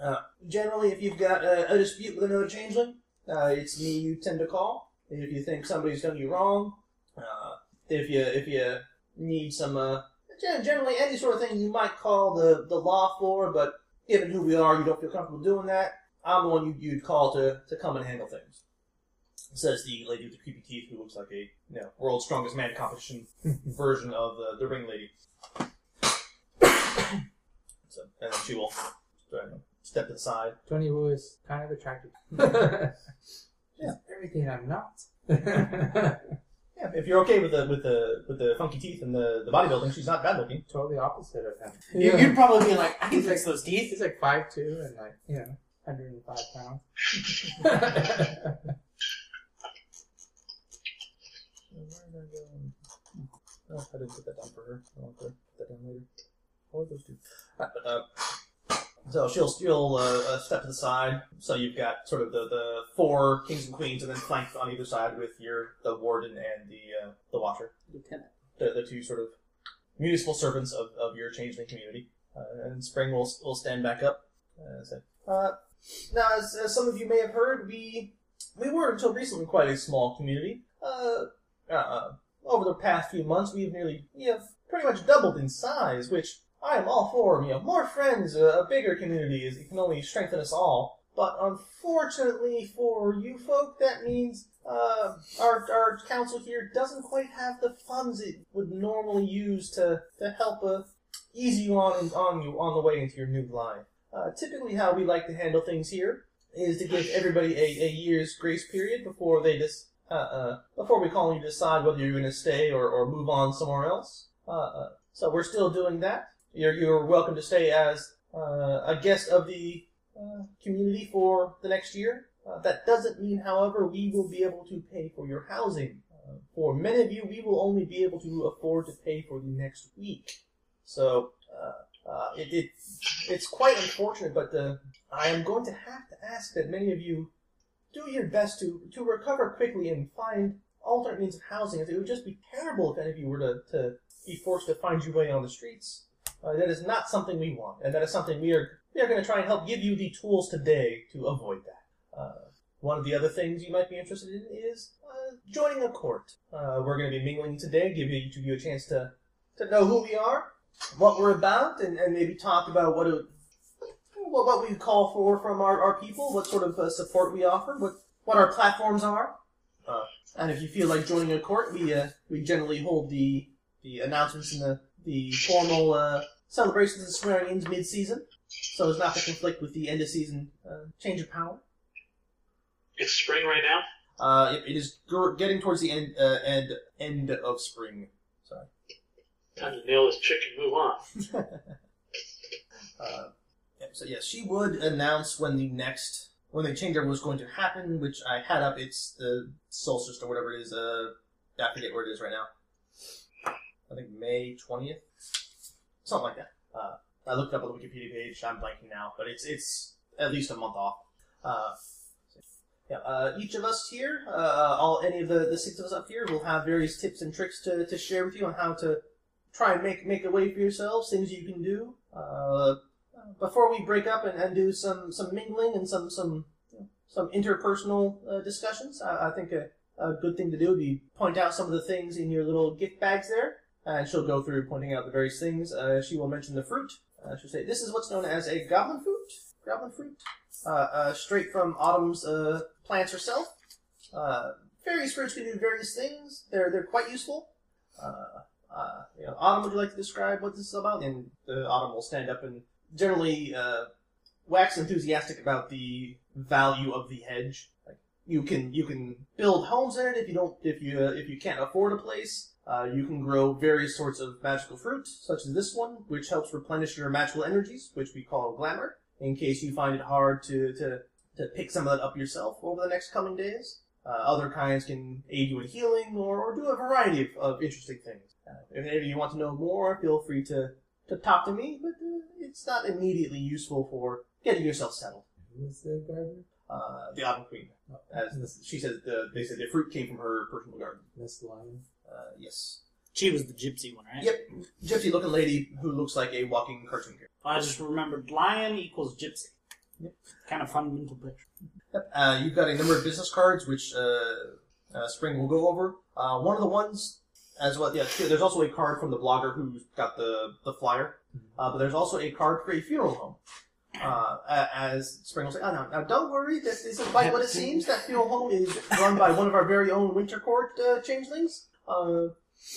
Uh, generally, if you've got a, a dispute with another changeling, uh, it's me you tend to call. If you think somebody's done you wrong, uh, if you if you need some uh, generally any sort of thing you might call the, the law for, but given who we are, you don't feel comfortable doing that. I'm the one you, you'd call to, to come and handle things. Says the lady with the creepy teeth, who looks like a you know world's strongest man competition version of the, the ring lady. so, and then she will step to the side. Tony Wu is kind of attractive. Yeah. Everything I'm not. Yeah, if you're okay with the with the with the funky teeth and the, the bodybuilding, she's not bad looking. totally opposite of him. You, You'd probably be like, I can fix those teeth. He's like five two and like you know, hundred and five pounds. Where did I go? Oh, I didn't put that down for her. I'll have to put that down later. Or those two. Uh, but, uh, so she'll she'll uh, uh, step to the side. So you've got sort of the, the four kings and queens, and then flanked on either side with your the warden and the uh, the watcher, Lieutenant. the, the two sort of municipal servants of, of your changeling community. Uh, and Spring will will stand back up. Uh, and say, uh, now, as, as some of you may have heard, we we were until recently quite a small community. Uh, uh, over the past few months, we've nearly we have pretty much doubled in size, which I am all for. You know, more friends, a, bigger community is it can only strengthen us all. But unfortunately for you folk, that means uh, our our council here doesn't quite have the funds it would normally use to to help uh, ease you on on you on the way into your new life. Uh, typically, how we like to handle things here is to give everybody a, a year's grace period before they just uh, uh, before we call you to decide whether you're going to stay or, or move on somewhere else. Uh, uh, so we're still doing that. You're you're welcome to stay as a guest of the community for the next year. That doesn't mean, however, we will be able to pay for your housing. For many of you, we will only be able to afford to pay for the next week. So uh, it, it it's quite unfortunate, but uh, I am going to have to ask that many of you do your best to to recover quickly and find alternate means of housing. It would just be terrible if any of you were to, to be forced to find your way on the streets. Uh, that is not something we want, and that is something we are we are going to try and help give you the tools today to avoid that. Uh, one of the other things you might be interested in is uh, joining a court. Uh, we're going to be mingling today, give each of you a chance to to know who we are, what we're about, and, and maybe talk about what it, what, what we call for from our, our people, what sort of uh, support we offer, what what our platforms are. Uh, and if you feel like joining a court, we uh, we generally hold the the announcements and the the formal uh, celebrations and swearing-ins mid-season, so as not to conflict with the end-of-season uh, change of power. It's spring right now. Uh, it, it is getting towards the end uh, end end of spring. Sorry. Time to nail this chick and move on. So yes, she would announce when the next when the changeover was going to happen, which I had up. It's the solstice or whatever it is. Uh, I forget where it is right now. I think May twentieth, something like that. Uh, I looked up on the Wikipedia page. I'm blanking now, but it's it's at least a month off. Uh, yeah, uh, each of us here, uh, all any of the, the six of us up here, will have various tips and tricks to, to share with you on how to try and make make a way for yourselves, things you can do. Uh, before we break up and, and do some, some mingling and some some some interpersonal uh, discussions, I, I think a, a good thing to do would be point out some of the things in your little gift bags there, and she'll go through pointing out the various things. Uh, she will mention the fruit. Uh, she'll say, "This is what's known as a goblin fruit. Goblin fruit, uh, uh, straight from Autumn's uh, plants herself. Uh, various fruits can do various things. They're they're quite useful. Uh, uh, you know, Autumn, would you like to describe what this is about? And Autumn will stand up and generally uh, wax enthusiastic about the value of the hedge. You can you can build homes in it if you don't if you uh, if you can't afford a place. Uh, you can grow various sorts of magical fruit, such as this one, which helps replenish your magical energies, which we call glamour. In case you find it hard to to, to pick some of that up yourself over the next coming days. Uh, other kinds can aid you in healing or, or do a variety of, of interesting things. Uh, if any of you want to know more, feel free to, to talk to me, but uh, it's not immediately useful for getting yourself settled. Who's the gardener? Uh, the Autumn Queen, as she said, the, they said the fruit came from her personal garden. Miss Lion. Uh, yes. She was the gypsy one, right? Yep, gypsy looking lady who looks like a walking cartoon character. I just remembered lion equals gypsy. Yep. Kind of fundamental picture. Yep. Uh, you've got a number of business cards, which uh, uh, Spring will go over. Uh, one of the ones, as well, yeah, there's also a card from the blogger who's got the, the flyer, uh, but there's also a card for a funeral home. Uh, as Spring will say, oh, no, now don't worry, this isn't quite what it seems. That funeral home is run by one of our very own Winter Court uh, changelings. Uh,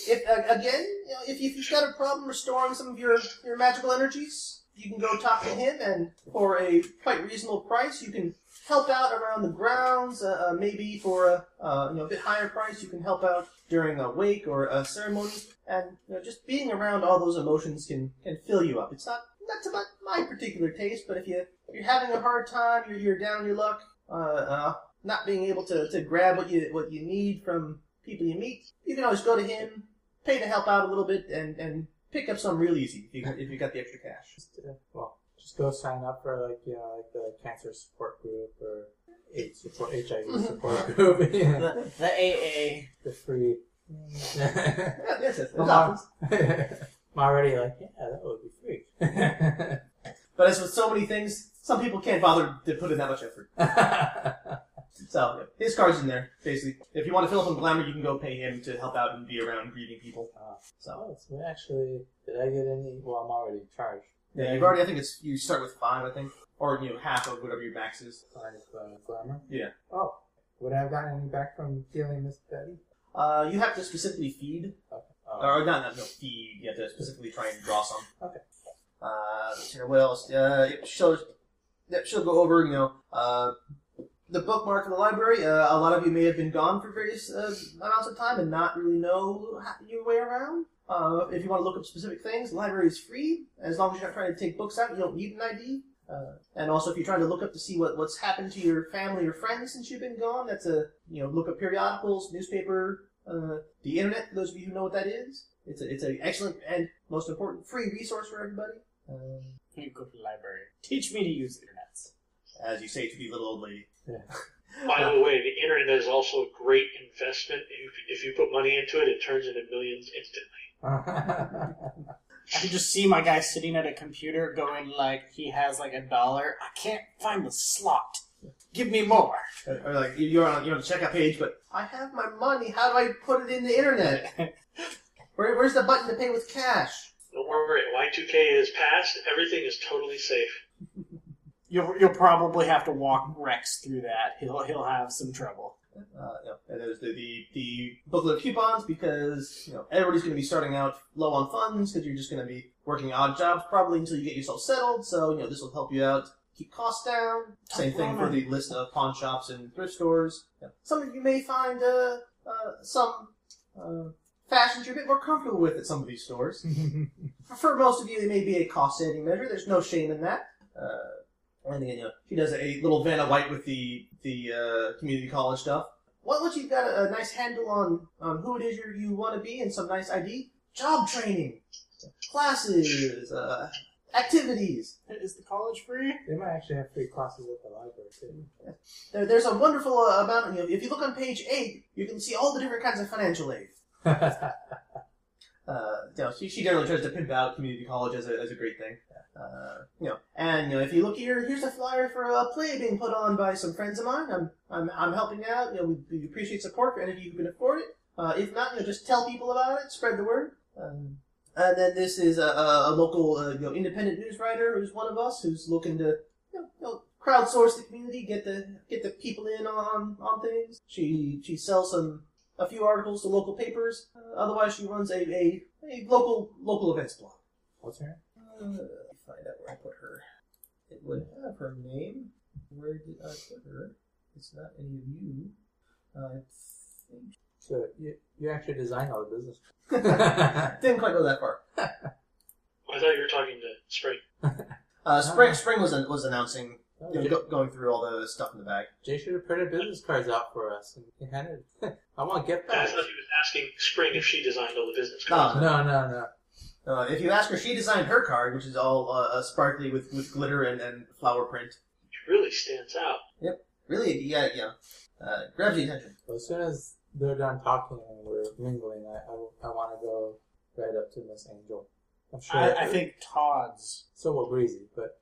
if uh, again, you know, if, if you've got a problem restoring some of your, your magical energies, you can go talk to him, and for a quite reasonable price, you can help out around the grounds. Uh, uh, maybe for a uh, you know a bit higher price, you can help out during a wake or a ceremony, and you know, just being around all those emotions can can fill you up. It's not that's about my particular taste, but if you if you're having a hard time, you're, you're down your luck, uh, uh, not being able to, to grab what you what you need from people you meet, you can always go to him, pay to help out a little bit, and and pick up some real easy if you if you got the extra cash. Uh, well, just go sign up for like you know like the cancer support group or AIDS support HIV support group. yeah. The, the AA. The free. Yeah, yes, yes, there's I'm. I'm already like yeah, that would be free. But as with so many things, some people can't bother to put in that much effort. So yeah, his card's in there, basically. If you want to fill up on glamour, you can go pay him to help out and be around greeting people. Ah. So oh, so actually, did I get any? Well, I'm already charged. Yeah, you've already. I think it's you start with five, I think, or you know half of whatever your max is. Five uh, glamour. Yeah. Oh, would I have gotten any back from healing Miss Betty? Uh, you have to specifically feed, Oh, or not, not no feed. You have to specifically try and draw some. Okay. Uh, let's see here, what else? Uh, yep, she'll, she'll go over, you know, uh, the bookmark in the library. Uh, a lot of you may have been gone for various uh, amounts of time and not really know how, your way around. Uh, if you want to look up specific things, the library is free. As long as you're not trying to take books out, you don't need an ID. Uh, and also, if you're trying to look up to see what, what's happened to your family or friends since you've been gone, that's a, you know, look up periodicals, newspaper, uh, the internet, for those of you who know what that is. It's a, it's an excellent and most important free resource for everybody. Um, You go to the library. Teach me to use the internet. as you say to the little old lady. By the way, the internet is also a great investment. If, if you put money into it, it turns into millions instantly. I can just see my guy sitting at a computer going like he has like a dollar. I can't find the slot. Give me more. Or, or like you're on you're on the checkout page, but I have my money. How do I put it in the internet? Where, where's the button to pay with cash? Don't worry, Y2K is past. Everything is totally safe. You'll you'll probably have to walk Rex through that. He'll he'll have some trouble. Uh, you know, and there's the, the, the booklet of coupons because you know everybody's going to be starting out low on funds because you're just going to be working odd jobs probably until you get yourself settled. So you know this will help you out, keep costs down. Same thing for the list of pawn shops and thrift stores. Yeah. Some of you may find uh, uh, some uh, fashions you're a bit more comfortable with at some of these stores. For- For most of you, it may be a cost saving measure. There's no shame in that. And again, you know, she does a little Vanna White with the the uh, community college stuff. Well, once you've got a, a nice handle on, on who it is you, you want to be and some nice ID, job training, classes, uh, activities. Is the college free? They might actually have free classes at the library too. There, there's a wonderful uh, amount. You know, if you look on page eight, you can see all the different kinds of financial aid. Uh, you know, she, she generally tries to pimp out community college as a, as a great thing. Uh, you know, and you know, if you look here, here's a flyer for a play being put on by some friends of mine. I'm I'm, I'm helping out. You know, we, we appreciate support for any of you who can afford it. Uh, if not, you know, just tell people about it, spread the word. Um, and then this is a, a, a local, uh, you know, independent news writer who's one of us who's looking to, you know, you know, crowdsource the community, get the get the people in on on things. She she sells some a few articles to local papers. Uh, otherwise, she runs a, a, a local local events blog. What's her name? Let me find out where I put her. It would have her name. Where did I put her? It's not any of you. I think. So you you actually designed all the business. Didn't quite go that far. I thought you were talking to Spring. Uh, Spring Spring was was announcing, Oh, you know, Jay, go, going through all the stuff in the bag. Jay should have printed business cards out for us and he handed. I want gift I bags. thought he was asking Spring if she designed all the business No. cards. No, no, no. Uh, if you ask her, she designed her card, which is all uh, uh, sparkly with, with glitter and, and flower print. It really stands out. Yep. Really, yeah, yeah. Uh, grabs the attention. Well, as soon as they're done talking and we're mingling, I I, I want to go right up to Miss Angel. I'm sure. I, I think Todd's so will Breezy, but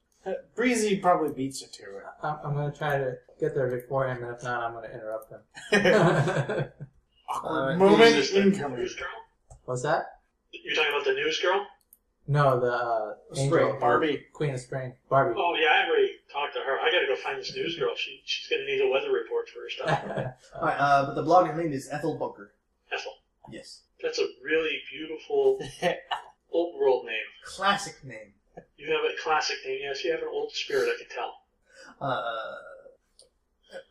Breezy probably beats her to I'm, I'm gonna try to get there before him, and if not, I'm gonna interrupt him. Awkward Uh, moment Is this the incoming. What's that? You're talking about the news girl? No, the uh, Spring, Angel, Barbie. Queen of Spring, Barbie. Oh yeah, I already talked to her. I gotta go find this news girl. She she's gonna need a weather report for her stuff. All right, uh, but the blogger's name is Ethel Bunker. Ethel. Yes, That's a really beautiful old world name. classic name. You have a classic name. Yes, you have an old spirit. I can tell. Uh,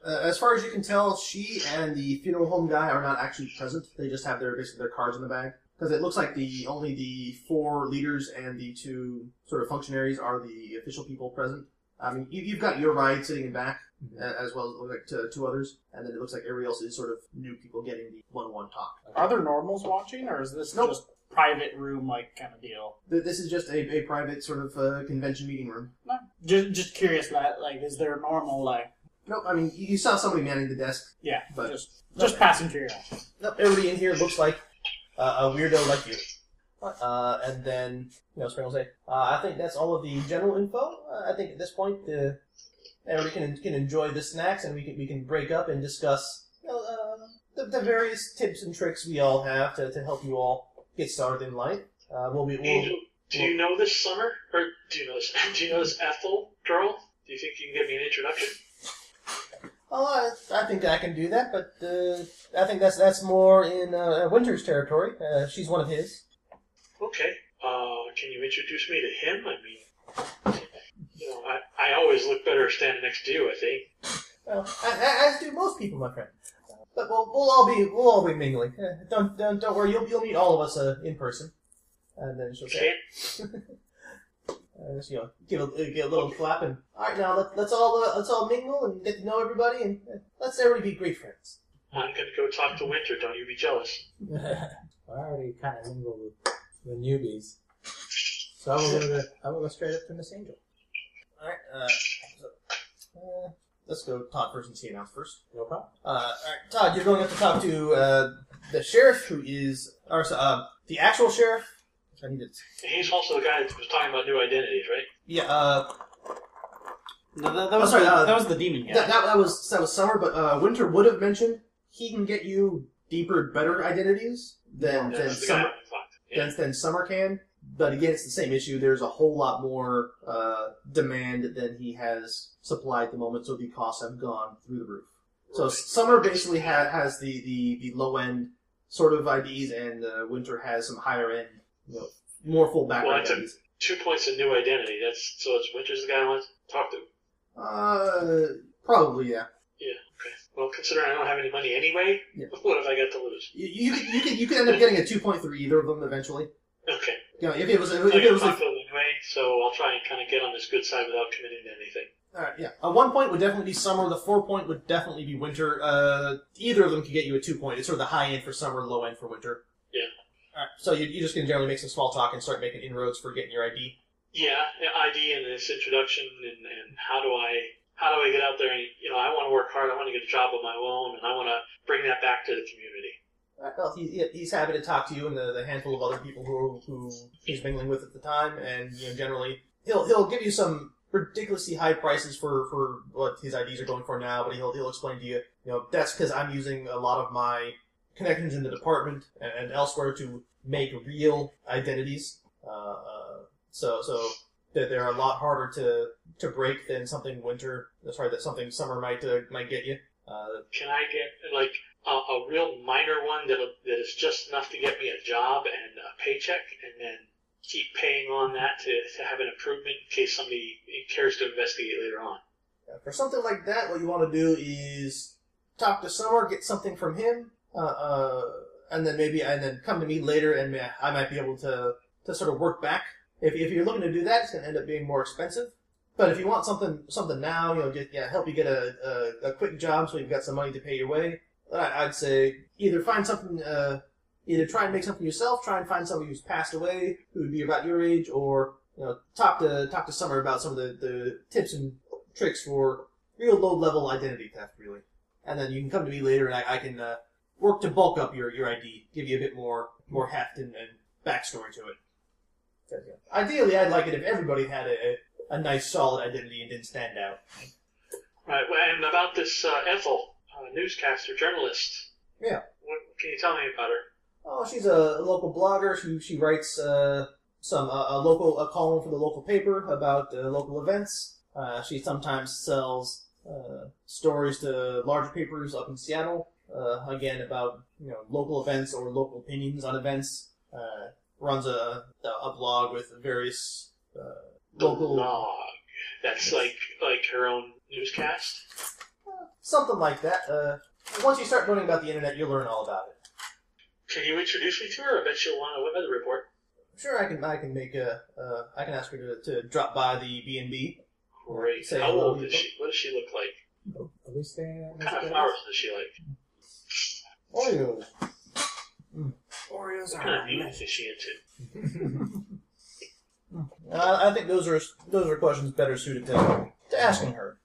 uh, as far as you can tell, she and the funeral home guy are not actually present. They just have their basically their cards in the bag because it looks like the only the four leaders and the two sort of functionaries are the official people present. I mean, you, you've got your ride sitting in back, Mhm. as well as like two, two others, and then it looks like everybody else is sort of new people getting the one-one talk. Are there normals watching, or is this Nope. just private room like kind of deal? Th- This is just a, a private sort of uh, convention meeting room. No, just just curious that like is there a normal like Nope, I mean, you you saw somebody manning the desk. yeah, But- just just passing curiosity. Nope, everybody in here looks like uh, a weirdo like you. Uh, and then, you know, Spring will say, uh, I think that's all of the general info. Uh, I think at this point, uh, everybody can, can enjoy the snacks and we can, we can break up and discuss you know, uh, the, the various tips and tricks we all have to, to help you all get started in life. Uh, we'll be, we'll, Angel, do you know this summer, or do you know this? Do you know this Ethel girl? Do you think you can get me an introduction? Oh, I, I think I can do that, but uh, I think that's that's more in uh, Winter's territory. Uh, she's one of his. Okay. Uh, can you introduce me to him? I mean, you know, I, I always look better standing next to you. I think. Well, as do most people, my friend. But we'll, we'll all be we'll all be mingling. Eh, Don't don't don't worry. You'll you'll meet all of us uh, in person. And then she'll say, Can't uh, you know, give a, give a little clap and all right now let, let's all uh, let's all mingle and get to know everybody and uh, let's everybody be great friends. I'm gonna go talk to Winter. Don't you be jealous. I already kind of mingled with the newbies, so I will go. To, I will go straight up to Miss Angel. All right. Uh, so, uh, let's go Todd first and see announce first. No problem. Uh, all right, Todd, you're going up to talk to uh, the sheriff, who is, or uh, the actual sheriff, I need it. He's also the guy that was talking about new identities, right? Yeah. Uh, No, that, that was Oh, sorry, the, uh, that was the demon guy. that, that, that was that was summer, but uh, Winter would have mentioned he can get you deeper, better identities than than That's the guy summer Yeah. than, than summer can. But again, it's the same issue. There's a whole lot more uh, demand than he has supply at the moment, so the costs have gone through the roof. So summer basically ha- has the, the, the low end sort of IDs, and uh, winter has some higher end, you know, more full Well, background a- Two points of new identity. That's so it's Winters the guy I want to talk to. Uh, probably yeah. Yeah. Okay. Well, considering I don't have any money anyway, Yeah. what have I got to lose? You you could, you could you could end up getting a two point either of them eventually. Okay. You know, if it was if I it was like, anyway, so I'll try and kind of get on this good side without committing to anything. All right, yeah. A one point would definitely be summer. The four point would definitely be winter. Uh, either of them could get you a two point. It's sort of the high end for summer, low end for winter. Yeah. All right. So you, you're just gonna generally make some small talk and start making inroads for getting your ID. Yeah, yeah, ID and this introduction, and, and how do I how do I get out there? And you know, I want to work hard. I want to get a job of my own, and I want to bring that back to the community. All right, well, he, he- he's happy to talk to you and the, the handful of other people who who he's mingling with at the time, and you know, generally he'll he'll give you some ridiculously high prices for, for what his IDs are going for now, but he'll he'll explain to you, you know, that's because I'm using a lot of my connections in the department and, and elsewhere to make real identities. Uh, uh, so so that they're a lot harder to to break than something winter. Sorry, that something summer might uh, might get you. Uh, Can I get like a, a real minor one that that is just enough to get me a job and a paycheck, and then keep paying on that to, to have an improvement in case somebody cares to investigate later on. Uh, For something like that, what you want to do is talk to Summer, get something from him, uh, uh, and then maybe and then come to me later, and I might be able to to sort of work back. If, if you're looking to do that, it's going to end up being more expensive. But if you want something something now, you know, get, yeah, help you get a, a, a quick job so you've got some money to pay your way. I, I'd say either find something, uh, either try and make something yourself, try and find somebody who's passed away who would be about your age, or you know, talk to talk to Summer about some of the, the tips and tricks for real low level identity theft, really. And then you can come to me later, and I, I can uh, work to bulk up your, your ID, give you a bit more more heft and, and backstory to it. Ideally, I'd like it if everybody had a, a, nice, solid identity and didn't stand out. Right. well, And about this uh, Ethel, uh, newscaster, journalist. Yeah. What can you tell me about her? Oh, she's a local blogger. She she writes uh, some uh, a local a column for the local paper about uh, local events. Uh, she sometimes sells uh, stories to larger papers up in Seattle. Uh, again about you know local events or local opinions on events. Uh, runs a a blog with various uh, The local log. That's like like her own newscast. something like that. Uh, once you start learning about the internet, you'll learn all about it. Can you introduce me to her? I bet she'll want a weather report. Sure, I can I can make a uh, I can ask her to, to drop by the B and B. Great. Say How old is she? What does she look like? Are we staying at What kind of flowers does she like? Oreos. Oreos What kind of music is she into? Uh, I think those are those are questions better suited to, to asking her.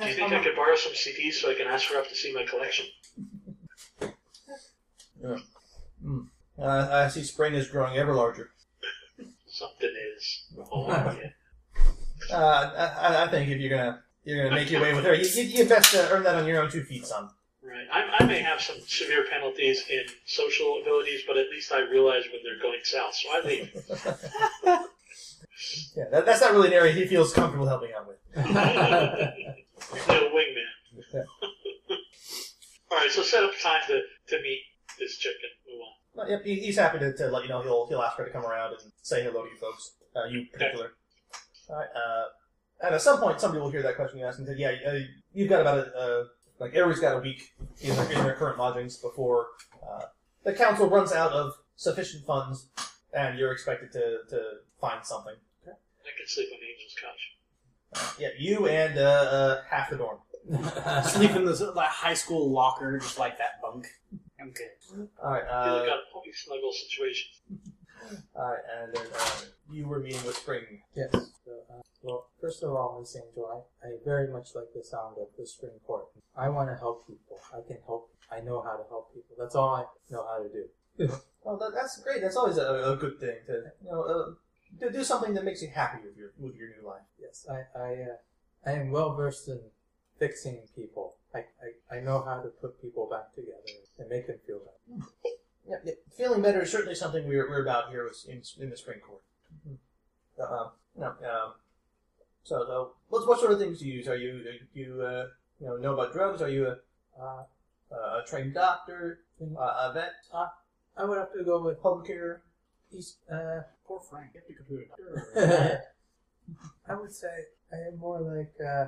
Do you think I could borrow some CDs so I can ask her up to see my collection? Uh, I see spring is growing ever larger. Something is. Oh, yeah. Uh, I, I think if you're gonna you're gonna make your way with her, you, you, you best uh, earn that on your own two feet, son. Right. I, I may have some severe penalties in social abilities, but at least I realize when they're going south, so I leave. Yeah, that, that's not really an area he feels comfortable helping out with. Little wingman. All right, so set up time to, to meet this chick and move on. Well, yep, he's happy to, to let you know. He'll he'll ask her to come around and say hello to you folks. Uh, you in particular. All right. Uh, and at some point, somebody will hear that question you asked and say, "Yeah, uh, you've got about a uh, like everybody's got a week in their, in their current lodgings before uh, the council runs out of sufficient funds, and you're expected to, to find something." I can sleep on the Angel's couch. Uh, yeah, you and uh, uh, half the dorm. Sleep in this like high school locker, just like that bunk. I'm good. All right. Feel like Uh, a puppy snuggle situation. All right, and then uh, you were meeting with Spring. Yes. So, uh, well, first of all, Miss Angel, I, I very much like the sound of the spring court. I want to help people. I can help. I know how to help people. That's all I know how to do. Well, that, that's great. That's always a, a good thing to you know uh, to do something that makes you happy with your with your new life. Yes, I I, uh, I am well versed in fixing people. I, I, I know how to put people back together and make them feel better. Yeah, yeah. Feeling better is certainly something we're, we're about here with- in, in the spring court. Uh, no, um, so, so what, what sort of things do you use? Are you do you uh, you know know about drugs? Are you a, Uh, a trained doctor, uh, a vet, I would have to go with home care? East. Uh, Poor Frank. You have to go to a doctor. I would say I am more like uh,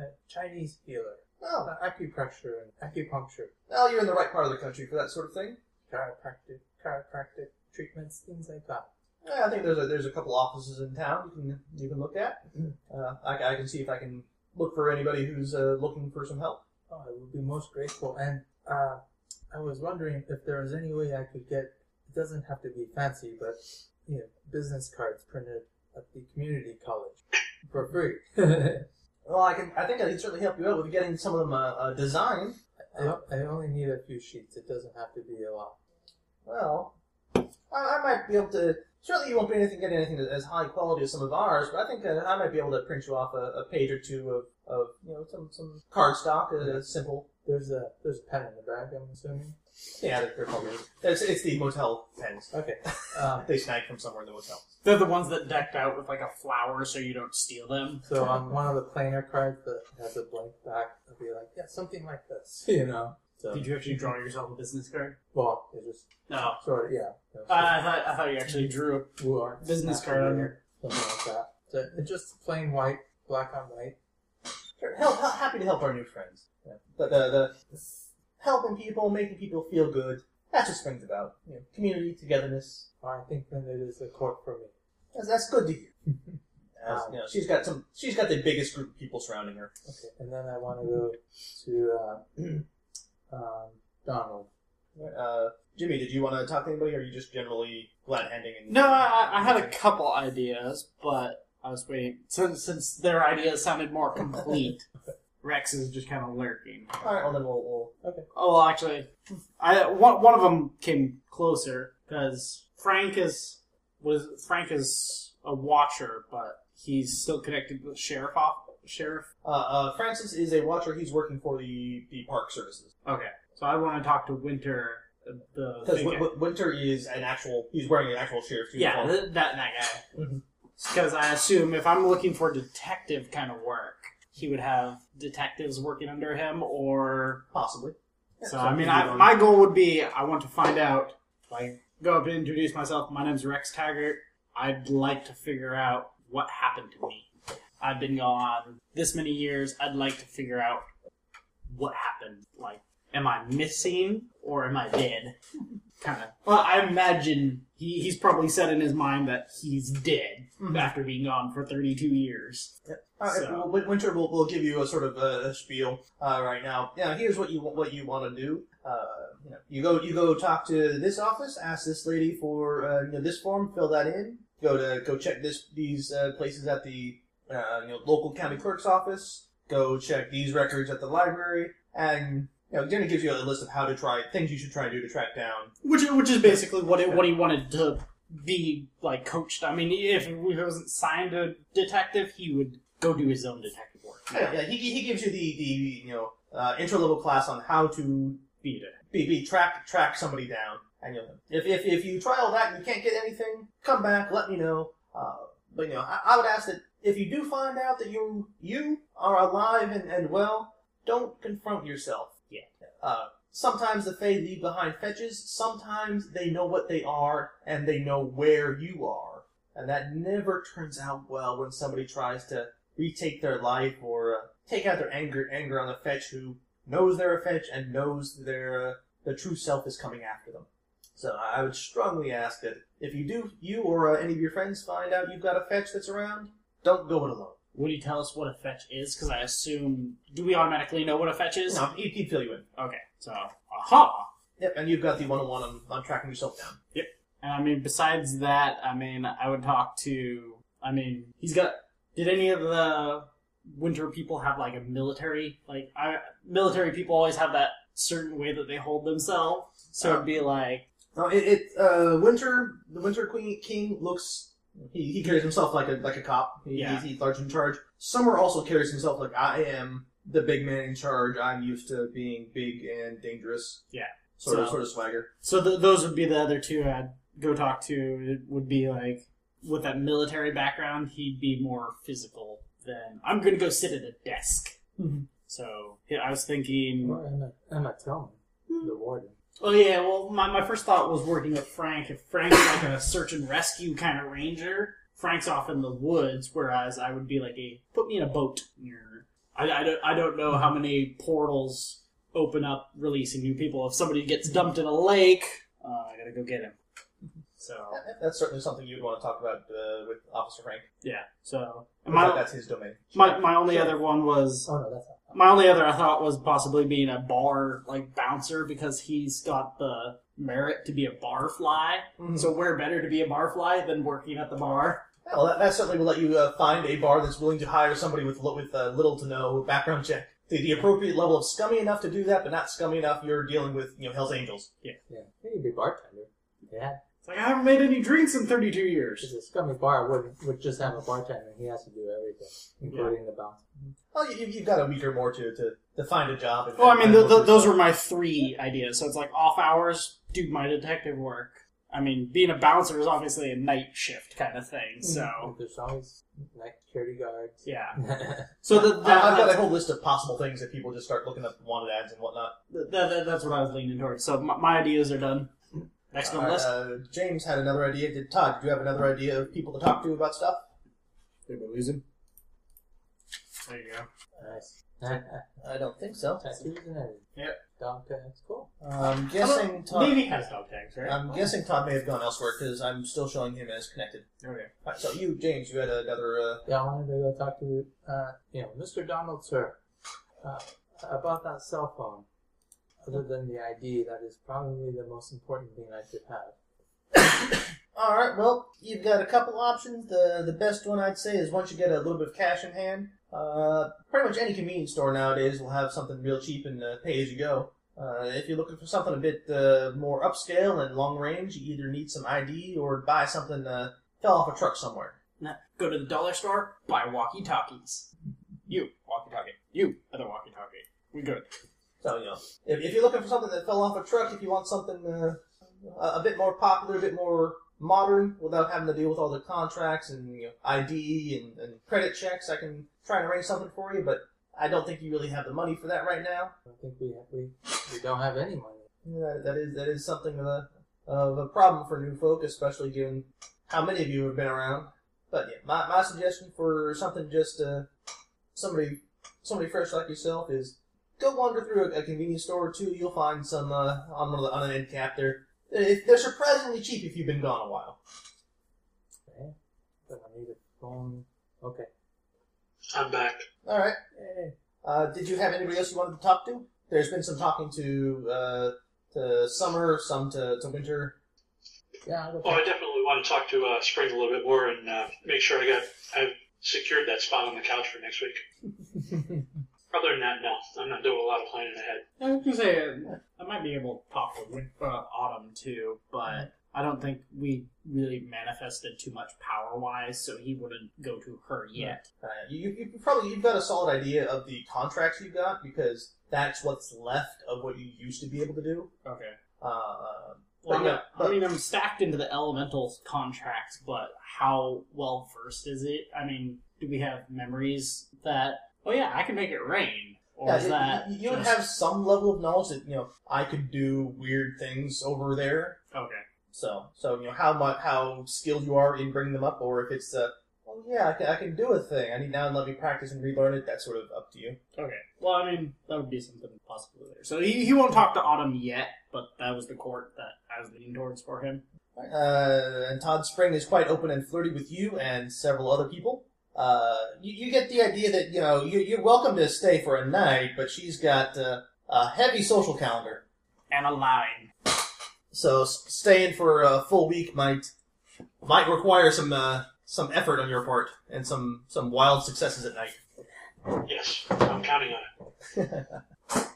a Chinese healer, Oh, uh, acupressure and acupuncture, well, you're in the right part of the country for that sort of thing. Chiropractic, chiropractic treatments, things like that. Yeah, I think there's a, there's a couple offices in town you can you can look at. Uh, I, I can see if I can look for anybody who's uh, looking for some help. Oh, I would be most grateful. And uh, I was wondering if there was any way I could get. It doesn't have to be fancy, but you know, business cards printed at the community college for free. Well, I can. I think I can certainly help you out with getting some of them uh, uh, designed. I only need a few sheets. It doesn't have to be a lot. Well, I, I might be able to. Certainly, you won't be anything get anything as high quality as some of ours, but I think uh, I might be able to print you off a, a page or two of, of you know some some card a, uh, simple. There's a there's a pen in the bag. I'm assuming. Yeah, they're, they're probably it's, it's the motel pens. Okay. Um, they snagged from somewhere in the motel. They're the ones that decked out with like a flower so you don't steal them. so on one of the plainer cards that has a blank back, I'll be like, yeah, something like this. You know. So Did you actually draw yourself a business card? well, it just No. sort of yeah. you know, I, I thought I thought you actually drew a business card on your. something like that. So it's just plain white, black on white. Sure, help, help, happy to help our new friends. Yeah. The, the, the helping people, making people feel good. That's what spring's about. You know, community, togetherness. I think then it is a court for me. That's, that's good to hear. As, you know, she's got some. She's got the biggest group of people surrounding her. Okay, and then I want to go to uh, um, Donald. Uh, Jimmy, did you want to talk to anybody, or are you just generally glad handing? And No, I, I had a couple ideas, but I was waiting since since their ideas sounded more complete. Rex is just kind of lurking. All right, well then we'll. we'll Oh, well, actually, I one, one of them came closer because Frank is was Frank is a watcher, but he's still connected with sheriff off sheriff. uh, uh, Francis is a watcher. He's working for the the park services Okay, so I want to talk to Winter. uh, The because big guy. Winter is an actual. He's wearing an actual sheriff's yeah, uniform. th- that that guy. Mhm. Because I assume if I'm looking for detective kind of work, he would have detectives working under him, or Possibly. Yeah, So I mean, I, my goal would be I want to find out. Like, go up and introduce myself. My name's Rex Taggart. I'd like to figure out what happened to me. I've been gone this many years. I'd like to figure out what happened. Like, am I missing or am I dead? Kind of. Well, I imagine he, he's probably said in his mind that he's dead Mhm. after being gone for 32 years. All right, So- well, Winter will will give you a sort of a, a spiel uh, right now. Yeah, here's what you what you want to do. Uh, you, know, you go you go talk to this office, ask this lady for uh, you know, this form, fill that in. Go to go check this these uh, places at the uh, you know local county clerk's office. Go check these records at the library, and you know, gives you a list of how to try things you should try and do to track down. Which which is basically what it, what he wanted to be like coached. I mean, if he wasn't signed a detective, he would go do his own detective work. Yeah, yeah he, he gives you the the you know uh, intro level class on how to Be be, be track track somebody down. And you know, if, if if you try all that and you can't get anything, come back, let me know. Uh, but you know, I, I would ask that if you do find out that you you are alive and, and well, don't confront yourself. Uh, sometimes the Fae leave behind fetches. Sometimes they know what they are and they know where you are, and that never turns out well when somebody tries to retake their life or uh, take out their anger anger on the fetch who knows they're a fetch and knows their uh, their true self is coming after them. So I would strongly ask that if you do, you or uh, any of your friends find out you've got a fetch that's around, don't go it alone. Would he tell us what a fetch is? Because I assume do we automatically know what a fetch is? No, he'd, he'd fill you in. Okay, so aha. Yep, and you've got the one-on-one on, on tracking yourself down. Yep. And I mean, besides that, I mean, I would talk to. I mean, he's got. Did any of the winter people have like a military like? I, military people always have that certain way that they hold themselves. So it'd be like No, it, it uh, Winter, the Winter Queen King looks. He, he carries himself like a like a cop. He, Yeah. he's, he's large in charge. Summer also carries himself like I am the big man in charge. I'm used to being big and dangerous. Yeah. Sort of So- sort of swagger. So th- those would be the other two I'd go talk to. It would be like with that military background, he'd be more physical than I'm going to go sit at a desk. Mhm. So yeah, I was thinking. Or Emma, Emma Tillman, the warden. Oh yeah, well my, my first thought was working with Frank. If Frank's like a search and rescue kind of ranger, Frank's off in the woods, whereas I would be like a put me in a boat. You're- I, I, don't, I don't know how many portals open up releasing new people. If somebody gets dumped in a lake, uh, I gotta go get him. So That's certainly something you'd want to talk about uh, with Officer Frank. yeah, so my, that's his domain. my my only Sure. other one was Oh no, that's not. My only other I thought was possibly being a bar like bouncer because he's got the merit to be a bar fly. Mhm. So where better to be a bar fly than working at the bar? Well, that, that certainly will let you uh, find a bar that's willing to hire somebody with li- with uh, little to no background check. The, the appropriate level of scummy enough to do that, but not scummy enough. You're dealing with you know Hell's Angels. Yeah, yeah. You'd be bartender. Yeah, It's like I haven't made any drinks in 32 years. because years. a scummy bar would would just have a bartender. and He has to do everything, including the bounce. Well, you, you've got a week or more to, to, to find a job. And, Well, I mean, and th- th- those were my three ideas. So it's like off hours, do my detective work. I mean, being a bouncer is obviously a night shift kind of thing. So mm-hmm. There's always night security guards. yeah. yeah, So the, I- that, I've got a whole list of possible things that people just start looking up wanted ads and whatnot. that, that- that's what I was leaning towards. So my, my ideas are done. Next on the Uh, list. uh, James had another idea. Did Todd? Do you have another idea of people to talk to about stuff? Did we lose him? There you go. nice. I don't think so. Tattoos and everything. Yep. Dog tags, cool. I'm guessing Todd. Navy has dog tags, right? I'm guessing Todd may have gone elsewhere because I'm still showing him as connected. okay. Alright, so you, James, you had another. Uh, Yeah, I wanted to go talk to, uh, you know, Mr. Donald, sir, uh, about that cell phone. Other than the ID, that is probably the most important thing I should have. All right. Well, you've got a couple options. The the best one I'd say is once you get a little bit of cash in hand. Uh, pretty much any convenience store nowadays will have something real cheap and uh, pay as you go. Uh, if you're looking for something a bit uh, more upscale and long range, you either need some ID or buy something uh, fell off a truck somewhere. Now, go to the dollar store, buy walkie talkies. You, walkie talkie. You, other walkie talkie. We good. So you know, if, if you're looking for something that fell off a truck, if you want something uh, a, a bit more popular, a bit more modern, without having to deal with all the contracts and you know, ID and, and credit checks, I can try and arrange something for you. But I don't think you really have the money for that right now. I think we we we don't have any money. That, that is that is something of a of a problem for new folk, especially given how many of you have been around. But yeah, my, my suggestion for something just uh, somebody somebody fresh like yourself is go wander through a, a convenience store or two. You'll find some uh, on one of the on an end cap there. If- They're surprisingly cheap if you've been gone a while. Okay, but I need a phone. Okay. I'm back. All right. Hey. Uh, did you have anybody else you wanted to talk to? There's been some talking to uh, to summer, some to, to winter. Yeah, I'll Oh, I definitely want to talk to uh, Spring a little bit more and uh, make sure I got I've secured that spot on the couch for next week. Other than that, no, I'm not doing a lot of planning ahead. I was gonna say, I might be able to talk with uh, Autumn too, but I don't think we really manifested too much power wise, so he wouldn't go to her yet. Uh, you, you you probably you've got a solid idea of the contracts you've got because that's what's left of what you used to be able to do. Okay. Uh, Well, But yeah, I mean, I'm stacked into the elemental contracts, but how well versed is it? I mean, do we have memories that? Oh yeah, I can make it rain, or yeah, is you- that you, would just- have some level of knowledge that you know I could do weird things over there. okay? So so you know how much how skilled you are in bringing them up, or if it's uh, well yeah I can, I can do a thing. I need now and let me practice and relearn it. That's sort of up to you. Okay. Well, I mean, that would be something possible there. So he, he won't talk to Autumn yet, but that was the court that I was leaning towards for him. Uh, and Todd Spring is quite open and flirty with you and several other people. Uh, you, you get the idea that you know you, you're welcome to stay for a night, but she's got uh, a heavy social calendar, And a line. so staying for a full week might might require some uh, some effort on your part and some some wild successes at night. Yes, I'm counting on it.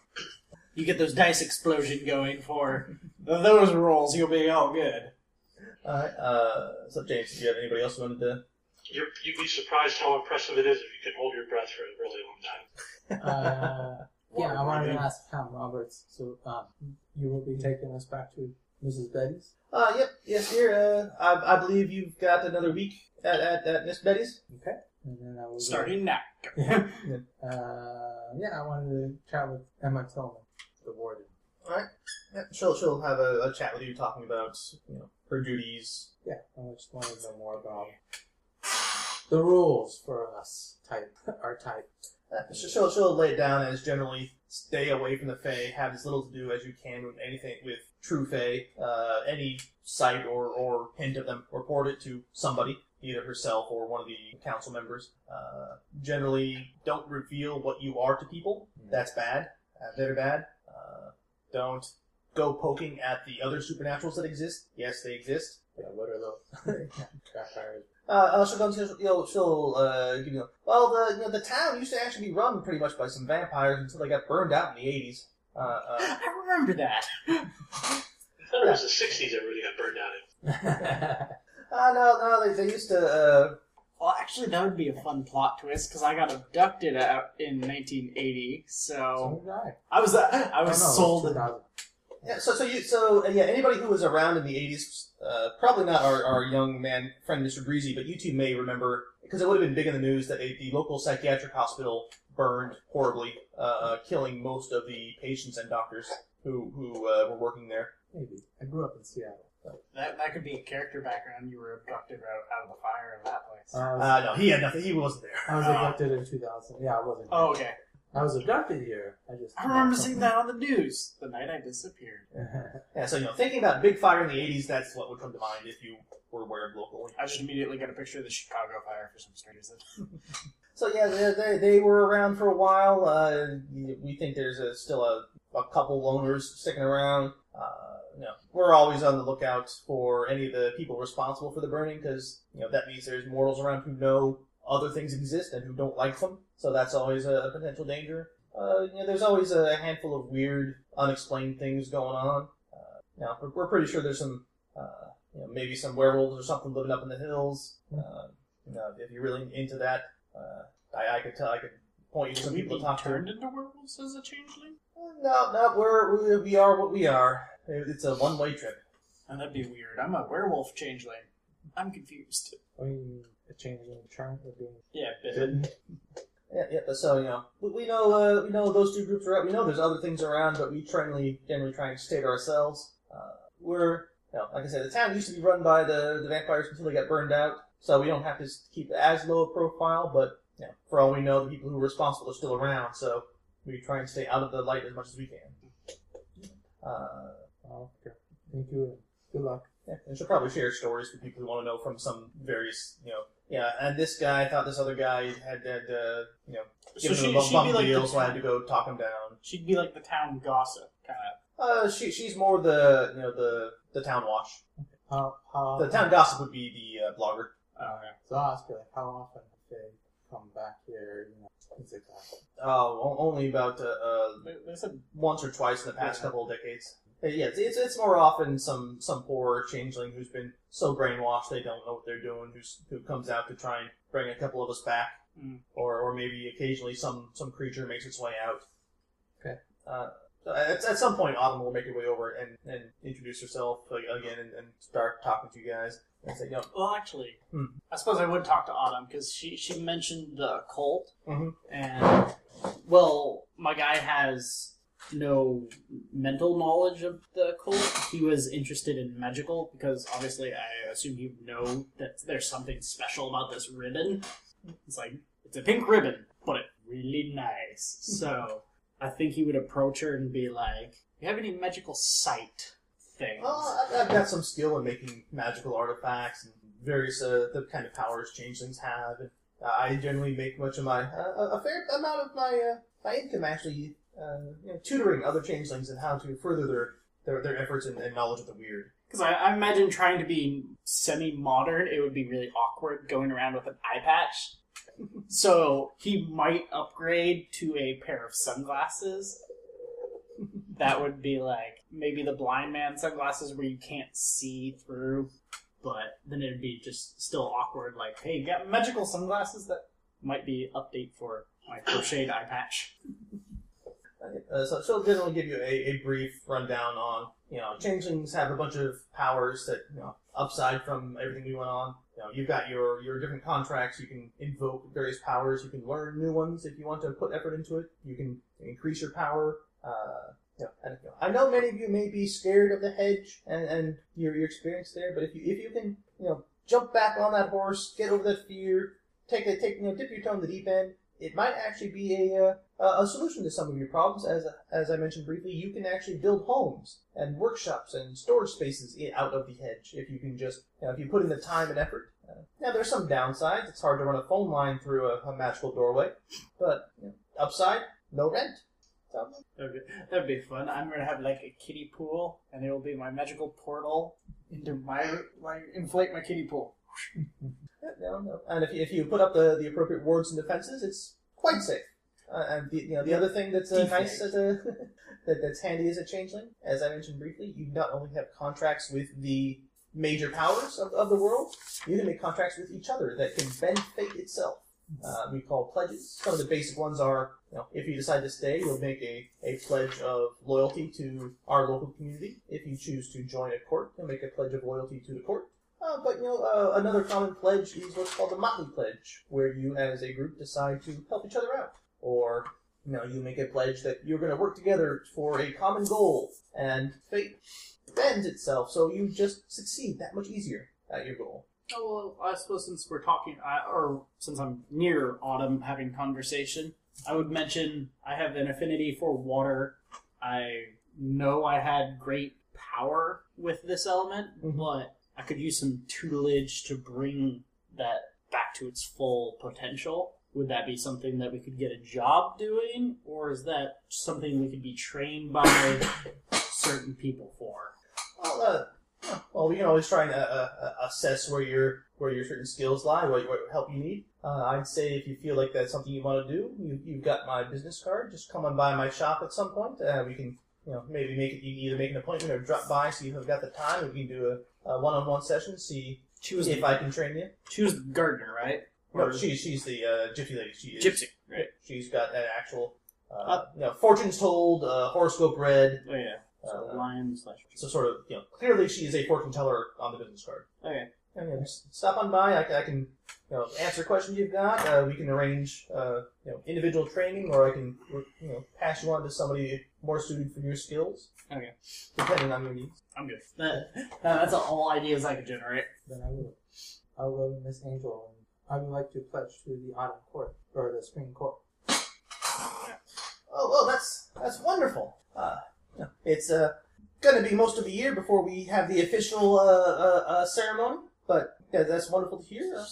you get those dice explosion going for those rolls, you'll be all good. Alright, uh, so James, do you have anybody else who wanted to? You're, you'd be surprised how impressive it is if you can hold your breath for a really long time. Uh, yeah, I wanted to ask Pam Roberts. So, um, you will be taking us back to Mrs. Betty's. Uh, yep, yes, dear. Uh, I, I believe you've got another week at, at, at Miss Betty's. Okay. And then I will. Starting now. Yeah. Uh, yeah, I wanted to chat with Emma Tillman, the warden. All right. Yep, she'll she'll have a, a chat with you, talking about you know her duties. Yeah, I just wanted to know more about the rules for us type, our type. Uh, she'll she'll lay it down as generally stay away from the Fae, have as little to do as you can with anything with true Fae. Uh, any sight or or hint of them, report it to somebody, either herself or one of the council members. Uh, generally, don't reveal what you are to people. That's bad. Uh, they're bad. Uh, don't go poking at the other supernaturals that exist. Yes, they exist. Yeah, what are those? Vampires. Uh, uh, she'll, go- she'll, you know, she'll uh, give you. Well, the you know, the town used to actually be run pretty much by some vampires until they got burned out in the eighties. Uh, uh, I remember that. I thought it was the 60s everybody got burned out in. uh, no, no, they, they used to. Uh, Well, actually, that would be a fun plot twist because I got abducted out in 1980. So so I. I was uh, I was Oh, no, sold. 2000. yeah, so so you so uh, yeah, anybody who was around in the eighties, uh, probably not our, our young man friend Mr. Breezy, but you two may remember because it would have been big in the news that a, the local psychiatric hospital burned horribly, uh, uh, killing most of the patients and doctors who who uh, were working there. Maybe. I grew up in Seattle. That that could be a character background. You were abducted out, out of the fire in that place. I Uh, no, he had nothing. He wasn't there. I was uh, abducted in 2000. Yeah, I wasn't. oh, okay. I was abducted here. I just. I remember seeing that on the news the night I disappeared. Yeah, so you know, thinking about big fire in the '80s, that's what would come to mind if you were aware of local. I just immediately got a picture of the Chicago fire for some strange reason. So yeah, they, they, they were around for a while. Uh, we think there's a, still a, a couple loners sticking around. Uh, you know, we're always on the lookout for any of the people responsible for the burning because you know that means there's mortals around who know other things exist and who don't like them. So that's always a, a potential danger. Uh, you know, there's always a handful of weird, unexplained things going on. Uh, now, we're, we're pretty sure there's some, uh, you know, maybe some werewolves or something living up in the hills. Uh, you know, if you're really into that, uh, I, I could tell, I could point you to some people be to talk to. turned into werewolves as a changeling? No, no, we're we, we are what we are. It's a one way trip. Oh, that'd be weird. I'm a werewolf changeling. I'm confused. I mean, a change in turn of being Yeah, bitten. bitten. Yeah, yeah. But so you know, we, we know uh, we know those two groups are out. We know there's other things around, but we generally generally try and stay to ourselves. Uh, we're you know, like I said, the town used to be run by the the vampires until they got burned out, so we don't have to s- keep as low a profile. But you know, for all we know, the people who are responsible are still around, so we try and stay out of the light as much as we can. Uh, Oh, okay. Thank you. Good luck. Yeah, and she'll probably share stories with people who want to know from some various, you know, yeah. And this guy thought this other guy had, had uh, you know, So given she, him a she'd bum like deal, the so I had to go talk him down. she'd be like the town gossip kind of. Uh, she she's more the you know the the town watch. How, how The town gossip would be the uh, blogger. Oh, yeah. So I'll ask you, like, how often do they come back here? You know, things like that. Oh, only about uh, uh, They, they said once or twice in the past Yeah. couple of decades. Uh, Yeah, it's, it's it's more often some some poor changeling who's been so brainwashed they don't know what they're doing, who's who comes out to try and bring a couple of us back, Mm. or or maybe occasionally some some creature makes its way out. Okay. Uh, at, at some point, Autumn will make her way over and, and introduce herself like, again and, and start talking to you guys and say, you know, Well, actually, Hmm. I suppose I would talk to Autumn because she she mentioned the cult, Mhm. and well, my guy has no mental knowledge of the cult. He was interested in magical because obviously I assume you know that there's something special about this ribbon. It's like it's a pink ribbon, but it's really nice. So I think he would approach her and be like, Do "You have any magical sight things?" Well, I've, I've got some skill in making magical artifacts and various uh, the kind of powers changelings have. And, uh, I generally make much of my uh, a a fair amount of my uh, my income actually uh, you know, tutoring other changelings and how to further their their, their efforts and, and knowledge of the weird. Because I, I imagine trying to be semi-modern, it would be really awkward going around with an eye patch. so he might upgrade to a pair of sunglasses. that would be like maybe the blind man sunglasses where you can't see through, but then it'd be just still awkward. Like, hey, you got magical sunglasses that might be update for my crocheted eye patch. Uh, so she'll generally give you a, a brief rundown on, you know, changelings have a bunch of powers that, you know, upside from everything we went on. You know, you've got your, your different contracts, you can invoke various powers, you can learn new ones if you want to put effort into it, you can increase your power. Uh, you know, you know, I know many of you may be scared of the hedge and, and your, your experience there, but if you, if you can, you know, jump back on that horse, get over that fear, take a, take, you know, dip your toe in the deep end, it might actually be a, uh, a solution to some of your problems. As as I mentioned briefly, you can actually build homes and workshops and storage spaces out of the hedge if you can just you know, if you put in the time and effort. Uh, now there's some downsides. It's hard to run a phone line through a, a magical doorway, but you know, upside, no rent. That'd be, that'd be fun. I'm gonna have like a kiddie pool, and it'll be my magical portal into my like inflate my kiddie pool. No, no. And if you, if you put up the, the appropriate wards and defenses, it's quite safe. Uh, and the, you know the other thing that's uh, nice as a, that, that's handy as a changeling, as I mentioned briefly, you not only have contracts with the major powers of, of the world, you can make contracts with each other that can bend fate itself. Uh, we call pledges. Some of the basic ones are, you know, if you decide to stay, you'll make a, a pledge of loyalty to our local community. If you choose to join a court, you'll make a pledge of loyalty to the court. Uh, but you know, uh, another common pledge is what's called the Motley Pledge, where you, as a group, decide to help each other out, or you know, you make a pledge that you're going to work together for a common goal, and fate bends itself, so you just succeed that much easier at your goal. Oh well, I suppose since we're talking, I, or since I'm near autumn having conversation, I would mention I have an affinity for water. I know I had great power with this element, Mhm. but I could use some tutelage to bring that back to its full potential. Would that be something that we could get a job doing, or is that something we could be trained by certain people for? Well, uh, well, we can always try and uh, uh, assess where your where your certain skills lie, what, what help you need. Uh, I'd say if you feel like that's something you want to do, you, you've got my business card. Just come on by my shop at some point. Uh, we can, you know, maybe make it. You can either make an appointment or drop by, see if I've got the time. We can do a one-on-one session, see She was if I can train you. she was the gardener, right? No, she's she's the uh, gypsy lady. She is. Gypsy, right? She's got an actual, uh, Uh, you know, fortunes told, uh, horoscope read. Oh yeah, so Uh, lion slash. So sort of, you know, clearly she is a fortune teller on the business card. Okay. And then just stop on by. I can, I can you know, answer questions you've got. Uh, we can arrange, uh, you know, individual training, or I can, you know, pass you on to somebody more suited for your skills. Okay. Depending on your needs. I'm good. That, that's all ideas I could generate. Then I will. I will go to Miss Angel and I would like to pledge to the autumn court or the spring court. Oh, well, that's that's wonderful. Uh, it's uh, going to be most of the year before we have the official uh, uh, uh, ceremony, but yeah, that's wonderful to hear. Uh,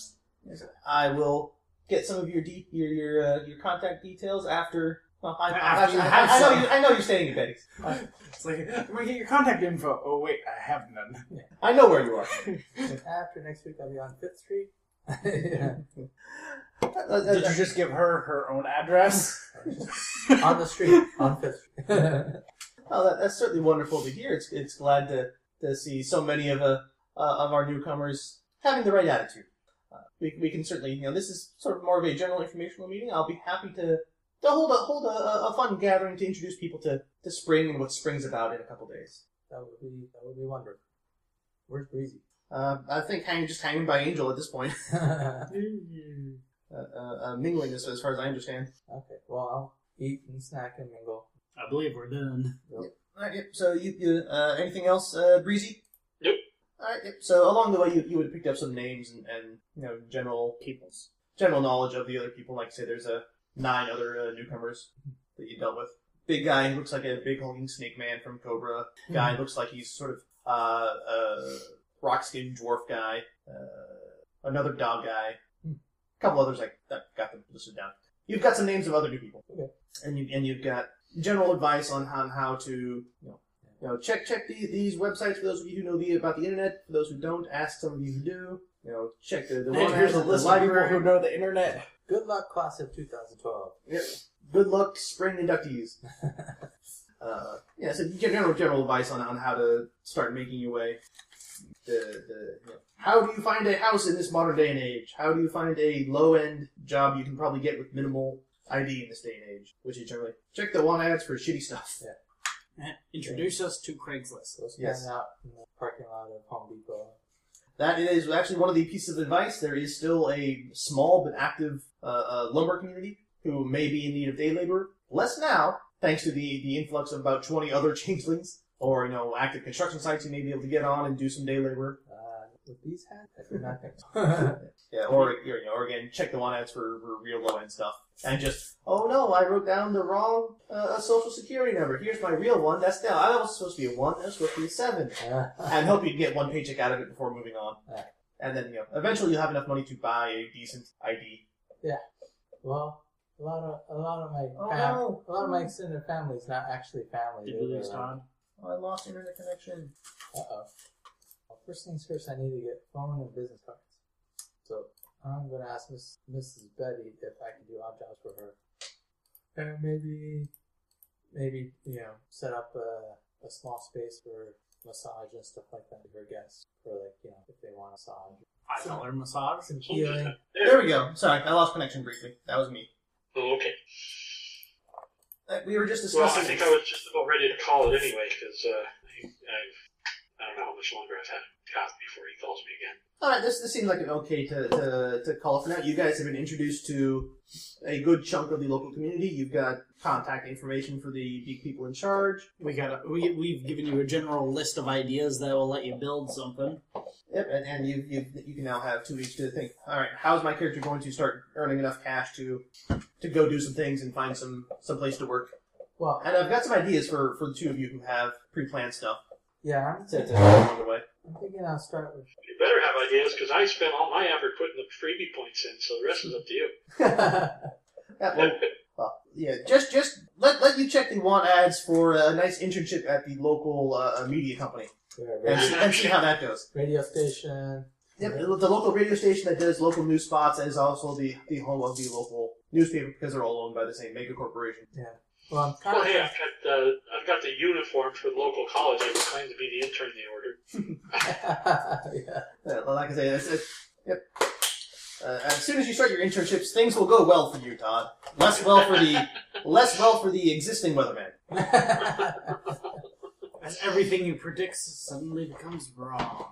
yes, I will get some of your de- your your uh, your contact details after. Well, I, I, After I, I, I know you. I know you're staying at Betty's. It's like, I'm gonna get your contact info. Oh wait, I have none. I know where you are. After next week, I'll be on Fifth Street. Yeah. Did you just give her her own address? on the street on Fifth Street. Oh, that, that's certainly wonderful to hear. It's it's glad to, to see so many of uh, uh, of our newcomers having the right attitude. Uh, we, we can certainly, you know, this is sort of more of a general informational meeting. I'll be happy to, to hold a hold a, a fun gathering to introduce people to, to spring and what spring's about in a couple days. that would be that would be wonderful. Where's Breezy? Uh, I think hanging just hanging by Angel at this point, okay. uh, uh, uh, mingling as, as far as I understand. Okay, well, I'll eat and snack and mingle. I believe we're done. All right. Yep. So you, you uh, anything else, uh, Breezy? Nope. All right. Yep. So along the way, you, you would have picked up some names and, and you know general Peoples. general knowledge of the other people. Like say, there's a nine other uh, newcomers that you dealt with. Big guy who looks like a big hulking snake man from Cobra. Guy looks like he's sort of uh, a rock skinned dwarf guy. Uh, another dog guy. A couple others like that got them listed down. You've got some names of other new people. Okay. And you and you've got general advice on how, on how to you know you know check check the, these websites for those of you who know the about the internet. For those who don't, ask some of you who do. You know, check the, the one here's a the list of people library. who know the internet. Good luck, class of 2012. Yep. Good luck, spring inductees. uh, yeah, so general general advice on, on how to start making your way. The, the you know, how do you find a house in this modern day and age? How do you find a low end job you can probably get with minimal ID in this day and age? Which is generally check the want ads for shitty stuff. Introduce us to Craigslist. So let's Yes. hang out in the parking lot of Home Depot. That is actually one of the pieces of advice. There is still a small but active uh, uh, lumber community who may be in need of day labor. Less now, thanks to the, the influx of about 20 other changelings or, you know, active construction sites you may be able to get on and do some day labor. With these hats, I do not think so. Yeah, or, you know, or again, check the one ads for, for real low end stuff. And just, oh no, I wrote down the wrong uh, social security number. Here's my real one. That's down. I was supposed to be a one. That's supposed to be a seven. Uh, and hope you get one paycheck out of it before moving on. Yeah. And then, you know, eventually you'll have enough money to buy a decent ID. Yeah. Well, a lot of a lot of my Oh, fam- no. a lot of my extended family is not actually family. Did you lose Todd? Oh, I lost internet connection. Uh oh. Well, first things first, I need to get phone and business cards. So I'm gonna ask Miss Mrs. Betty if I can do odd jobs for her, and maybe maybe you know set up a, a small space for massage and stuff like that for her guests for like you know if they want a massage, Five dollar massage. some healing. There we go. Sorry, I lost connection briefly. That was me. Oh, okay. Uh, We were just discussing. Well, I think I was just about ready to call it anyway because uh, I- I've I don't know how much longer I've had got before he calls me again. All right, this, this seems like an okay to, to, to call it for now. You guys have been introduced to a good chunk of the local community. You've got contact information for the, the people in charge. We got a, we we've given you a general list of ideas that will let you build something. Yep, and, and you, you you can now have two weeks to think. All right, how's my character going to start earning enough cash to to go do some things and find some some place to work? Well, And I've got some ideas for for the two of you who have pre-planned stuff yeah, I'm, to, to along the way. I'm thinking I'll start with. You better have ideas because I spent all my effort putting the freebie points in, so the rest is up to you. Yeah, well, well, yeah, just just let let you check the want ads for a nice internship at the local uh, media company Yeah, and see, and see how that goes. radio station. Yep, the the local radio station that does local news spots is also the, the home of the local newspaper because they're all owned by the same mega corporation. Well, I'm kind Well, of. hey, I've got uh, I've got the uniform for the local college. I was claim to be the intern they ordered. yeah. Well, like I say, it's, it's, yep. Uh, as soon as you start your internships, things will go well for you, Todd. Less well for the less well for the existing weatherman. As everything you predict suddenly becomes wrong.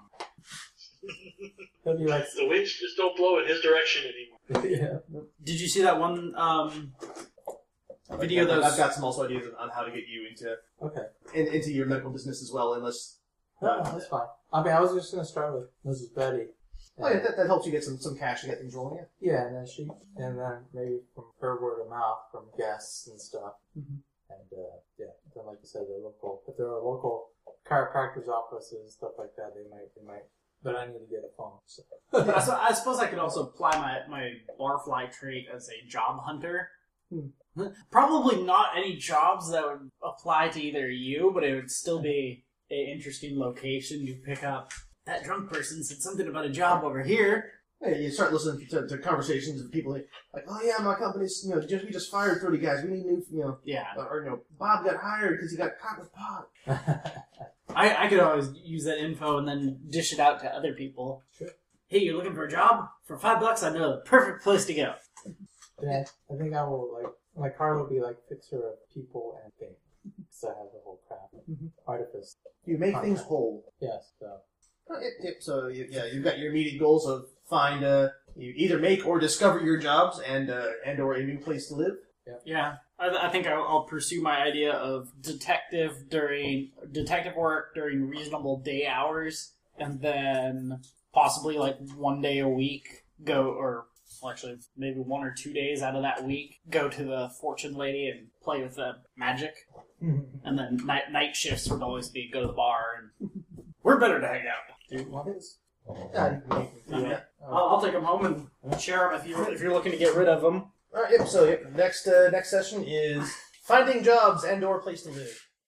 He'll be like, The winds just don't blow in his direction anymore. yeah. Did you see that one um, video? I've, Those I've got some also ideas on how to get you into Okay. in, into your medical business as well, unless No, that's fine. I mean, I was just gonna start with Mrs. Betty. oh yeah, that, that helps you get some, some cash to get things rolling. Yeah. Yeah, and then she, and then maybe from her word of mouth, from guests and stuff. Mhm. And uh, yeah, then like you said, the local, if there are local chiropractors' offices, stuff like that, they might, they might. But I need to get a phone. So. Yeah, so I suppose I could also apply my, my barfly trait as a job hunter. Hmm. Probably not any jobs that would apply to either you, but it would still be an interesting location to pick up. That drunk person said something about a job over here. Hey, you start listening to, to conversations of people like, like, oh yeah, my company's, you know, just we just fired thirty guys. We need new, you know, Yeah, or, or, you know, Bob got hired because he got caught with pot. I, I could always use that info and then dish it out to other people. Sure. Hey, you're looking for a job? For five bucks, I know the perfect place to go. Yeah, I think I will like my car will be like fixer of people and things. So I have the whole crap. Mhm. Artifice. You make things whole. Yes. So. Uh, yep, yep, So you, yeah, you've got your immediate goals of find, uh, you either make or discover your jobs and uh, and or a new place to live. Yeah, I, I think I'll, I'll pursue my idea of detective during detective work during reasonable day hours, and then possibly like one day a week go or well, actually maybe one or two days out of that week go to the fortune lady and play with the magic, and then night night shifts would always be go to the bar and we're better to hang out. Do you want this? Yeah, you can make them do Okay. that. I'll, I'll take them home and share them if you if you're looking to get rid of them. All right. Yep. So yep, next uh, next session is finding jobs and or place to live.